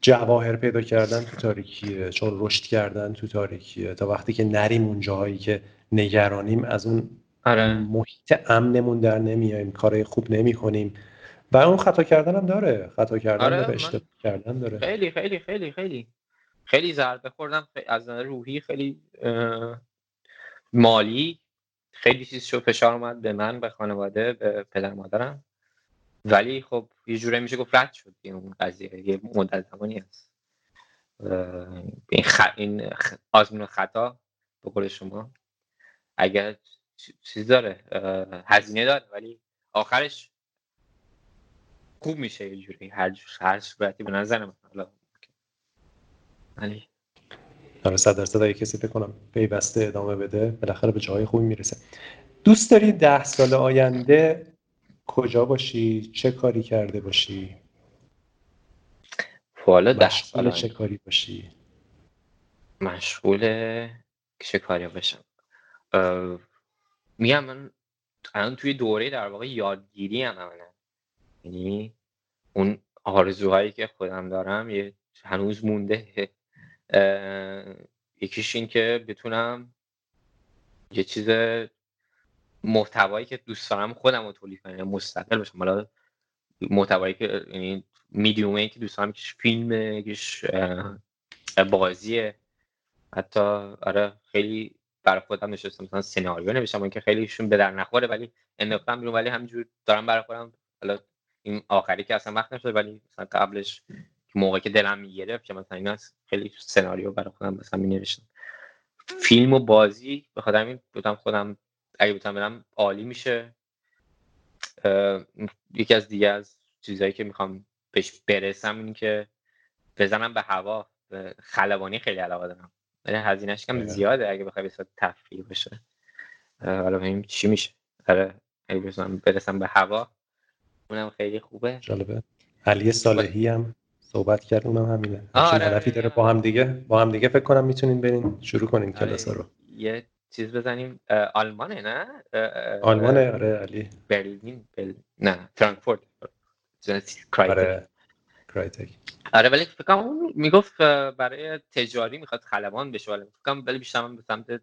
S1: جواهر پیدا کردن تو تاریکیه چون رشد کردن تو تاریکیه. تا وقتی که نریم اون جاهایی که نگرانیم از اون
S2: آره.
S1: محیط امنمون در نمیایم کارهای خوب نمی کنیم و اون خطا کردن هم داره. خطا کردن آره داره اشتباه کردن داره.
S2: خیلی خیلی خیلی خیلی. خیلی ضربه خوردم از نظر روحی خیلی مالی خیلی چیز شو فشار اومد به من به خانواده به پدر مادرم. ولی خب یه جوره میشه گفت رد شد این قضیه. یه مدت زمانی هست. این, خ... این آزمون خطا به قول شما. اگر چیز داره هزینه داره ولی آخرش خوب میشه یه جوری هر هر صورتی به نظر من. حالا ولی
S1: آره صد درصد اگه کسی فکر کنم پیوسته ادامه بده بالاخره به جای خوبی می‌رسه. دوست داری ده سال آینده کجا باشی؟ چه کاری کرده باشی؟
S2: والا ده سال
S1: چه کاری باشی؟
S2: مشغول چه کاری باشم؟ میگم من الان توی دوره در واقع یادگیری هم عملا یعنی اون آرزوهایی که خودم دارم یه هنوز مونده. یکیش این که بتونم یه چیز محتوایی که دوست دارم خودم رو تولید کنم یعنی مستقل باشم حالا محتوایی که یعنی میدیومه که دوست دارم یکیش فیلمه اه، بازیه. حتی آره خیلی برای خودم نشستم مثلا سناریو نوشتم اون که خیلیشون به در نخوره ولی انداختم بیرون ولی همینجور دارم برای خودم حالا این آخری که اصلا وقت نشد ولی مثلا قبلش که موقعی که دلم می‌گرفت که مثلا اینا خیلی سناریو برای خودم مثلا می نوشتم فیلم و بازی به خاطر همین بودم خودم اگه بتونم برم عالی میشه. یکی از دیگه از چیزهایی که می‌خوام بهش برسم این که بزنم به هوا خلبانی خیلی علاقه دارم. ولی هزینهش کم
S1: آره.
S2: زیاده اگه بخوای بسیار تفریح باشه اه، حالا ببینیم چی میشه. آره اگه برسم به هوا اونم خیلی خوبه.
S1: جالبه. علی صالحی هم صحبت کرد اونم همینه.
S2: آره،
S1: همچین
S2: آره،
S1: هدفی داره
S2: آره.
S1: با هم دیگه با هم دیگه فکر کنم می‌تونین برین شروع کنین کلاس رو.
S2: یه چیز بزنیم. آلمانه نه؟
S1: آلمانه آره علی.
S2: برلین بل... نه فرانکفورت.
S1: آره. کرایتک
S2: آره ولی فکر کنم اون می‌گفت برای تجاری می‌خواد خلبان بشه ولی فکر کنم ولی بیشتر من به سمت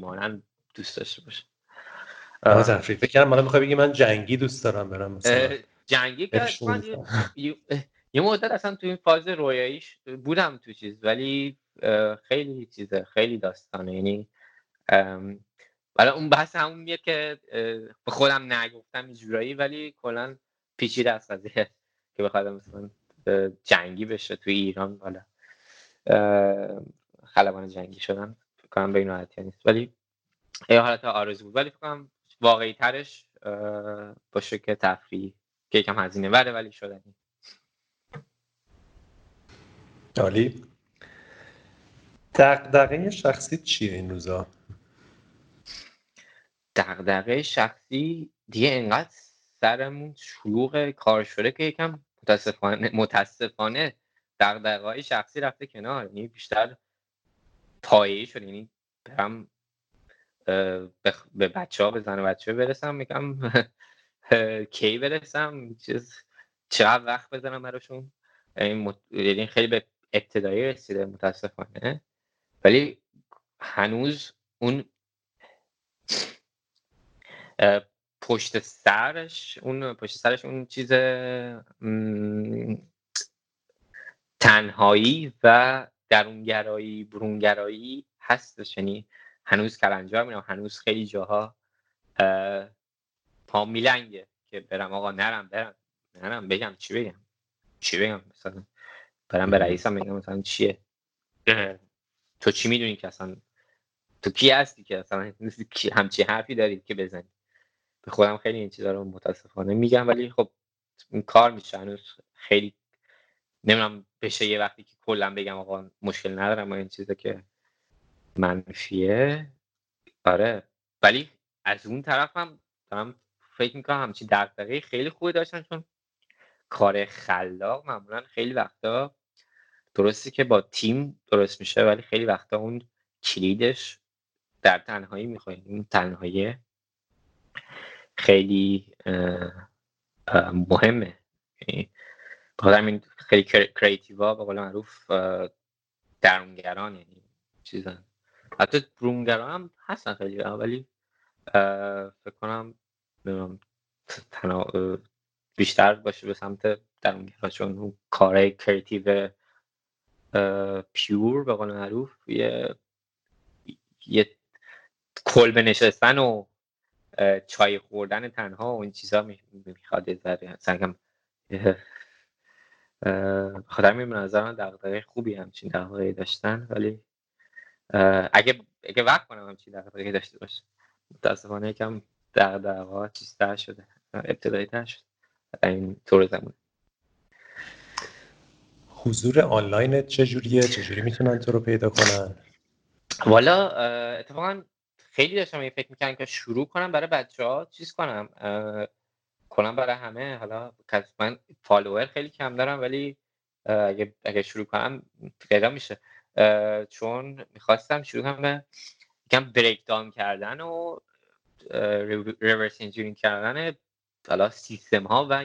S2: مانند دوست داشته باشه. اه،
S1: تفریح. فکر کردم حالا می‌خوای بگی من جنگی دوست دارم برم مثلا.
S2: جنگی که یه- مدت اصلا تو این فاز رویاییش بودم تو چیز ولی خیلی چیزه خیلی داستانه. یعنی حالا اون بحث همون میاد که به خودم نگفتم اینجورایی ولی کلا پیچیده است قضیه. که بخواد مثلا جنگی بشه توی ایران حالا خلبان جنگی شدن فکر کنم به این راحتی نیست. ولی یه حالت آرزو بود. ولی فکر کنم واقعی ترش باشه که تفریح که یکم هزینه بره ولی شدنی.
S1: عالی. دغدغه شخصی چیه این روزا؟
S2: دغدغه شخصی دیگه انقدر سرمون شلوغ کار شده که یکم متاسفانه متاسفانه دغدغه‌های شخصی رفته کنار. یعنی بیشتر پایه‌ای شده. یعنی برم به, بچه ها به زن و بچه برسم. میگم کی برسم؟ چیز چقدر وقت بزنم براشون؟ یعنی مت- یعنی خیلی به ابتدایی رسیده متاسفانه. ولی هنوز اون پشت سرش اون پشت سرش اون چیز تنهایی و درونگرایی برونگرایی هستش. یعنی هنوز کلنجار میرم هنوز خیلی جاها اه، پام میلنگه که برم آقا نرم برم نرم بگم چی بگم. چی بگم مثلا؟ برم به رئیسم بگم مثلا چیه؟ تو چی می‌دونی که اصلا؟ تو کی هستی که اصلا؟ همچی حرفی داری که بزنی؟ به خودم خیلی این چیزا رو متاسفانه میگم ولی خب این کار میشه. هنوز خیلی نمی‌دونم بشه یه وقتی که کلا بگم آقا مشکل ندارم و این چیزا که منفیه. آره. ولی از اون طرفم دارم فکر می‌کنم همچین دغدغه خیلی خوبی داشتن چون کار خلاق معمولا خیلی وقتا درسته که با تیم درست میشه ولی خیلی وقتا اون کلیدش در تنهایی می‌خوای. اون تنهایی خیلی مهمه. یعنی بخاطر همین خیلی کریتیوا به قول معروف درونگران یعنی چیزن. حتی برونگران هم هستن خیلی ولی فکر کنم بیشتر باشه به سمت درونگرا چون اون کارهای کریتیو پیور به قول معروف یه یه کلبه نشستن و چای خوردن تنها و این چیزا می- می‌خواد یه ذره. سنگم خاطر می نظر من دغدغه خوبی همچین دغدغه داشتن ولی اگه اگه وقت کنم همچین دغدغه داشته باشه متاسفانه یکم دغدغه ها چیزتر شده. ابتدایی تر شده این طور زمان.
S1: حضور آنلاینت چجوریه؟ چجوری می‌تونن تو رو پیدا کنن؟
S2: والا اتفاقا خیلی داشتم این فکر می‌کنم که شروع کنم برای بچه ها چیز کنم کنم برای همه. حالا من follower خیلی کم دارم ولی اگه, اگه شروع کنم پیدا میشه. چون می‌خواستم شروع کنم به یکم break down کردن و reverse engineering کردن حالا سیستم ها و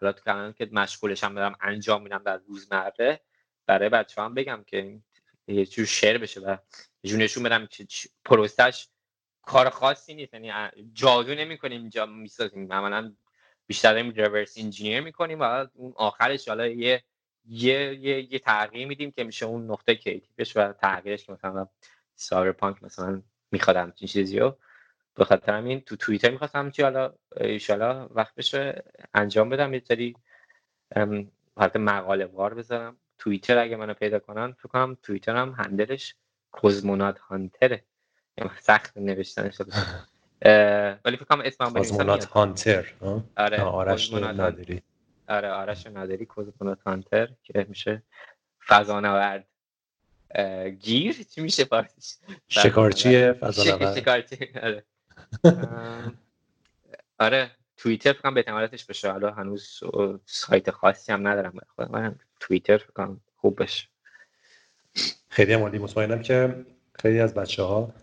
S2: حالا تو که مشغولش هم دارم انجام میدم در روزمره برای بچه هم بگم که یه جور share بشه و یه نشون بدم که پروسش کار خاصی نیست. یعنی جادو نمی کنیم اینجا می‌سازیم. عملا بیشتر داریم reverse engineer می‌کنیم و اون آخرش حالا یه یه یه, یه تغییر میدیم که میشه اون نقطه creative ش و تغییرش که مثلا پانک مثلا میخوادم این چیزی رو. به خاطر همین تو توییتر می‌خواستم چی حالا ایشالا وقت بشه انجام بدم. یه سری حالت مقاله وار بذارم. توییتر اگه منو پیدا کنن فکر کنم توییتر هم هندلش کوزمونات هانتره سخت نوشتنش ولی فکر کنم اسمم
S1: کوزمونات هانتر
S2: آره
S1: آرش نادری.
S2: آره آرش نادری کوزمونات هانتر که میشه فضانورد گیر؟ چی میشه
S1: پارتیش شکارچی فضانورد
S2: شکارچی آره. آره توییتر فکرم به تمالتش بشه. حالا هنوز سایت خاصی هم ندارم. خودم توییتر فکرم خوب بشه.
S1: خیلی عالی. مطمئنم که خیلی از بچه ها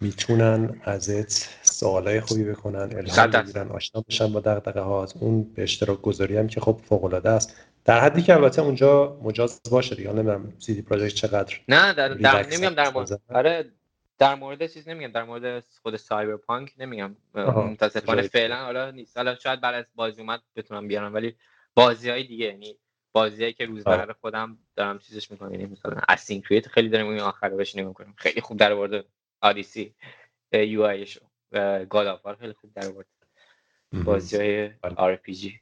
S1: می‌تونن ازت سوالای خوبی بکنن الهام بگیرن آشنا بشن با دغدغه هات. اون به اشتراک گذاری هم که خب فوق العاده است. در حدی که البته اونجا مجاز باشه دیگه. نمی‌دونم سی دی پروژه چقدر
S2: نه در, در نمیگم در مورد آره در مورد چیز نمیگم. در مورد خود Cyberpunk نمیگم. متاسفانه فعلا حالا نیست. حالا شاید بعد از بازی اومد بتونم بیارم ولی بازی های دیگه یعنی بازیایی که روزمره خودم دارم چیزش می‌کنم. یعنی مثلا Assassin's Creed خیلی داریم اون آخر بهش نگاه کنیم خیلی خوب در آورده. Odyssey UI ش و God of War خیلی خوب در بازی های RPG.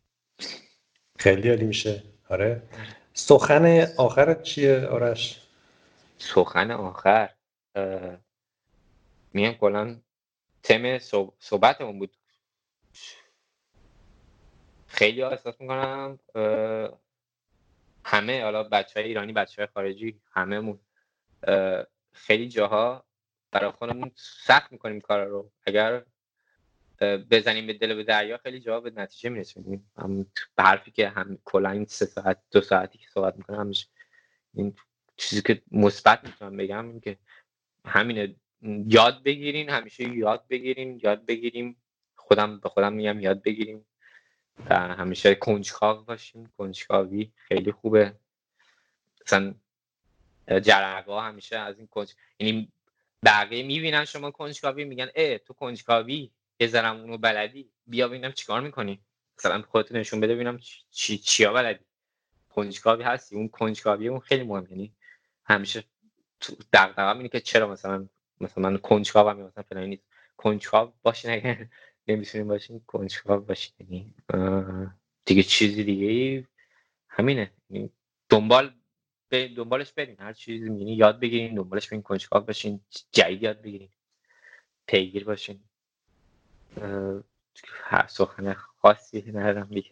S1: خیلی عالی میشه. آره. سخن آخر چیه؟ آرش؟
S2: سخن آخر. میگم کلا تم صحبتمون بود. خیلی ها احساس می‌کنم همه حالا بچه های ایرانی بچه های خارجی همهمون خیلی جاها برای خودمون سخت می‌کنیم کار رو. اگر بزنیم به دل به دریا خیلی جاها به نتیجه می‌رسیم به حرفی که هم کلا این سه ساعت دو ساعتی که صحبت می‌کنم همیشه این چیزی که مثبت می‌تونم بگم این که همینه. یاد بگیرین همیشه یاد بگیرین یاد بگیریم. خودم به خودم میگم یاد بگیریم. و همیشه کنجکاو باشیم. کنجکاوی خیلی خوبه. مثلا جرقا همیشه از این کنج یعنی بقیه می‌بینن شما کنجکاوی میگن اه تو کنجکاوی بذارم اونو بلدی بیا ببینم چیکار می‌کنی. مثلا خودت نشون بده ببینم چی چیا بلدی. کنجکاوی هستی اون کنجکاوی اون خیلی مهمه یعنی همیشه دغدغه‌م اینه که چرا مثلا مثلا من کنجکاو هم مثلا فلان نیست. کنجکاو باشین اگه نمی‌تونیم باشین کنجکاو باشین یعنی دیگه چیزی دیگه همینه. یعنی دنبال دنبالش برین هر چیزی می‌بینی یاد بگیرین دنبالش برین کنجکاو باشین جدید یاد بگیرین پیگیر باشین. هر سخن خاصی ندارم دیگه.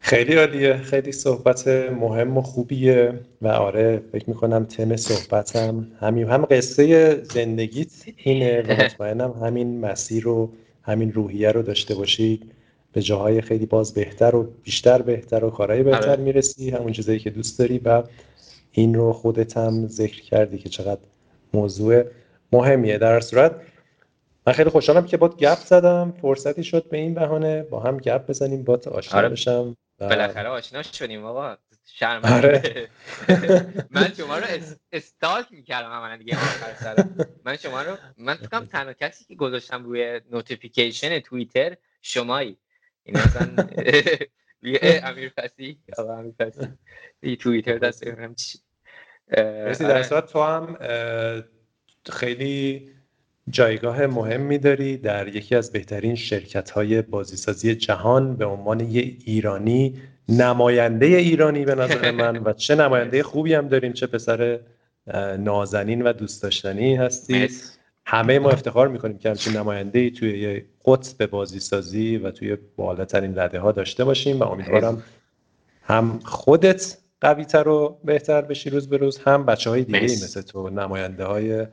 S1: خیلی عالیه. خیلی صحبت مهم و خوبیه و آره فکر می‌کنم تم صحبتم همین هم قصه زندگیت اینه و مطمئنم همین مسیر رو همین روحیه رو داشته باشی. به جاهای خیلی باز بهتر و بیشتر بهتر و کارهای بهتر آره. می‌رسی همون چیزایی که دوست داری و این رو خودت هم ذکر کردی که چقدر موضوع مهمیه. در صورت من خیلی خوشحالم که باهات گپ زدم. فرصتی شد به این بهانه با هم گپ بزنیم با آشنا آره. بشم.
S2: بالاخره آشنا شدیم آقا شرم آره. من شما رو stalk می‌کردم من دیگه. من شما رو من فکرم تنها کسی که گذاشتم روی notification توییتر شمایی. این مثلا امیر فسی امیر فسی توییتر دست بگیرم چی.
S1: در آره. صورت تو هم خیلی جایگاه مهمی داری در یکی از بهترین شرکت های بازیسازی جهان به عنوان یه ایرانی نماینده ایرانی به نظر من و چه نماینده خوبی هم داریم چه پسر نازنین و دوست داشتنی هستی همه ما افتخار می‌کنیم که همچین نماینده ای توی یه قطب بازیسازی و توی بالاترین رده ها داشته باشیم و امیدوارم هم خودت قوی تر و بهتر بشی روز به روز هم بچه های دیگه مثل تو نماینده های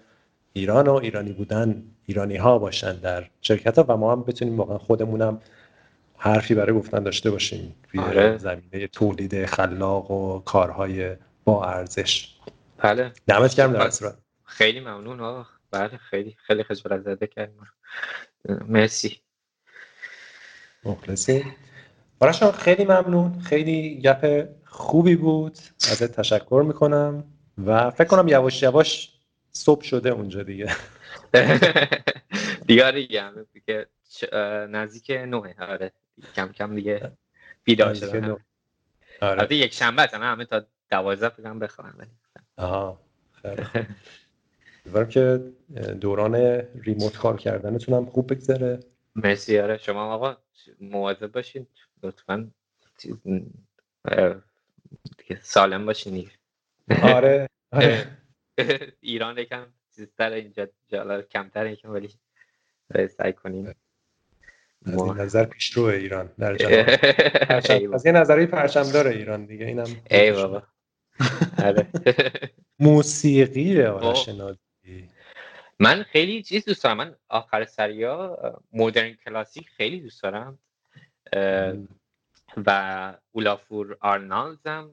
S1: ایران و ایرانی بودن ایرانی ها باشن در شرکت ها و ما هم بتونیم واقعا خودمونم حرفی برای گفتن داشته باشیم توی
S2: آره.
S1: زمینه تولید خلاق و کارهای با ارزش.
S2: بله.
S1: دمت گرم در صورت.
S2: خیلی ممنون. آقا بله خیلی خیلی خجالت زده کردیم. مرسی.
S1: مخلصی آرش خیلی ممنون. خیلی گپ خوبی بود. ازت تشکر می‌کنم. و فکر کنم یواش یواش صبح شده اونجا دیگه.
S2: دیگه دیگه همه که نزدیک نوه. آره کم کم دیگه بیدار شدن آره. آره یک شنبه همه تا دوازده فکرم بخوام
S1: آها خیلی خوب که دوران ریموت کار کردنتون هم خوب بگذره.
S2: مرسی آره. شما آقا مواظب باشین. لطفا سالم باشین
S1: آره. آره.
S2: ایران یکم چیزتر اینجا جالا کمتر یکم ولی سعی کنیم.
S1: نظر پیشرو ایران در جهان. از یه نظری پرچم داره ایران دیگه. اینم
S2: ای بابا.
S1: آره. موسیقی آرش نادی
S2: من خیلی چیز دوست دارم. من آخر سریا مدرن کلاسیک خیلی دوست دارم. و اولافور آرنالدزم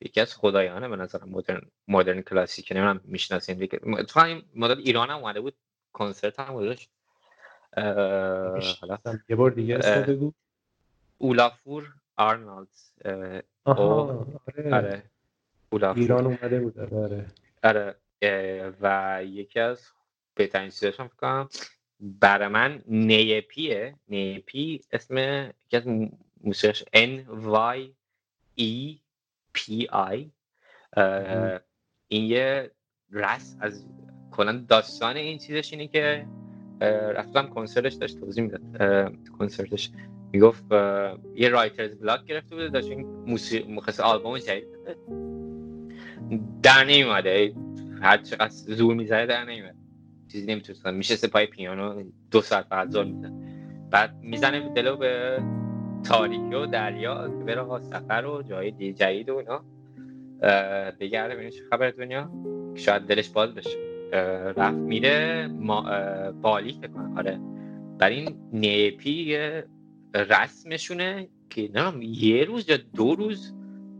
S2: یکی از خدایانه به نظرم مدرن مدرن کلاسیک. نمی‌دونم می‌شناسین تو این مدل ایران هم اومده بود. کنسرت هم بودش
S1: یه بار دیگه اسم بگو.
S2: اولافور آرنالد
S1: آها آره.
S2: آره.
S1: ایران اومده بود. آره.
S2: آره. و یکی از بهترین چیزاش هم کنم برای من نیپیه. نیپی اسم یکی از موسیقیش N Y E P I. این یه رس از کلا داستان این چیزش اینه که رفتم کنسرتش داشت توضیح می‌داد. کنسرتش. می‌گفت یه رایترز بلاک گرفته بوده داشت این موسیقی مخصوص آلبوم جدید در نمیومده هر چقدر زور می‌زنه در نمیومده چیزی نمی‌تونست میشه سپای پیانو دو ساعت بعد زور می‌زنه بعد می‌زنه دلو به تاریکی و دریا که بره سفر و جای جدید و اینا. بگرده ببینه چه خبر دنیا. شاید دلش باز بشه. رفت میره ما بالی فکر آره. بر این نیپی رسمشونه که نه یه روز یا دو روز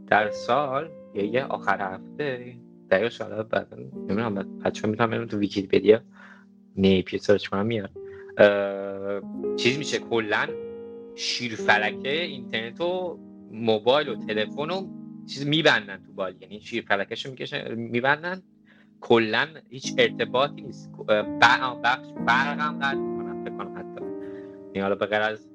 S2: در سال یا یه آخر هفته دقیقا شاید بعد نمی‌دونم بچه می‌تونم تو ویکیپدیا نیپی سرچ کنم میاد. چیز میشه کلا شیر فلکه اینترنت و موبایل و تلفن و چیز میبندن تو بال. یعنی شیر فلکش می‌کشن میبندن. کلا هیچ ارتباطی نیست. بخش برق هم قطع می‌کنن فکر کنم حتی. این حالا به از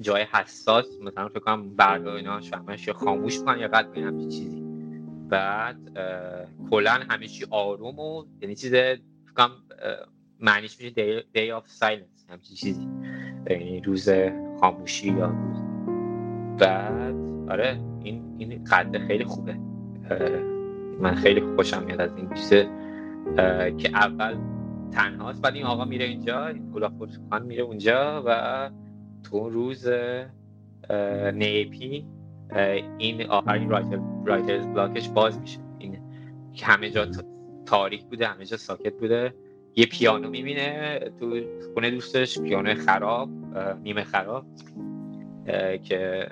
S2: جای حساس مثلا فکر کنم برق اینا یا خاموش کنن یا قطع کنن چیزی. بعد کلا همه چی آروم و یعنی چیز فکر کنم معنیش میشه day, day of silence همچین چیزی. یعنی روز خاموشی یا روز. بعد آره این این قد خیلی خوبه. من خیلی خوشم میاد از این چیزه که اول تنهاست بعد این آقا میره اینجا گلاف خان میره اونجا و تو روز نیپی این آخرین رایتر رایترز بلاکش باز میشه. این همه جا تاریک بوده همه جا ساکت بوده. یه پیانو می‌بینه تو خونه دوستش پیانو خراب نیمه خراب که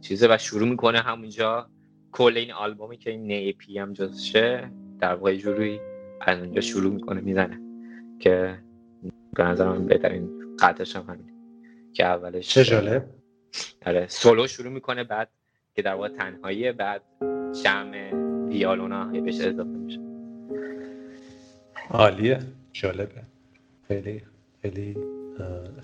S2: چیزه و شروع می‌کنه همونجا. کل این آلبومی که این نیپی هم جزشه در واقع جوری از اونجا شروع می‌کنه می‌زنه. که به نظر من بهترین قطعش هم همین که اولش
S1: چه جالب.
S2: آره سولو شروع می‌کنه بعد که در واقع تنهایی بعد جمع ویالونا بهش اضافه میشه.
S1: عالیه. جالبه. خیلی خیلی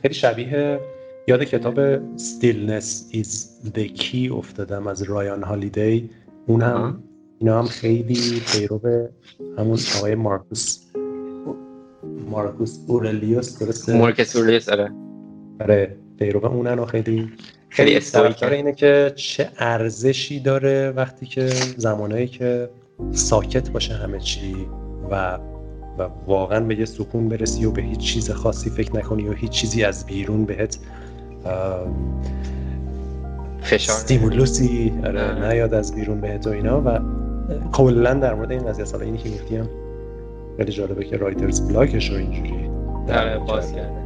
S1: خیلی شبیه یاد کتاب Stillness is the key افتادم از رایان هالیدی. اون هم اینا هم خیلی پیرو همون آقای مارکوس مارکوس اورلیوس درسته؟
S2: مارکوس اورلیوس آره.
S1: آره پیرو اونن و خیلی خیلی طرفدار اینه که چه ارزشی داره وقتی که زمانایی که ساکت باشه همه چی و و واقعا به یه سکون برسی و به هیچ چیز خاصی فکر نکنی و هیچ چیزی از بیرون بهت
S2: فشار
S1: stimulus ی آره نیاد از بیرون بهت و اینا و کلا در مورد این قضیه سالا اینی که گفتیم خیلی جالبه که writer's block ش رو اینجوری
S2: در باز کرده.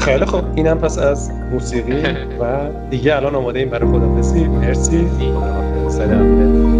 S1: خیلی خب اینم پس از موسیقی و دیگه الان آماده این برای خدافزی مرسی. سلام.